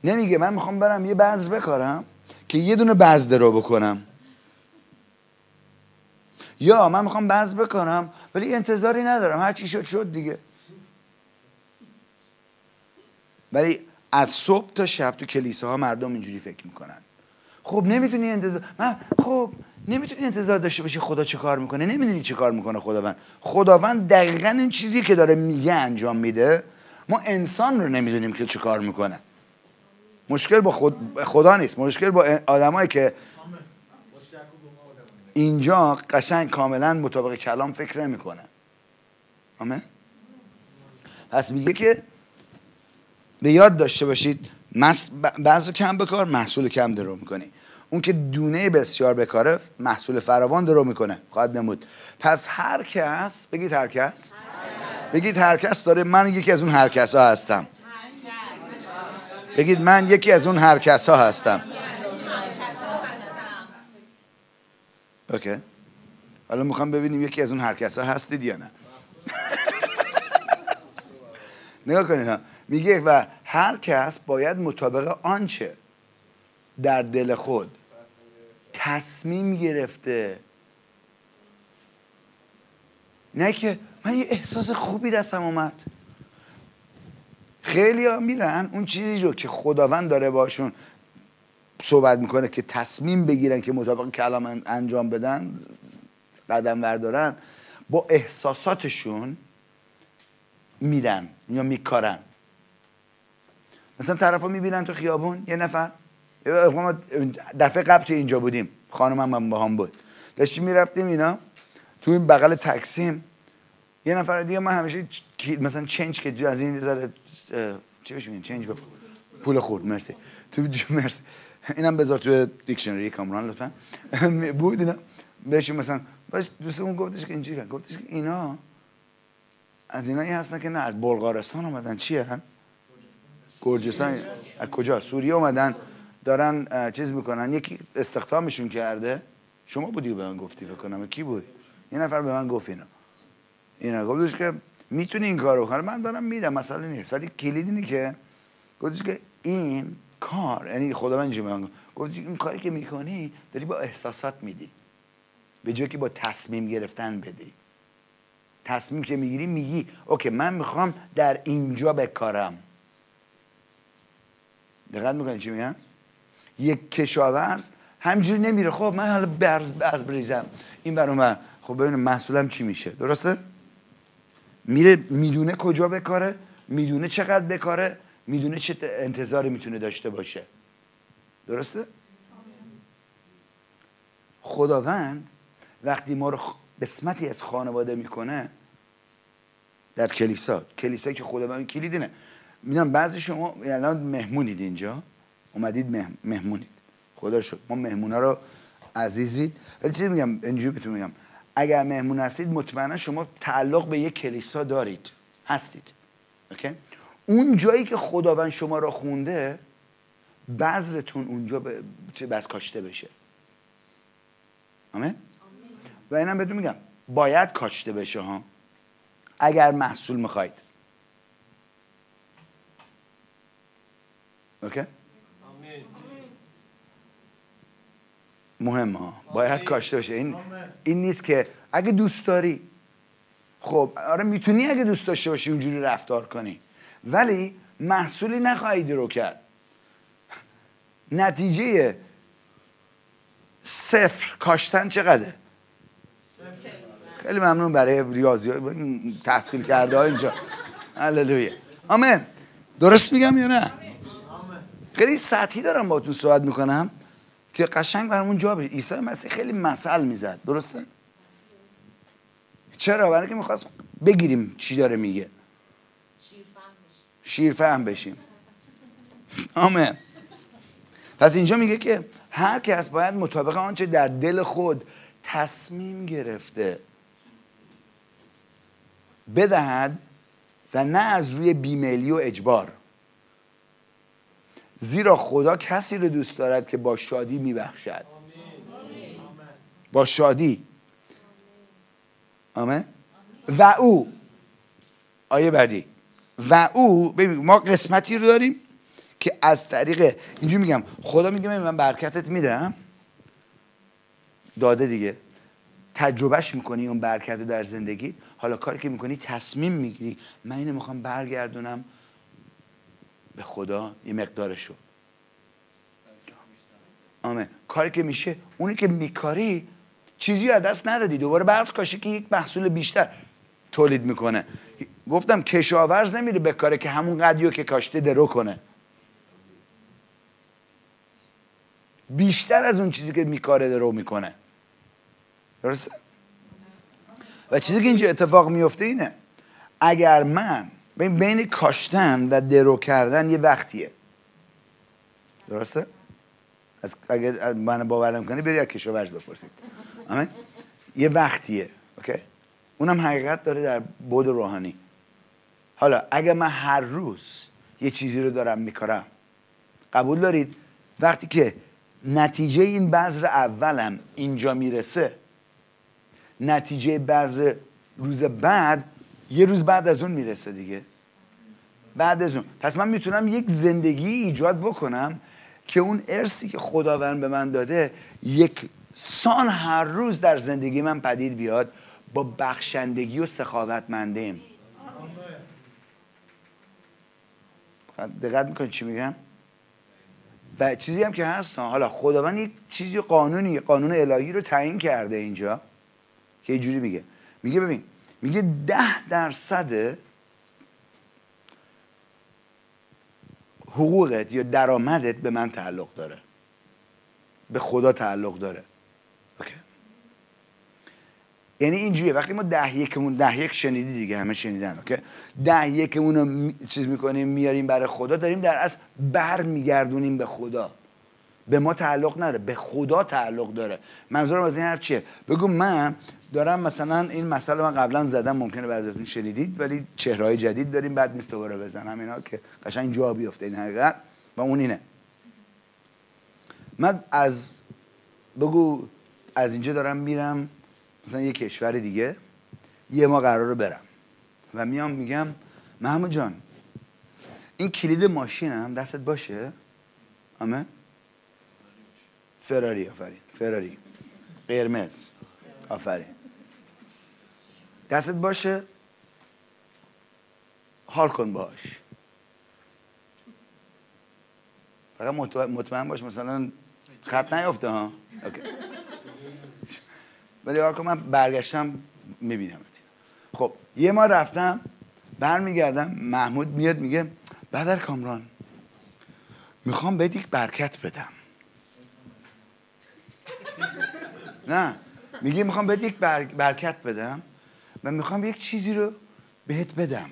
Speaker 1: نمیگه من می‌خوام برم یه بذر بکارم که یه دونه بذر رو بکنم. یا من می‌خوام بذر بکنم ولی انتظاری ندارم هر چی شد شد دیگه. ولی از صبح تا شب تو کلیساها مردم اینجوری فکر می‌کنن. خب نمی‌تونی انتظار من خب نمی‌تونی انتظار داشته باشی خدا چه کار می‌کنه؟ نمی‌دونی چه کار می‌کنه خداوند. خداوند دقیقا این چیزی که داره میگه انجام میده. ما انسان رو نمی‌دونیم که چه کار می‌کنه. مشکل با خود خدا نیست. مشکل با آدمایی که اینجا قشنگ کاملا مطابق کلام فکر نمی‌کنه. آمین؟ پس میگه که به یاد داشته باشید بعض کم بکار محصول کم درو می‌کنی. اون که دونه بسیار بکاره محصول فراوان درو می‌کنه. خواهد نمود. پس هر کس بگید هر کس. بگید هر کس داره من یکی از اون هر کس ها هستم. بگید من یکی از اون هر کس ها هستم. اوکی. حالا می‌خوام ببینیم یکی از اون هر کس ها هستید یا نه. نگاه کنید میگه و هر کس باید مطابق آنچه در دل خود. تصمیم گرفته. نه که من یه احساس خوبی دستم اومد. خیلی ها میرن اون چیزی رو که خداوند داره باشون صحبت می‌کنه که تصمیم بگیرن که مطابق کلام انجام بدن قدم بردارن با احساساتشون میدن یا میکارن. مثلا طرف ها می‌بینن تو خیابون یه نفر دفعه قبل که اینجا بودیم خانم هم با هم بود. داشتیم می‌رفتیم اینا تو این بغل تکسیم یه نفر دیگه من همیشه مثلا چنج که از این ذره چی بهش میگن؟ چنج. پول خورد مرسی. تو مرسی. اینم بذار تو دیکشنری کامران لطفا. بود اینا. بهش مثلا باش دوستمون گفتش که اینجوری گفتش که اینا از اینایی هستن که نه از بلغارستان اومدن. چیه؟ هم گرجستان. از کجا؟ سوریه اومدن. دارن چیز می‌کنن. یکی استخدامشون کرده شما بودی به من گفتی فکر کی بود؟ یه نفر به من گفت اینا اینا گفتش که می‌تونی این کارو کنی من دارم میدم مسئله نیست. ولی کلید اینه که گفتش که این کار یعنی خدا من من گفتش این کاری که می‌کنی داری با احساسات میدی. به جای که با تصمیم گرفتن بدی. تصمیم که می‌گیری میگی. اوکی من می‌خوام در اینجا بکارم. دقت می‌کنی چی میگم؟ یک کشاورز همجوری نمیره. خب من حالا برز از بریزم. این برای من. خب ببینم محصولم چی میشه. درسته؟ میره می‌دونه کجا بکاره می‌دونه چقدر بکاره می‌دونه چه انتظاری می‌تونه داشته باشه. درسته؟ خداوند وقتی ما رو قسمتی از خانواده می‌کنه در کلیسا کلیسایی که خداوند کلیدینه می‌دونم بعضی شما الان مهمونید اینجا. اومدید مهمونید. خدا شد ما مهمونا رو عزیزید. ولی چیزی میگم اینجوری بهتون میگم. اگر مهمون هستید مطمئنا شما تعلق به یک کلیسا دارید. هستید. اوکی؟ اون جایی که خداوند شما را خونده بذرتون اونجا به بس کاشته بشه. آمین. و اینم بهتون میگم. باید کاشته بشه ها. اگر محصول می‌خواید. اوکی؟ مهم ها باید کاشته باشه. این این نیست که اگه دوست داری خب آره می‌تونی اگه دوست داشته باشی اونجوری رفتار کنی. ولی محصولی نخواهی درو کرد. نتیجه صفر کاشتن چقدره؟ خیلی ممنون برای ریاضی تحصیل کرده ها اینجا. هللویا. آمین. درست میگم یا نه؟ خیلی سطحی دارم با تو صحبت می‌کنم. که قشنگ برامون جا بشه عیسی مسیح خیلی مثل می‌زد. درسته؟ چرا؟ برای که می‌خواست بگیریم چی داره میگه. شیر فهم بشیم. آمین. پس اینجا میگه که هر کس باید مطابق آنچه در دل خود تصمیم گرفته بدهد و نه از روی بیمیلی و اجبار. زیرا خدا کسی رو دوست دارد که با شادی میبخشد. با شادی. آمین. و او. آیه بعدی. و او ببین ما قسمتی رو داریم که از طریق اینجوری میگم خدا میگه من برکتت میدم. داده دیگه. تجربهش می‌کنی اون برکت رو در زندگی حالا کاری که می‌کنی تصمیم می‌گیری. من اینو می‌خوام برگردونم. به خدا یه مقدارشو. آمین. کاری که میشه اونی که میکاری چیزی از دست ندادی. دوباره بعض کاشی که یک محصول بیشتر تولید می‌کنه. گفتم کشاورز نمیره به کاره که همون قدیو که کاشته درو کنه. بیشتر از اون چیزی که میکاره درو می‌کنه. درسته؟ و چیزی که اینجا اتفاق میفته اینه اگر من بین, کاشتن و درو کردن یه وقتیه. درسته؟ از اگر من باورم کنی بری از کشاورز بپرسید. آمین؟ یه وقتیه اوکی؟ اونم حقیقت داره در بود روحانی. حالا اگر من هر روز یه چیزی رو دارم میکارم قبول دارید؟ وقتی که نتیجه این بذر اولم اینجا می‌رسه نتیجه بذر روز بعد یه روز بعد از اون می‌رسه دیگه. بعد از اون. پس من می‌تونم یک زندگی ایجاد بکنم که اون ارسی که خداوند به من داده یک سان هر روز در زندگی من پدید بیاد با بخشندگی و سخاوتمندیم. دقت می‌کنید چی میگم؟ و چیزی هم که هست حالا خداوند یک چیزی قانونی قانون الهی رو تعیین کرده اینجا که اینجوری میگه. میگه ببین میگه ده درصد حقوقت یا درآمدت به من تعلق داره. به خدا تعلق داره. اوکی؟ یعنی اینجوریه. وقتی ما ده یکمون ده یک شنیدی دیگه همه شنیدن اوکی؟ ده یکمون رو می... چیز می‌کنیم میاریم برای خدا داریم در اصل بر میگردونیم به خدا. به ما تعلق نداره. به خدا تعلق داره. منظورم از این حرف چیه؟ بگو من دارم مثلا این مسئله من قبلا زدم ممکنه بعضیتون شنیدید ولی چهرهای جدید داریم بعد نیست دوباره بزنم اینا که قشنگ جا بیفته این حقیقت. و اون اینه. من از بگو از اینجا دارم میرم مثلا یه کشور دیگه یه ما قراره برم. و میام میگم محمود جان این کلید ماشینم دستت باشه؟ آمه؟ فراری آفرین. فراری. قرمز. آفرین. دستت باشه. حال کن باش. فقط مطمئن باش مثلا خط نیفته ها. ولی حال کن من برگشتم می‌بینم. خب یه ما رفتم برمیگردم محمود میاد میگه بدر کامران می‌خوام بهت یک برکت بدم. نه میگه می‌خوام بهت یک برکت بدم. و می‌خوام یک چیزی رو بهت بدم.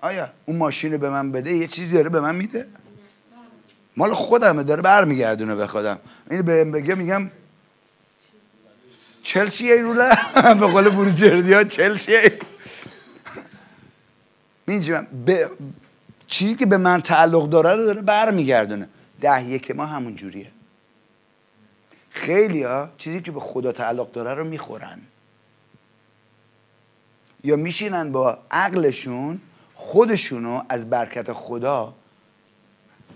Speaker 1: آیا اون ماشین رو به من بده؟ یه چیزی داره به من میده؟ مال خودمه داره برمیگردونه به خودم. این به بگه میگم چلسی ای روله؟ به قول بروجردی ها چلسی ای. به چیزی که به من تعلق داره رو داره برمیگردونه. ده یک ما همون جوریه. خیلی ها چیزی که به خدا تعلق داره رو می‌خورن. یا میشینن با عقلشون خودشونو از برکت خدا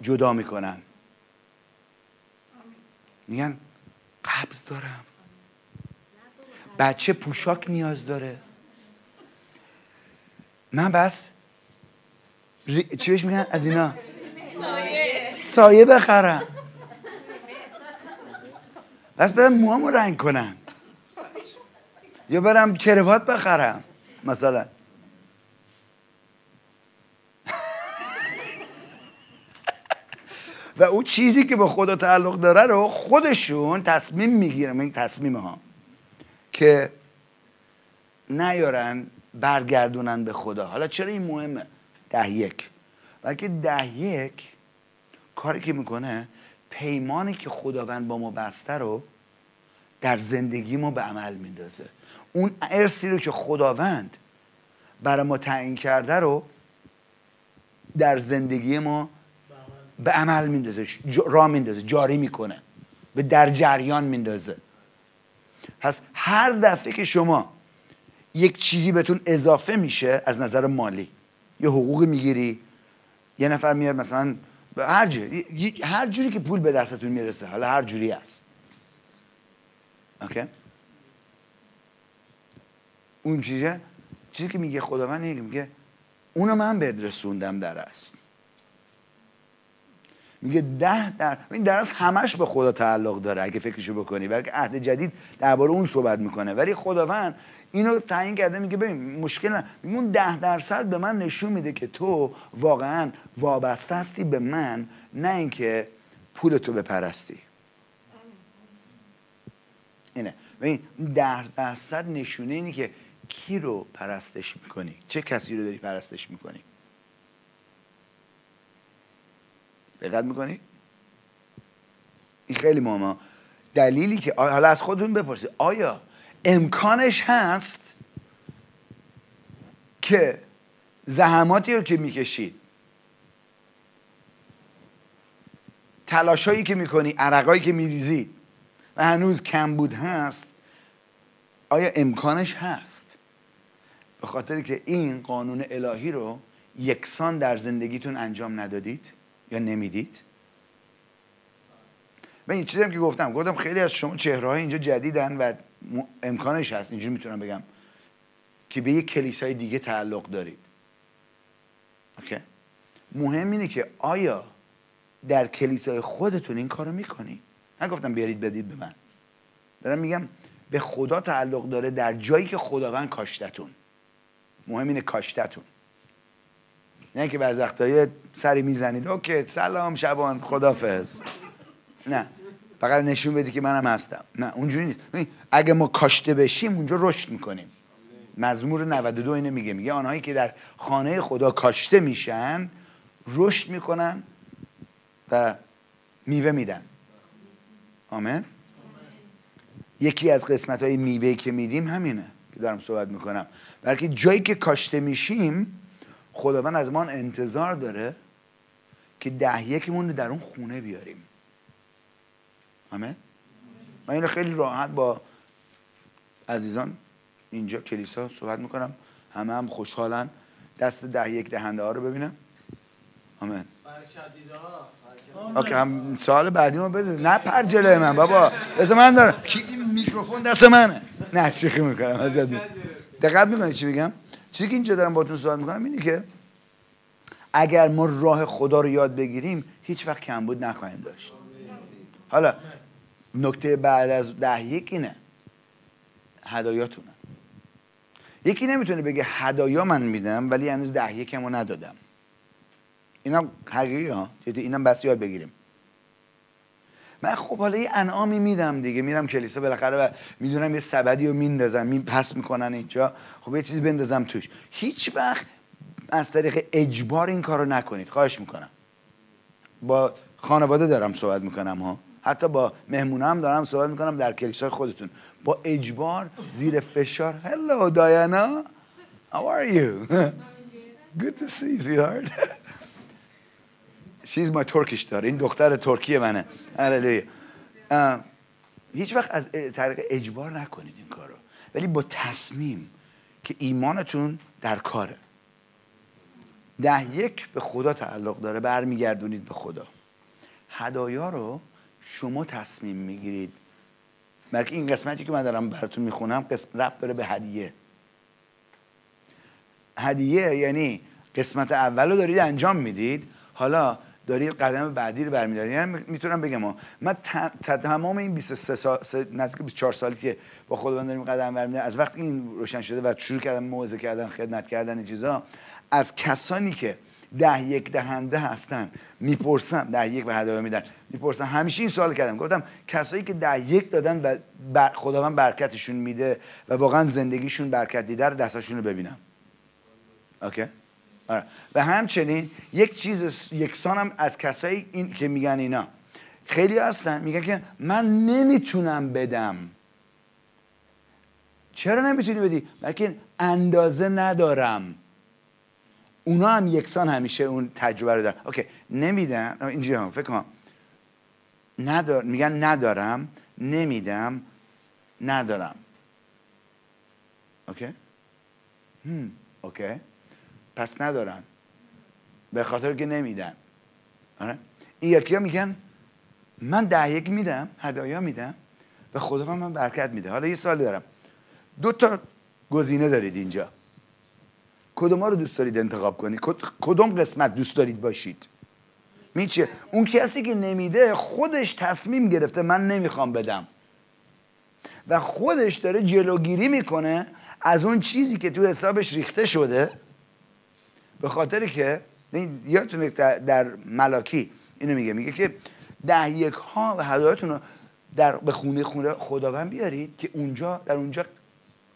Speaker 1: جدا می‌کنن. میگن قبض دارم. بچه پوشاک نیاز داره. من بس چی بهش میگن؟ از اینا. سایه بخرم. بس برم موامو رنگ کنم یا برم کروات بخرم مثلا. و اون چیزی که به خدا تعلق داره رو خودشون تصمیم می‌گیرن. این تصمیم ها که نیارن برگردونن به خدا. حالا چرا این مهمه؟ ده یک. بلکه ده یک کاری که می‌کنه پیمانی که خداوند با ما بسته رو در زندگی ما به عمل میندازه. اون ارسی رو که خداوند برای ما تعیین کرده رو در زندگی ما به عمل میندازه را میندازه جاری می‌کنه به در جریان میندازه. پس هر دفعه که شما یک چیزی بهتون اضافه میشه از نظر مالی یه حقوق می‌گیری یه نفر میاد مثلا هر جوری هر جوری که پول به دستتون می‌رسه حالا هر جوری هست اوکی. اون چیزه چیزی که میگه خداوند میگه اونو من بهت رسوندم درست میگه ده در این درس همش به خدا تعلق داره اگه فکرشو بکنی بلکه عهد جدید درباره اون صحبت می‌کنه. ولی خداوند اینو تعیین کرده میگه ببین مشکل نه میگه اون ده درصد به من نشون میده که تو واقعا وابسته هستی به من نه اینکه پول تو بپرستی اینه ببین ده درصد نشونه اینی که کی رو پرستش می‌کنی؟ چه کسی رو داری پرستش می‌کنی؟ دقت می‌کنی؟ این خیلی مهمه. دلیلی که حالا از خودتون بپرسید. آیا امکانش هست که زحماتی رو که می‌کشید تلاشایی که می‌کنی عرقایی که میریزید و هنوز کم بود هست آیا امکانش هست؟ به خاطر که این قانون الهی رو یکسان در زندگیتون انجام ندادید یا نمی‌دید؟ من این چیزی که گفتم گفتم خیلی از شما چهره های اینجا جدیدن و امکانش هست. اینجوری می‌تونم بگم که به یک کلیسای دیگه تعلق دارید. اوکی؟ مهم اینه که آیا در کلیسای خودتون این کارو می‌کنی نگفتم بیارید بدید به من. دارم میگم به خدا تعلق داره در جایی که خداوند کاشتتون. مهم اینه کاشتتون. نه که بعض وقتایی سری می‌زنید. اوکی سلام شبان خدافظ نه فقط نشون بدی که منم هستم. نه اونجوری نیست. اگه ما کاشته بشیم اونجا رشد می‌کنیم. مزمور 92 اینو میگه. میگه آنهایی که در خانه خدا کاشته میشن رشد می‌کنن و میوه میدن. آمین؟ یکی از قسمت های میوه که میدیم همینه که دارم صحبت می‌کنم. بلکه جایی که کاشته میشیم خداوند از ما انتظار داره که ده یکمون رو در اون خونه بیاریم. آمین؟ من اینو خیلی راحت با عزیزان اینجا کلیسا صحبت می‌کنم. همه هم خوشحالن. دست ده یک دهنده ها رو ببینم. آمین. اوکی هم سوال بعدی ما بده نه پر جلوی من بابا. بس من دارم. کی میکروفون دست منه. نه شوخی می‌کنم ازت دقت می‌کنی چی بگم چیزی که اینجا دارم باتون صحبت می‌کنم اینه که اگر ما راه خدا رو یاد بگیریم هیچ وقت کمبود نخواهیم داشت. حالا نکته بعد از ده یک اینه هدایاتونه. یکی نمی‌تونه بگه هدایا من میدم ولی هنوز ده یکمو ندادم. اینا حقیقی ها؟ جدی اینم بس یاد بگیریم. من خب حالا یه انعامی میدم دیگه. میرم کلیسا بالاخره و می‌دونم یه سبدی رو میندازم می پس می‌کنن اینجا. خب یه چیزی بندازم توش. هیچ وقت از طریق اجبار این کارو نکنید. خواهش می‌کنم. با خانواده دارم صحبت می‌کنم ها. حتی با مهمونه هم دارم صحبت می‌کنم در کلیسای خودتون. با اجبار زیر فشار. Hello Diana. How are you? Good to see you sweetheart. She's my Turkish داره این دختر ترکیه منه. هللویا هیچ وقت از طریق اجبار نکنید این کارو. ولی با تصمیم که ایمانتون در کاره. ده یک به خدا تعلق داره. برمیگردونید به خدا. هدایا رو شما تصمیم می‌گیرید. بلکه این قسمتی که من دارم براتون می‌خونم قسم رفت داره به هدیه. هدیه یعنی قسمت اول رو دارید انجام می‌دید. حالا دارید قدم بعدی رو برمیدارید یعنی می‌تونم بگم من تمام این 23 سال نزدیک 24 سالی که با خودم داریم قدم برمیداریم از وقتی این روشن شده و شروع کردم موعظه کردن خدمت کردن این چیزا از کسانی که ده یک دهنده هستن می‌پرسم ده یک و هدایه میدن می‌پرسم همیشه این سوال کردم. گفتم کسایی که ده یک دادن و بر خداوند برکتشون میده و واقعا زندگیشون برکت دیده رو دستاشون رو ببینم. اوکی؟ آره. و همچنین یک چیز یکسانم از کسایی این که میگن اینا. خیلی هستن میگن که من نمی‌تونم بدم. چرا نمی‌تونی بدی؟ بلکه اندازه ندارم. اونا هم یکسان همیشه اون تجربه رو دارن. Okay نمیدن. اینجوری هم فکر کنم. ندار... میگن ندارم نمیدم ندارم. Okay؟ هم. Okay. پس ندارن. به خاطر که نمیدن. آره؟ این یکی میگن من ده یک میدم هدایا میدم و خدا من برکت میده. حالا یه سالی دارم. دو تا گزینه دارید اینجا. کدوم رو دوست دارید انتخاب کنید؟ کد- کدوم قسمت دوست دارید باشید؟ میچه اون کسی که نمیده خودش تصمیم گرفته من نمی‌خوام بدم. و خودش داره جلوگیری می‌کنه از اون چیزی که تو حسابش ریخته شده. به خاطر که یادتونه در- ملاکی اینو میگه میگه که ده یک ها و هدایتون رو در به خونه خونه خداوند بیارید که اونجا در اونجا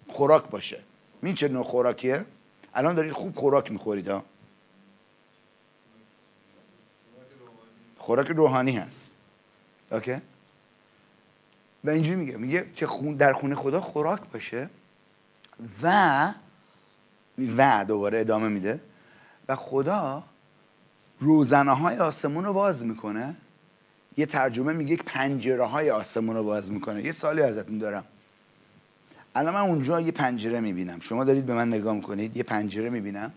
Speaker 1: خوراک باشه. این چه نوع خوراکیه؟ الان دارید خوب خوراک می‌خورید ها. خوراک روحانی هست. اوکی؟ و اینجوری میگه میگه که خون در خونه خدا خوراک باشه و و دوباره ادامه میده. و خدا روزنه های آسمون رو باز می‌کنه. یه ترجمه میگه پنجره های آسمون رو باز می‌کنه. یه سالی ازتون دارم. الان من اونجا یه پنجره می‌بینم. شما دارید به من نگاه می‌کنید یه پنجره می‌بینم.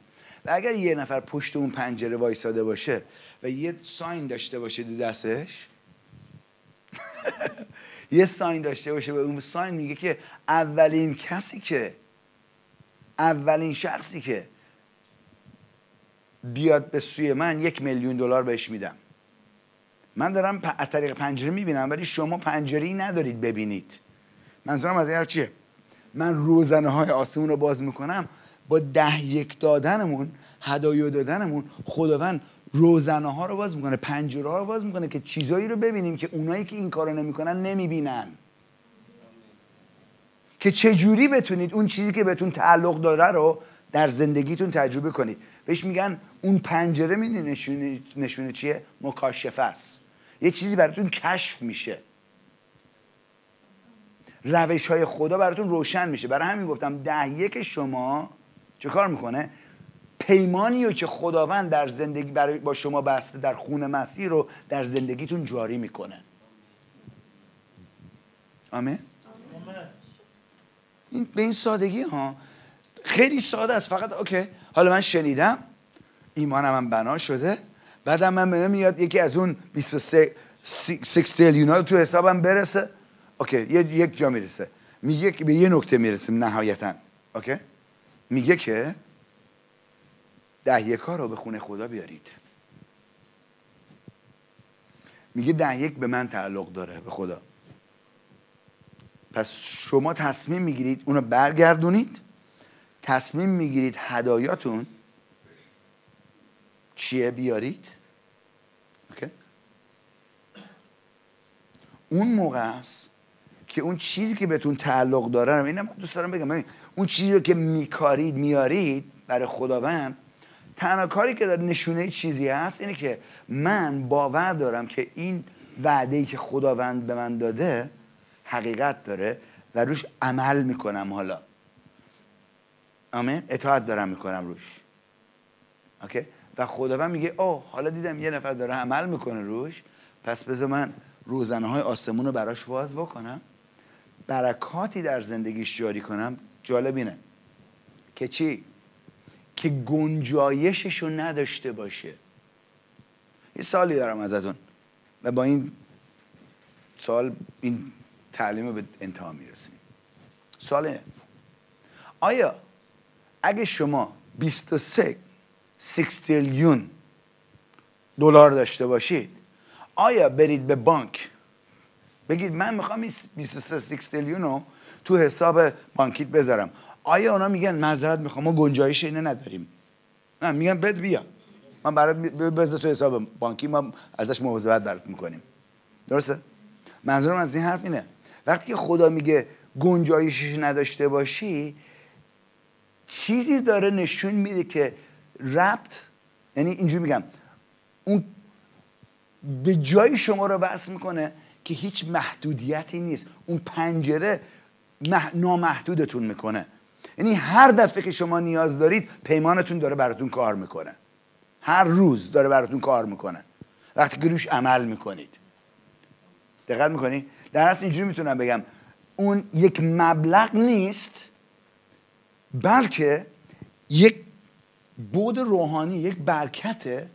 Speaker 1: و اگر یه نفر پشت اون پنجره وایساده باشه و یه ساین داشته باشه دو دستش یه ساین داشته باشه و اون ساین میگه که اولین کسی که اولین شخصی که بیاد به سوی من یک میلیون دلار بهش میدم. من دارم پ- از طریق پنجره می‌بینم ولی شما پنجره ای ندارید ببینید. منظورم از این چیه؟ من روزنه های آسمون رو باز می‌کنم با ده یک دادنمون هدایا دادنمون خداوند روزنه ها رو باز می‌کنه پنجره ها رو باز می‌کنه که چیزایی رو ببینیم که اونایی که این کارو نمی‌کنن نمی‌بینن. که چجوری بتونید اون چیزی که بهتون تعلق داره رو در زندگیتون تجربه کنید. بهش میگن اون پنجره می‌دونی نشونه, نشونه چیه؟ مکاشفه است. یه چیزی براتون کشف میشه. روش های خدا براتون روشن میشه. برای همین گفتم ده یک شما چه کار می‌کنه؟ پیمانی رو که خداوند در زندگی برای با شما بسته در خون مسیح رو در زندگیتون جاری می‌کنه. آمین. این به این سادگی ها. خیلی ساده است. فقط okay. حالا من شنیدم ایمانم هم بنا شده. بعدم من بهم میاد یکی از اون 23 6 تریلیون تو حسابم برسه. Okay یک جا می‌رسه. میگه به یه نکته می‌رسیم نهایتا. Okay؟ میگه که ده یک رو به خونه خدا بیارید. میگه ده یک به من تعلق داره به خدا. پس شما تصمیم می‌گیرید اونو برگردونید. تصمیم می‌گیرید هدایاتون چیه بیارید؟ اوکی. اون موقع است که اون چیزی که بهتون تعلق داره اینم دوست دارم بگم اون چیزی رو که میکارید میارید برای خداوند تنها کاری که داره نشونه چیزی هست اینه که من باور دارم که این وعده ای که خداوند به من داده حقیقت داره و روش عمل می‌کنم حالا. آمین؟ اطاعت دارم می‌کنم روش. اوکی؟ و خداوند میگه اوه حالا دیدم یه نفر داره عمل می‌کنه روش. پس بذار من روزنه های آسمون رو براش واز بکنم. برکاتی در زندگیش جاری کنم. جالب اینه. که چی؟ که گنجایشش رو نداشته باشه. یه سالی دارم ازتون. و با این سوال این تعلیم رو به انتها می‌رسیم. سوال اینه. آیا اگه شما 23 سیکستیلیون دلار داشته باشید آیا برید به بانک؟ بگید من می‌خوام این 23 سیکستیلیون رو تو حساب بانکیت بذارم. آیا اونا میگن معذرت می‌خوام ما گنجایش اینو نداریم. نه میگن بد بیا. من برات بذار تو حساب بانکی ما ازش مواظبت برات می‌کنیم. درسته؟ منظورم از این حرف اینه. وقتی که خدا میگه گنجایشش نداشته باشی چیزی داره نشون میده که ربط یعنی اینجوری میگم اون به جای شما رو بس می‌کنه که هیچ محدودیتی نیست. اون پنجره مح... نامحدودتون می‌کنه. یعنی هر دفعه که شما نیاز دارید پیمانتون داره براتون کار می‌کنه. هر روز داره براتون کار می‌کنه. وقتی که روش عمل می‌کنید. دقت می‌کنی؟ در اصل اینجوری می‌تونم بگم. اون یک مبلغ نیست بلکه یک بود روحانی یک برکته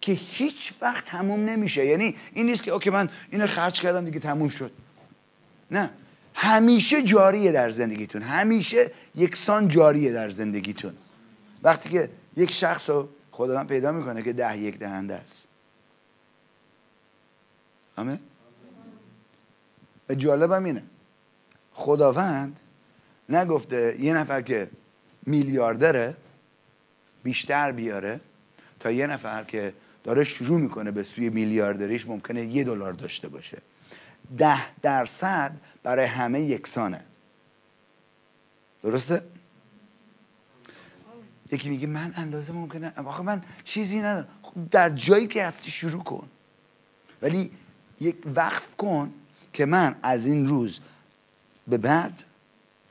Speaker 1: که هیچ وقت تموم نمیشه. یعنی این نیست که اوکی من اینو خرج کردم دیگه تموم شد. نه. همیشه جاریه در زندگیتون. همیشه یکسان جاریه در زندگیتون. وقتی که یک شخص رو خداوند پیدا می‌کنه که ده یک دهنده است. آمین؟ و جالبم اینه. خداوند نگفته یه نفر که میلیاردره بیشتر بیاره تا یه نفر که داره شروع می‌کنه به سوی میلیاردریش ممکنه یه دلار داشته باشه. ده درصد برای همه یکسانه. درسته؟ یکی میگه من اندازه ممکنه آخه من چیزی ندارم. خب در جایی که هستی شروع کن. ولی یک وقف کن که من از این روز به بعد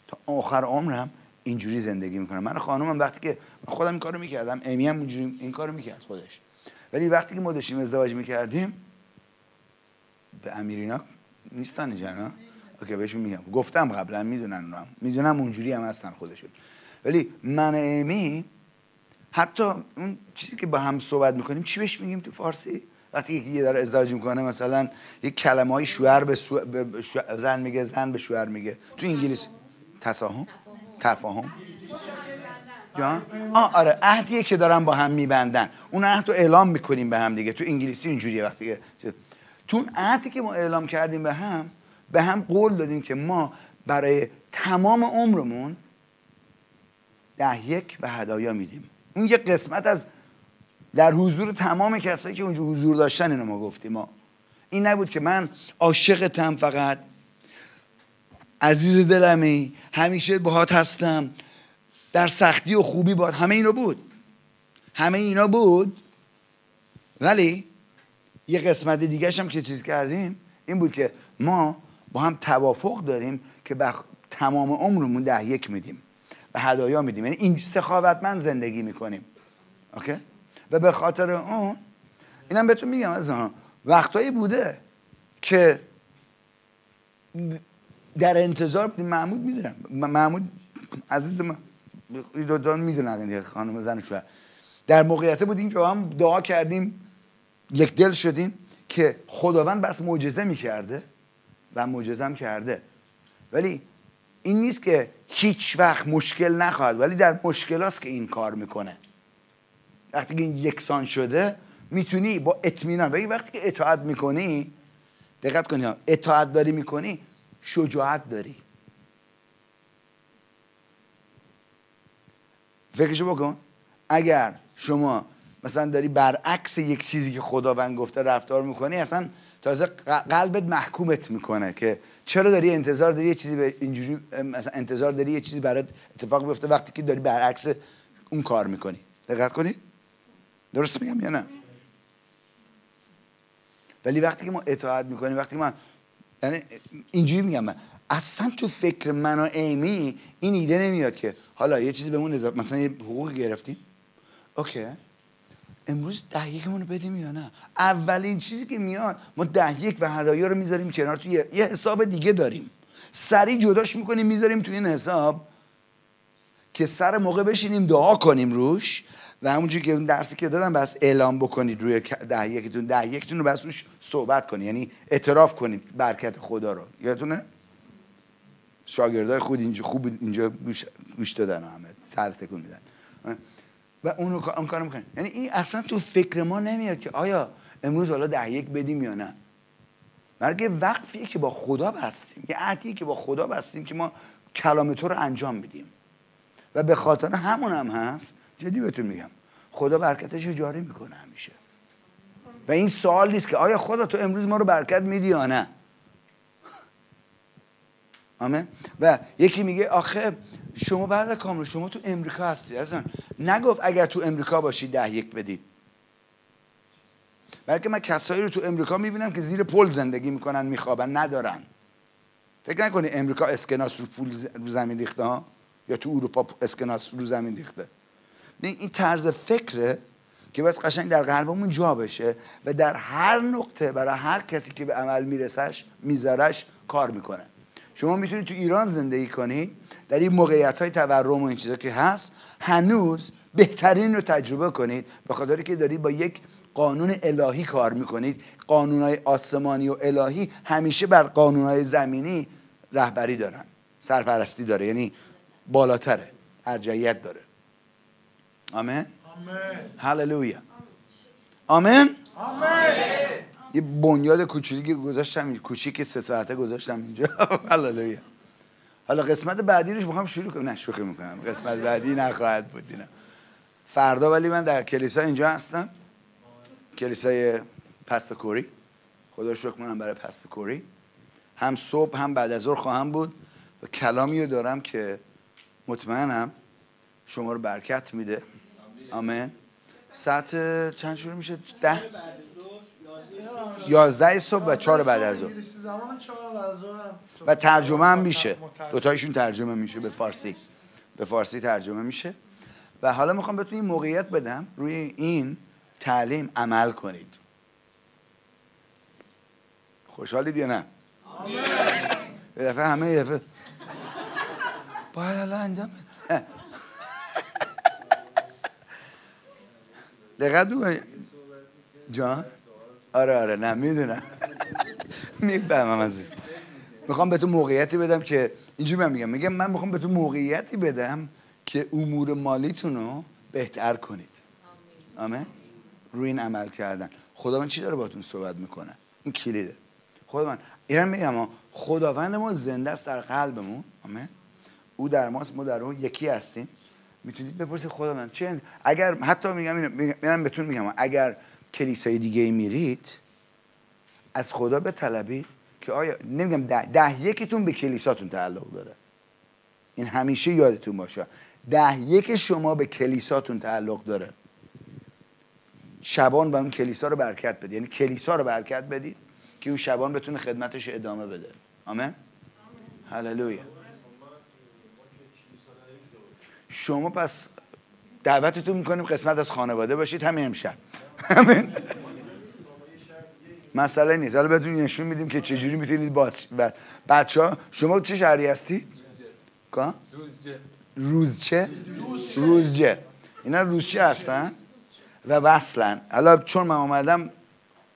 Speaker 1: تا آخر عمرم اینجوری زندگی می‌کنم. من خانومم وقتی که من خودم این کارو می‌کردم امی هم اینجوری این کارو می‌کرد خودش. ولی وقتی که ما داشتیم ازدواج می‌کردیم به امیرینا نیستن جنا اوکی بهشون میگم. گفتم قبلا می‌دونن اونا می‌دونم اونجوری هم هستن خودشون. ولی من امی حتی اون چیزی که با هم صحبت می‌کنیم چی بهش میگیم تو فارسی؟ وقتی یکی یه داره ازدواج می‌کنه مثلا یک کلمه های شوهر به, سو... به زن میگه زن به شوهر میگه. تو انگلیسی تساهم تفاهم. جان؟ آه آره عهدیه که دارن با هم میبندن. اون عهد رو اعلام می‌کنیم به هم دیگه. تو انگلیسی اینجوریه وقتی که تو اون عهدی که ما اعلام کردیم به هم به هم قول دادیم که ما برای تمام عمرمون ده یک و هدایا میدیم. اون یه قسمت از در حضور تمام کسایی که اونجا حضور داشتن اینو ما گفتیم. ما. این نبود که من عاشقتم فقط. عزیز دلمی همیشه باهات هستم. در سختی و خوبی باد همه اینو بود. همه اینا بود. ولی یه قسمت دیگه هم که چیز کردیم این بود که ما با هم توافق داریم که به تمام عمرمون ده یک میدیم. و هدایا میدیم. یعنی این سخاوتمند زندگی می‌کنیم. اوکی؟ و به خاطر اون اینم بهتون میگم از وقتایی بوده که در انتظار بودیم محمود می‌دونم. محمود عزیز ما دو می‌دونن دیگه خانم زن شوهر در موقعیت بودیم که هم دعا کردیم. یک دل شدیم که خداوند بس معجزه می‌کرده و معجزه کرده. ولی این نیست که هیچ وقت مشکل نخواهد. ولی در مشکل است که این کار می‌کنه. وقتی که این یکسان شده می‌تونی با اطمینان و این وقتی که اطاعت می‌کنی دقت کنی اطاعت داری می‌کنی شجاعت داری. فکرشو بکن اگر شما مثلا داری برعکس یک چیزی که خداوند گفته رفتار می‌کنی اصلا تازه قلبت محکومت می‌کنه که چرا داری انتظار داری یه چیزی به اینجوری مثلا انتظار داری یه چیزی برات اتفاق بیفته وقتی که داری برعکس اون کار می‌کنی. دقت کنی؟ درست میگم یا نه؟ ولی وقتی که ما اطاعت می‌کنیم وقتی که من یعنی اینجوری میگم من. اصلا تو فکر من و ایمی این ایده نمیاد که حالا یه چیزی بهمون اضافه مثلا یه حقوق گرفتیم. اوکی. امروز ده یکمون رو بدیم یا نه؟ اولین چیزی که میاد ما ده یک و هدایا رو می‌ذاریم کنار تو یه, حساب دیگه داریم. سری جداش می‌کنیم می‌ذاریم تو این حساب که سر موقع بشینیم دعا کنیم روش. و همونجوری که اون درسی که دادم بس اعلام بکنید روی ده یکتون ده یکتون رو بس روش صحبت کنید. یعنی اعتراف کنید برکت خدا رو. یادتونه؟ شاگردای خود اینجا خوب اینجا گوش, گوش دادن همه. سر تکون میدن. و اون رو اون کارو می‌کنن یعنی این اصلا تو فکر ما نمیاد که آیا امروز حالا ده یک بدیم یا نه. مرگه وقفیه که با خدا بستیم. یه عهدیه که با خدا بستیم که ما کلام تو رو انجام میدیم و به خاطر همون هم هست جدی بهتون میگم. خدا برکتش رو جاری می‌کنه همیشه. و این سوال نیست که آیا خدا تو امروز ما رو برکت میدی یا نه؟ آمین. و یکی میگه آخه شما بعد کامل شما تو امریکا هستی اصلا نگفت اگر تو امریکا باشی ده یک بدید. بلکه من کسایی رو تو امریکا می‌بینم که زیر پل زندگی می‌کنن میخوابن ندارن. فکر نکنی امریکا اسکناس رو پول زمین ریخته ها؟ یا تو اروپا اسکناس رو زمین ریخته؟ این طرز فکره که بس قشنگ در قلبمون جا بشه و در هر نقطه برای هر کسی که به عمل میرسش میذارش کار می‌کنه. شما می‌تونید تو ایران زندگی کنید در این موقعیت های تورم و این چیزا که هست هنوز بهترین رو تجربه کنید به خاطر که دارید با یک قانون الهی کار می‌کنید. قانون های آسمانی و الهی همیشه بر قانون های زمینی رهبری دارن. سرپرستی داره یعنی بالاتره ارجعیت داره. آمین
Speaker 5: آمین
Speaker 1: هللویا آمین
Speaker 5: آمین
Speaker 1: یه بنیاد کوچیکی گذاشتم کوچیک سه ساعته گذاشتم اینجا. هللویا حالا قسمت بعدی روش می‌خوام شروع کنم. نه شوخی می‌کنم. قسمت بعدی نخواهد بود اینا. فردا ولی من در کلیسا اینجا هستم. کلیسای پست کوری. خدا شکر کنم برای پست کوری. هم صبح هم بعد از ظهر خواهم بود و کلامی رو دارم که مطمئنم شما رو برکت میده. آمین. ساعت چند شروع میشه؟ ده. یازده صبح و چهار بعد از ظهر. و ترجمه هم میشه. دوتایشون ترجمه میشه به فارسی. به فارسی ترجمه میشه. و حالا می‌خوام بهتون این موقعیت بدم. روی این تعلیم عمل کنید. خوشحالید یا نه؟ یه دفعه همه یه دفعه باید الان انجام بده. اه. دقت می‌کنی جان؟ آره آره نه می‌دونم. می‌فهمم عزیز. می‌خوام بهتون موقعیتی بدم که اینجوری من میگم. میگم من می‌خوام بهتون موقعیتی بدم که امور مالیتون رو بهتر کنید. آمین. روی این عمل کردن. خدا من چی داره باتون صحبت می‌کنه؟ این کلیده. خدا من ایران میگم خداوند ما زنده است در قلبمون. آمین. او در ماست ما در اون یکی هستیم. می‌تونید بپرسید خدا من چه اگر حتی میگم میرم بهتون میگم. اگر کلیسای دیگه میرید از خدا بطلبید که آیا نمیگم ده, ده یکیتون به کلیساتون تعلق داره. این همیشه یادتون باشه. ده یک شما به کلیساتون تعلق داره. شبان به اون کلیسا رو برکت بده یعنی کلیسا رو برکت بدید که اون شبان بتونه خدمتش ادامه بده. آمین. هللویا. شما پس دعوتتون می‌کنیم قسمت از خانواده باشید همین امشب همین مسئله نیست حالا بهتون نشون میدیم که چجوری می‌تونید باز و بچه ها شما چه شهری هستید؟ که؟ روزچه؟ روزجه اینا روزچه هستن و وصلن حالا چون من اومدم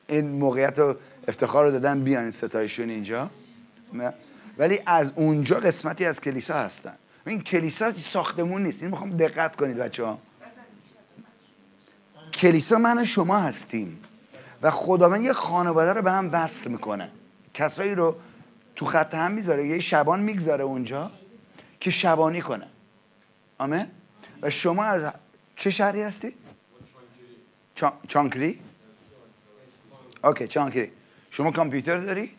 Speaker 1: این موقعیت و افتخار رو دادن بیان ستایشون اینجا؟ ولی از اونجا قسمتی از کلیسا هستن این کلیسا ساختمون نیست این می‌خوام دقت کنید بچه ها کلیسا من و شما هستیم و خداوند یه خانواده رو به هم وصل می‌کنه کسایی رو تو خط هم می‌ذاره یه شبان می‌گذاره اونجا که شبانی کنه آمین و شما از چه شهری هستی؟ چا- چانکری؟ Okay چانکری شما کامپیوتر داری؟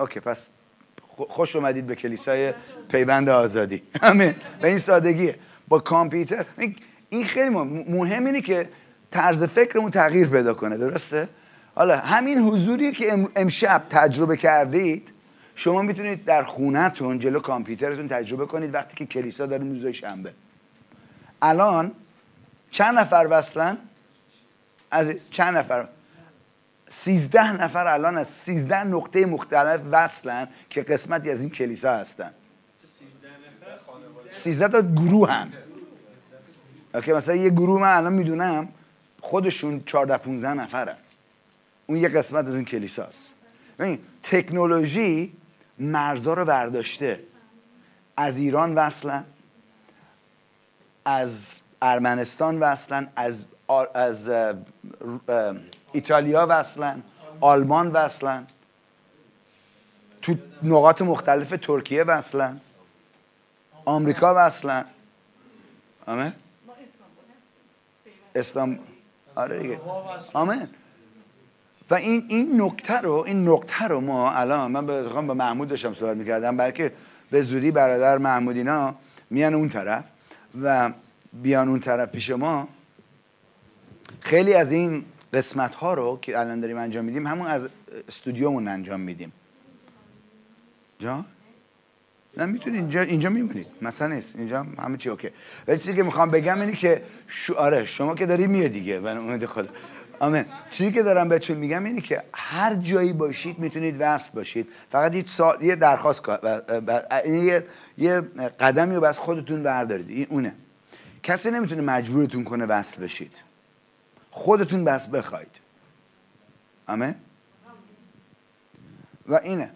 Speaker 1: Okay پس خوش اومدید به کلیسای پیوند آزادی. همین به این سادگیه. با کامپیوتر. این- خیلی مهم اینه که طرز فکرمون تغییر پیدا کنه درسته؟ حالا همین حضوری که ام- امشب تجربه کردید شما می‌تونید در خونهتون جلو کامپیوترتون تجربه کنید وقتی که کلیسا داره روزای شنبه. الان چند نفر وصلن؟ عزیز چند نفر؟ سیزده نفر الان از سیزده نقطه مختلف وصلن که قسمتی از این کلیسا هستن. سیزده تا گروه هم. اوکی مثلا یه گروه من الان می‌دونم خودشون 14 15 نفرن. اون یه قسمت از این کلیساست ببین تکنولوژی مرزا رو برداشته. از ایران وصلن از ارمنستان وصلن از از ایتالیا وصلن آلمان وصلن تو نقاط مختلف ترکیه وصلن آمریکا وصلن. آمین؟ استانبول آره دیگه. آمین. و این این نکته رو این نکته رو ما الان من به با محمود داشتم صحبت می‌کردم بلکه به زودی برادر محمود اینا میان اون طرف و بیان اون طرف پیش ما. خیلی از این قسمت ها رو که الان داریم انجام میدیم همون از استودیومون انجام میدیم. جان؟ نه می‌تونید اینجا اینجا میمونید مثلا نیست. اینجا همه چی اوکی. ولی چیزی که می‌خوام بگم اینه که شو آره شما که داری میاد دیگه. به امید خدا. آمین. چیزی که دارم بهتون میگم اینه که هر جایی باشید می‌تونید وصل باشید. فقط یه, سا... یه درخواست و- و- یه, یه قدمی رو بس خودتون بردارید. این اونه. کسی نمی‌تونه مجبورتون کنه وصل بشید. خودتون بس بخواید. آمین؟ و اینه.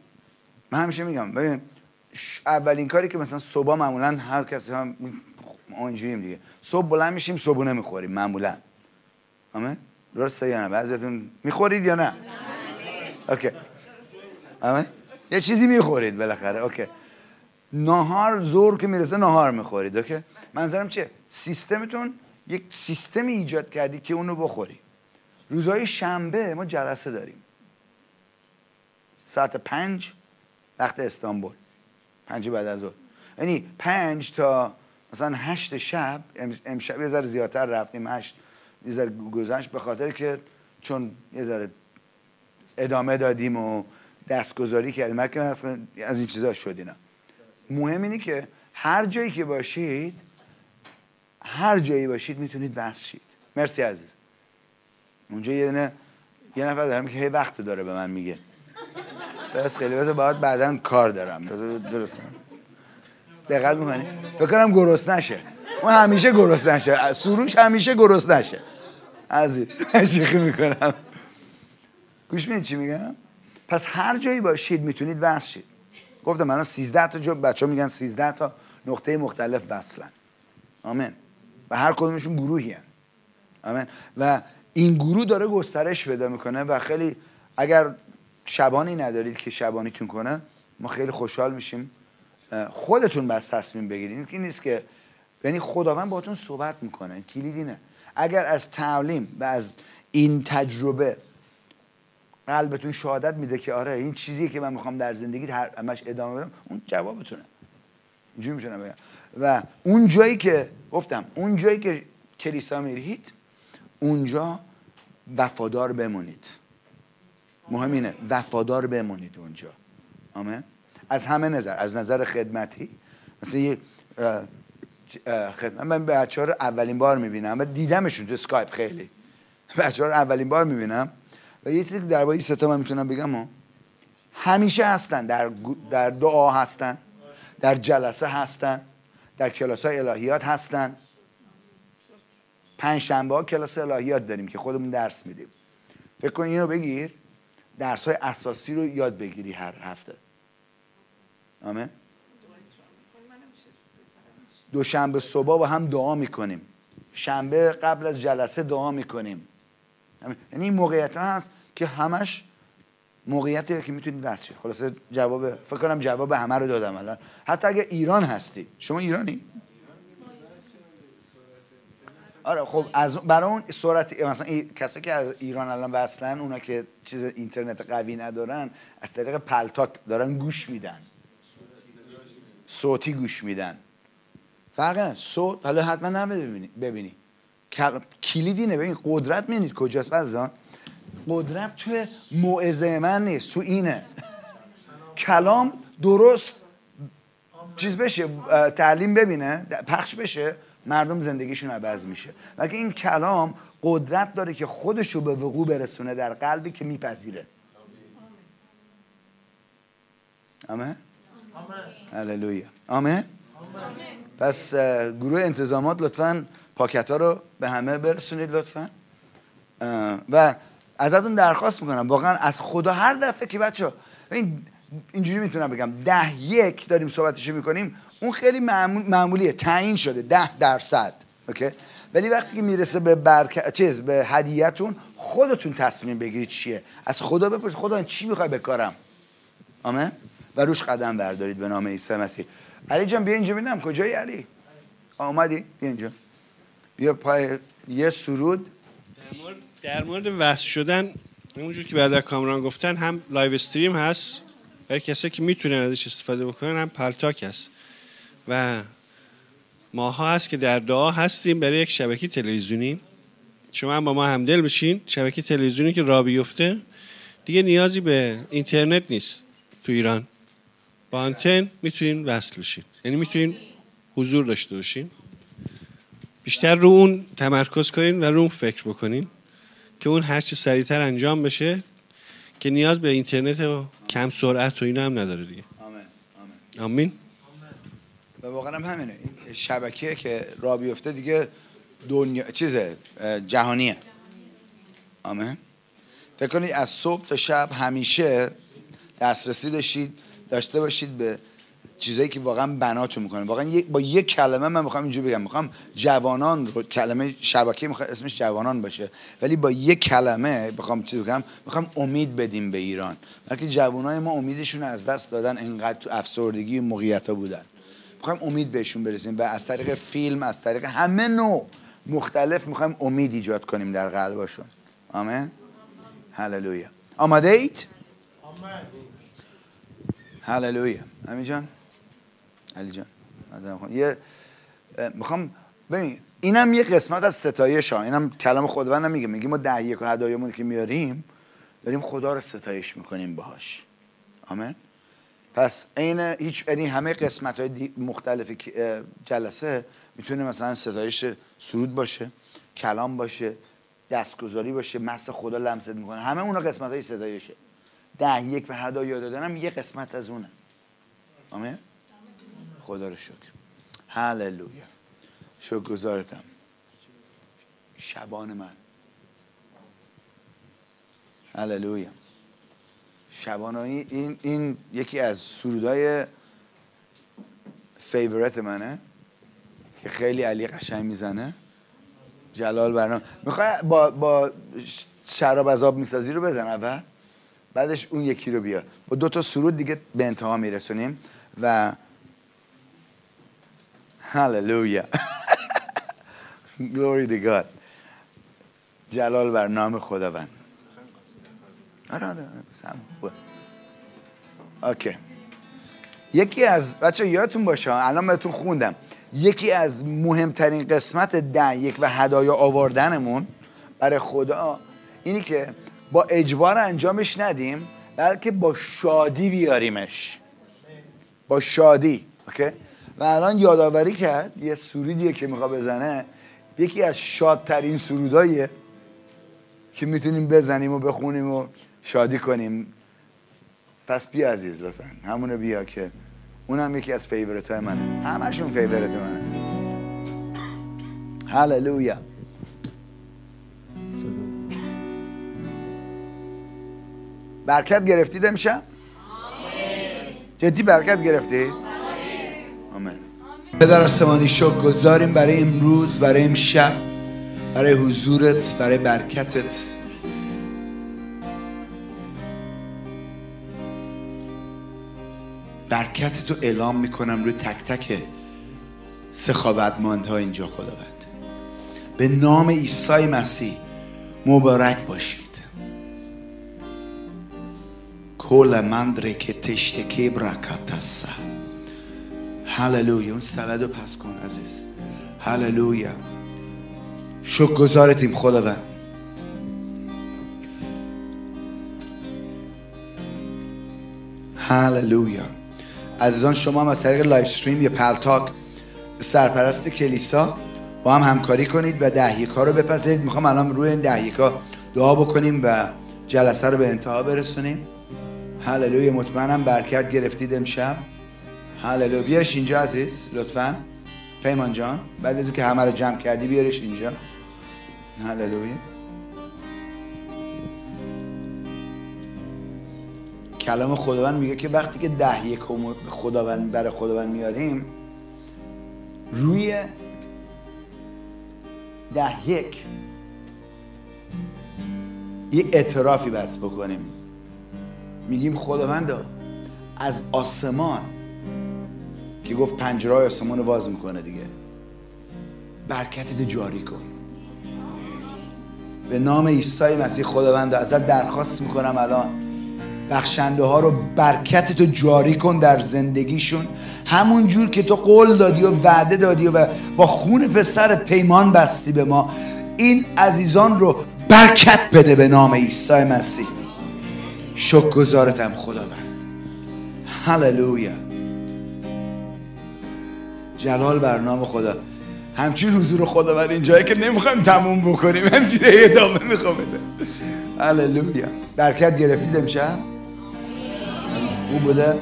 Speaker 1: من همیشه میگم ببین اولین کاری که مثلا صبح معمولا هر کسی هم ما اینجوریم دیگه. صبح بلند میشیم صبحونه می‌خوریم معمولا. آره درسته یا نه؟ بعضیتون می‌خورید یا نه؟ اوکی. آمه یه چیزی می‌خورید بالاخره. Okay. نهار زور که می‌رسه نهار می‌خورید. Okay؟ منظورم چیه؟ سیستمتون یک سیستمی ایجاد کردی که اونو بخوری. روزهای شنبه ما جلسه داریم. ساعت پنج وقت استانبول. پنج بعد از ظهر. یعنی پنج تا مثلا هشت شب ام- امشب یه ذره زیادتر رفتیم هشت یه ذره گذشت به خاطر که چون یه ذره ادامه دادیم و دستگذاری کردیم. هر از این چیزا شد اینا. مهم اینه که هر جایی که باشید هر جایی باشید می‌تونید وصل شید. مرسی عزیز. اونجا یه دونه یه نفر دارم که هی وقت داره به من. میگه. بس خیلی بس باید بعدا کار دارم. درست. دقت می‌کنی؟ فکر کنم نشه. اون همیشه گرست نشه. سروش همیشه گرست نشه. عزیز شوخی می‌کنم؟ گوش می‌دید چی میگم؟ پس هر جایی باشید می‌تونید وصل شید. گفتم من 13 تا جو بچه میگن 13 تا نقطه مختلف وصلن. آمین. و هر کدومشون گروهی هن. آمین. و این گروه داره گسترش پیدا می‌کنه و خیلی اگر شبانی ندارید که شبانیتون کنه ما خیلی خوشحال میشیم. خودتون بس تصمیم بگیرید. این نیست که یعنی خداوند باهاتون صحبت می‌کنه کلید اینه اگر از تعلیم و از این تجربه قلبتون شهادت میده که آره این چیزیه که من می‌خوام در زندگی همش ادامه بدم اون جوابتونه. اینجوری می‌تونم بگم. و اون جایی که گفتم اون جایی که کلیسا میرید اونجا وفادار بمونید. مهم اینه وفادار بمونید اونجا. آمین؟ از همه نظر از نظر خدمتی. مثلا یه خدمت من بچه رو اولین بار می‌بینم. و دیدمشون تو اسکایپ خیلی. بچه ها رو اولین بار می‌بینم. و یه چیزی درباره این ستا من می‌تونم بگم ها. همیشه هستن. در, در دعا هستن. در جلسه هستن. در کلاس های الهیات هستن. پنج شنبه ها کلاس الهیات داریم که خودمون درس میدیم. فکر کن اینو بگیر. درس های اساسی رو یاد بگیری هر هفته. آمین. دوشنبه صبح با هم دعا می‌کنیم. شنبه قبل از جلسه دعا می‌کنیم. یعنی این موقعیت هست که همش موقعیتی که می‌تونید وصل شید خلاصه جواب فکر کنم جواب همه رو دادم الان. حتی اگه ایران هستید. شما ایرانی؟ آره خب از برای اون سرعت مثلا این کسی که از ایران الان وصلن اونا که چیز اینترنت قوی ندارن از طریق پلتاک دارن گوش میدن. صوتی گوش میدن. فرقه صوت حالا حتما نه ببینی. ببینی کل- کلید اینه ببین قدرت می‌دید کجاست بعضا قدرت توی موعظه من نیست تو اینه. کلام درست چیز بشه تعلیم ببینه پخش بشه مردم زندگیشون عوض میشه. بلکه این کلام قدرت داره که خودش رو به وقوع برسونه در قلبی که میپذیره؟ آمین. هللویا. آمین. پس گروه انتظامات لطفا پاکت ها رو به همه برسونید لطفا. و ازتون درخواست می‌کنم. واقعا از خدا هر دفعه که بچه این اینجوری می‌تونم بگم. ده یک داریم صحبتشو می‌کنیم اون خیلی معمول معمولیه. تعیین شده. ده درصد. اوکی؟ ولی وقتی که می‌رسه به برک... چیز به هدیهتون خودتون تصمیم بگیرید چیه. از خدا بپرسید خدا چی می‌خوای بکارم آمین؟ و روش قدم بردارید به نام عیسی مسیح. علی جان بیا اینجا ببینم. کجایی علی؟ آمدی بیا اینجا. بیا پای یه سرود.
Speaker 6: در مورد, وصل شدن اونجور که بعد از کامران گفتن هم live stream هست برای کسایی که می‌تونن ازش استفاده بکنن هم Paltalk هست. و ماها هست که در دعا هستیم برای یک شبکه تلویزیونی. شما هم با ما همدل بشین. شبکه تلویزیونی که را بیفته دیگه نیازی به اینترنت نیست تو ایران. با آنتن می‌تونین وصل بشین. یعنی می‌تونین حضور داشته باشین. بیشتر رو اون تمرکز کنین و رو اون فکر بکنین. که اون هر چه سریعتر انجام بشه که نیاز به اینترنت و کم سرعت و اینا هم نداره دیگه.
Speaker 1: آمین آمین.
Speaker 6: آمین؟
Speaker 1: و واقعا هم همینه. این شبکه که را بیفته دیگه دنیا چیزه جهانیه. آمین. فکر کنید از صبح تا شب همیشه دسترسی داشتید داشته باشید به چیزایی که واقعا بناتون می‌کنه. واقعا یک با یک کلمه من می‌خوام اینجوری بگم. می‌خوام جوانان رو کلمه شبکه می‌خوام اسمش جوانان باشه. ولی با یک کلمه بخوام چیز بگم. می‌خوام امید بدیم به ایران. بلکه جوانای ما امیدشون از دست دادن. انقدر تو افسردگی و موقعیت بودن. می‌خوایم امید بهشون برسیم و از طریق فیلم از طریق همه نوع مختلف می‌خوایم امید ایجاد کنیم در قلبشون. آمین. هللویا. آماده اید؟ هللویا. امین جان. علی جان. یه می‌خوام ببین اینم یه قسمت از ستایش ها. اینم کلام خداوند نمیگه میگه. ما ده یک و هدایامون که میاریم داریم خدا رو ستایش می‌کنیم باهاش. آمین. پس این هیچ یعنی همه قسمت های مختلف جلسه می‌تونه مثلا ستایش سرود باشه کلام باشه دستگذاری باشه مست خدا لمست می‌کنه. همه اونا قسمت های ستایشه. ده یک و هدایا دادنم یه قسمت از اونه. آمین. خدا رو شکر. هللویا. شکر گذارتم شبان من. هللویا. شبانایی این, این یکی از سرودای فیورت منه که خیلی علی قشنگ می‌زنه. جلال برنامه. می‌خوای با, با شراب از آب می‌سازی رو بزن اول؟ بعدش اون یکی رو بیار. با دو تا سرود دیگه به انتها میرسونیم و هللویا Glory to God. جلال بر نام خداوند. آره آره. اوکی یکی از بچه یادتون باشه الان بهتون خوندم. یکی از مهمترین قسمت ده یک و هدایا آوردنمون برای خدا اینی که با اجبار انجامش ندیم بلکه با شادی بیاریمش. با شادی اوکی و الان یادآوری کرد یه سرودیه که میخوا بزنه یکی از شادترین سروداییه که می‌تونیم بزنیم و بخونیم و شادی کنیم. پس بیا عزیز لطفا. همونو بیا که اونم یکی از favorite های منه. همشون favorite منه. هللویا. برکت گرفتید امشب؟ جدی برکت گرفتید؟ آمین. پدر آسمانی شکر گذاریم برای امروز برای امشب برای حضورت برای برکتت. برکت تو اعلام می‌کنم روی تک تک سخاوتمندها اینجا خداوند. به نام عیسی مسیح مبارک باشید. کل مندره که تشتکی برکتسه هللویا اون سبد رو پس کن عزیز. هللویا شکر گذارتیم خداوند. هللویا عزیزان شما هم از طریق live stream یا Paltalk سرپرست کلیسا با هم همکاری کنید و ده‌یکا رو بپذیرید. می‌خوام الان روی این ده‌یکا دعا بکنیم و جلسه رو به انتها برسونیم. هللویا مطمئنم برکت گرفتید امشب. هللویا بیارش اینجا عزیز لطفا. پیمان جان بعد از اینکه همه رو جمع کردی بیارش اینجا. هللویا کلام خداوند میگه که وقتی که ده یک رو خداوند برای خداوند میاریم روی ده یک یه اعترافی بس بکنیم. میگیم خداوندا از آسمان که گفت پنجره آسمان رو باز می‌کنه دیگه. برکتت جاری کن. به نام عیسی مسیح خداوند ازت درخواست می‌کنم الان. بخشنده ها رو برکت تو جاری کن در زندگیشون. همون جور که تو قول دادی و وعده دادی و با خون پسرت پیمان بستی به ما. این عزیزان رو برکت بده به نام عیسی مسیح. شکر گذارتم خداوند. هللویا. جلال بر نام خدا. همچین حضور خداوند اینجایی که نمی‌خوایم تموم بکنیم همچین ادامه می‌خوام بده هللویا. برکت گرفتید امشب؟ خوب بوده؟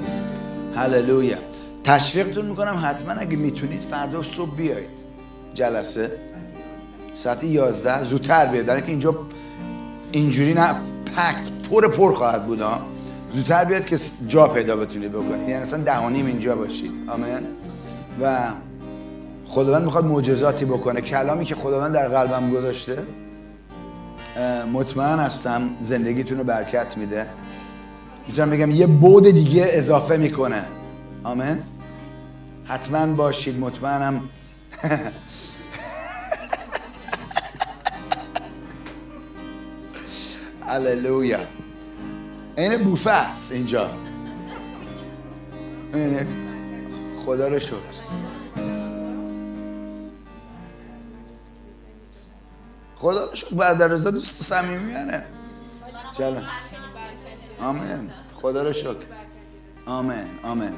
Speaker 1: هللویا. تشویقتون می‌کنم حتما اگه می‌تونید فردا صبح بیایید. جلسه. ساعت 11 زودتر بیاید برای اینکه اینجا اینجوری نه پکت پر پر خواهد بود ها. زودتر بیاد که جا پیدا بتونید بکنید. یعنی اصلا دهانیم اینجا باشید. آمین. و خداوند می‌خواد معجزاتی بکنه. کلامی که خداوند در قلبم گذاشته مطمئن هستم زندگیتون رو برکت میده. می‌تونم بگم یه بود دیگه اضافه می‌کنه. آمین. حتما باشید مطمئنم. هللویا. این بوفه است اینجا. اینه. خدا رو شکر. خدا رو شکر. بعد رضا دوست صمیمیانه چلا آمین. خدا رو شکر. آمین. آمین.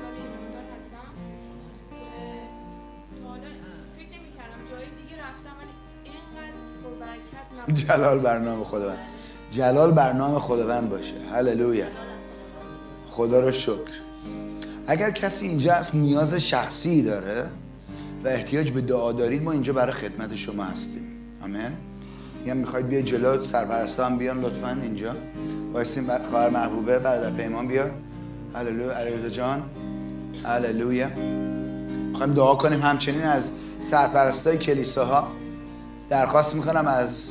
Speaker 1: جلال برنامه خداوند. جلال برنامه خداوند باشه. هللویا. خدا رو شکر. اگر کسی اینجا هست نیاز شخصی داره و احتیاج به دعا دارید ما اینجا برای خدمت شما هستیم. آمین. میگم می‌خواید بیا جلو سرپرستا هم بیان لطفا اینجا. بر- خواهر محبوبه برادر پیمان بیا هللویا علیرضا جان. هللویا. می‌خوایم دعا کنیم همچنین از سرپرستای کلیساها. درخواست می‌کنم از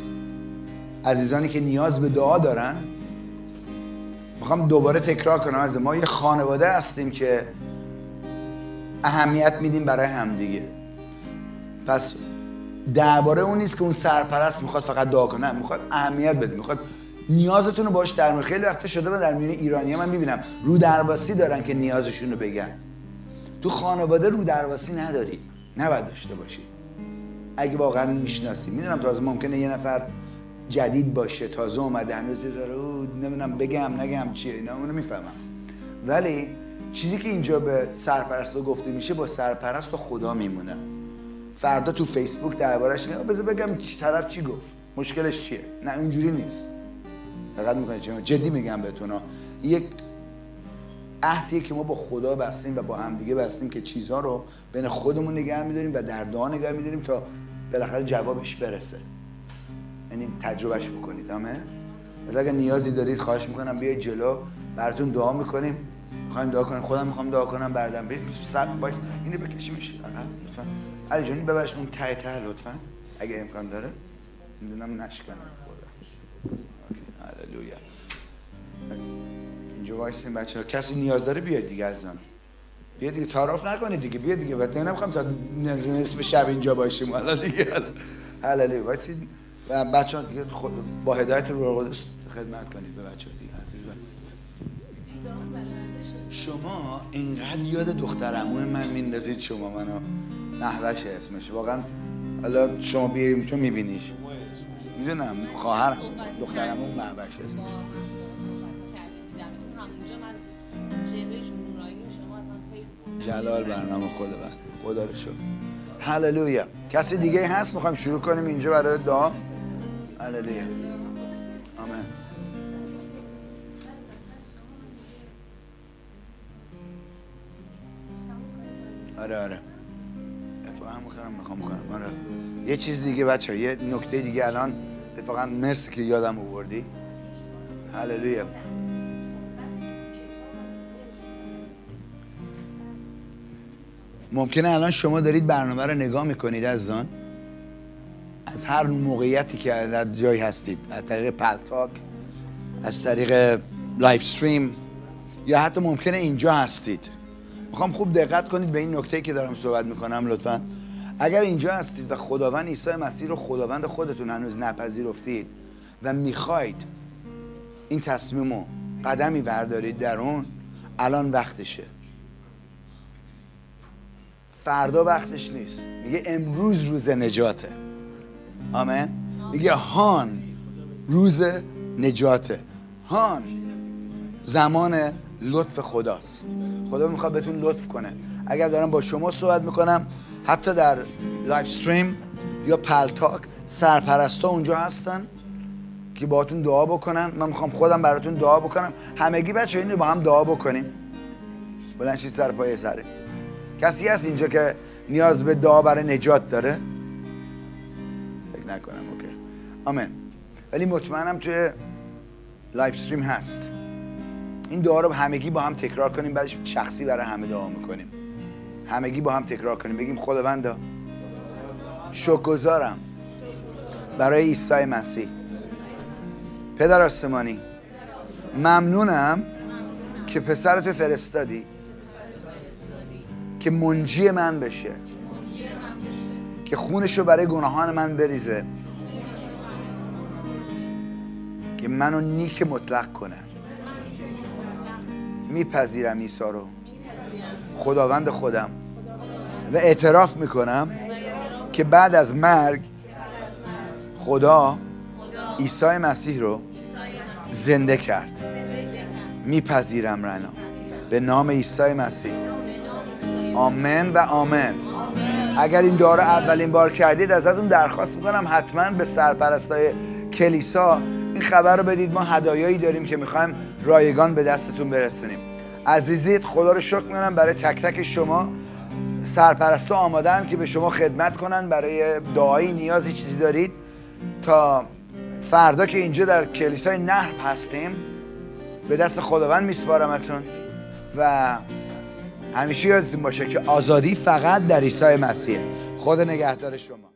Speaker 1: عزیزانی که نیاز به دعا دارن می‌خوام دوباره تکرار کنم از ما یه خانواده هستیم که اهمیت میدیم برای همدیگه. پس درباره اون نیست که اون سرپرست می‌خواد فقط دعا کنه. نه، می‌خواد اهمیت بده. می‌خواد نیازتون رو باش در خیلی وقتا شده و در میون ایرانی من می‌بینم رو درواسی دارن که نیازشون رو بگن. تو خانواده رو درواسی نداری. نباید داشته باشی. اگه واقعا می‌شناسی. می‌دونم تازه ممکنه یه نفر جدید باشه تازه اومده هنوز ذره نمی‌دونم بگم نگم چیه اینا اونو می‌فهمم. ولی چیزی که اینجا به سرپرست گفته میشه با سرپرست و خدا میمونه. فردا تو فیسبوک دربارش نه بذار بگم چی طرف چی گفت مشکلش چیه؟ نه اونجوری نیست. دقت می‌کنید چه جدی میگم بهتون. یک عهدیه که ما با خدا بستیم و با همدیگه بستیم که چیزها رو بین خودمون نگه میداریم و در دعا نگه میداریم تا بالاخره جوابش برسه. یعنی تجربهش بکنید آمین از اگر نیازی دارید خواهش می‌کنم بیاید جلو براتون دعا می‌کنیم. می‌خوایم دعا کنیم. خودم می‌خوام دعا کنم بردم برید سر باش. اینو بکشیمش عقب لطفا. علی جانی ببرش اون ته ته لطفا. اگه امکان داره. می‌دونم نشکنم. هللویا. اینجا وایسین بچه ها کسی نیاز داره بیاد دیگه از آن بیا دیگه تعارف نکنید دیگه. بیا دیگه. و نمی‌خوام تا نصف شب اینجا باشیم. حالا دیگه. هللویا. وایسین. و بچه خود با هدایت روح القدس خدمت کنید به بچه دیگه عزیزان. شما اینقدر یاد دختر عموی من میندازید شما منو. نحوش اسمش. واقعا حالا شما بیایم چون میبینیش. می‌دونم خواهرم. دختر عمو محوش اسمش. جلال برنامه خود من. خدا رو شکر. هللویا. کسی دیگه هست؟ می‌خوایم شروع کنیم اینجا برای دعا. هللویا آمین آره آره. اتفاقا می‌خوام می‌خوام کنم آره. یه چیز دیگه بچه یه نکته دیگه الان اتفاقا مرسی که یادم آوردی. هللویا ممکنه الان شما دارید برنامه رو نگاه می‌کنید از آن از هر موقعیتی که در جایی هستید از طریق Paltalk از طریق live stream یا حتی ممکنه اینجا هستید. می‌خوام خوب دقت کنید به این نکته که دارم صحبت می‌کنم لطفا. اگر اینجا هستید و خداوند عیسی مسیح رو خداوند خودتون هنوز نپذیرفتید و می‌خواید این تصمیم رو قدمی بردارید در اون الان وقتشه. فردا وقتش نیست. میگه امروز روز نجاته. آمین. میگه هان روز نجاته هان زمان لطف خداست. خدا می‌خواد بهتون لطف کنه. اگر دارم با شما صحبت می‌کنم حتی در live stream یا Paltalk سرپرستا اونجا هستن که باهاتون دعا بکنن. من می‌خوام خودم براتون دعا بکنم. همگی بچه اینو با هم دعا بکنیم. بلند سر پای سره کسی هست اینجا که نیاز به دعا برای نجات داره؟ نکنم OK. آمین. ولی مطمئنم توی live stream هست. این دعا رو همگی با هم تکرار کنیم بعدش شخصی برای همه دعا می‌کنیم. همگی با هم تکرار کنیم. بگیم خداوندا شکرگزارم برای عیسی مسیح. پدر آسمانی ممنونم که پسرتو فرستادی که منجی من بشه. که خونشو برای گناهان من بریزه. که منو نیک مطلق کنه. میپذیرم عیسی رو. خداوند خودم. و اعتراف می‌کنم که بعد از مرگ خدا عیسی مسیح رو زنده کرد. میپذیرم رنا به نام عیسی مسیح. آمن و آمن اگر این دعا رو اولین بار کردید ازتون درخواست می‌کنم حتما به سرپرستای کلیسا این خبر رو بدید. ما هدایایی داریم که می‌خوایم رایگان به دستتون برسونیم. عزیزید خدا رو شکر می‌کنم برای تک تک شما سرپرستا آمادن که به شما خدمت کنن. برای دعایی نیازی چیزی دارید. تا فردا که اینجا در کلیسای نهر هستیم به دست خداوند میسپارمتون و همیشه یادتون باشه که آزادی فقط در عیسی مسیحه خدا نگهدار شما.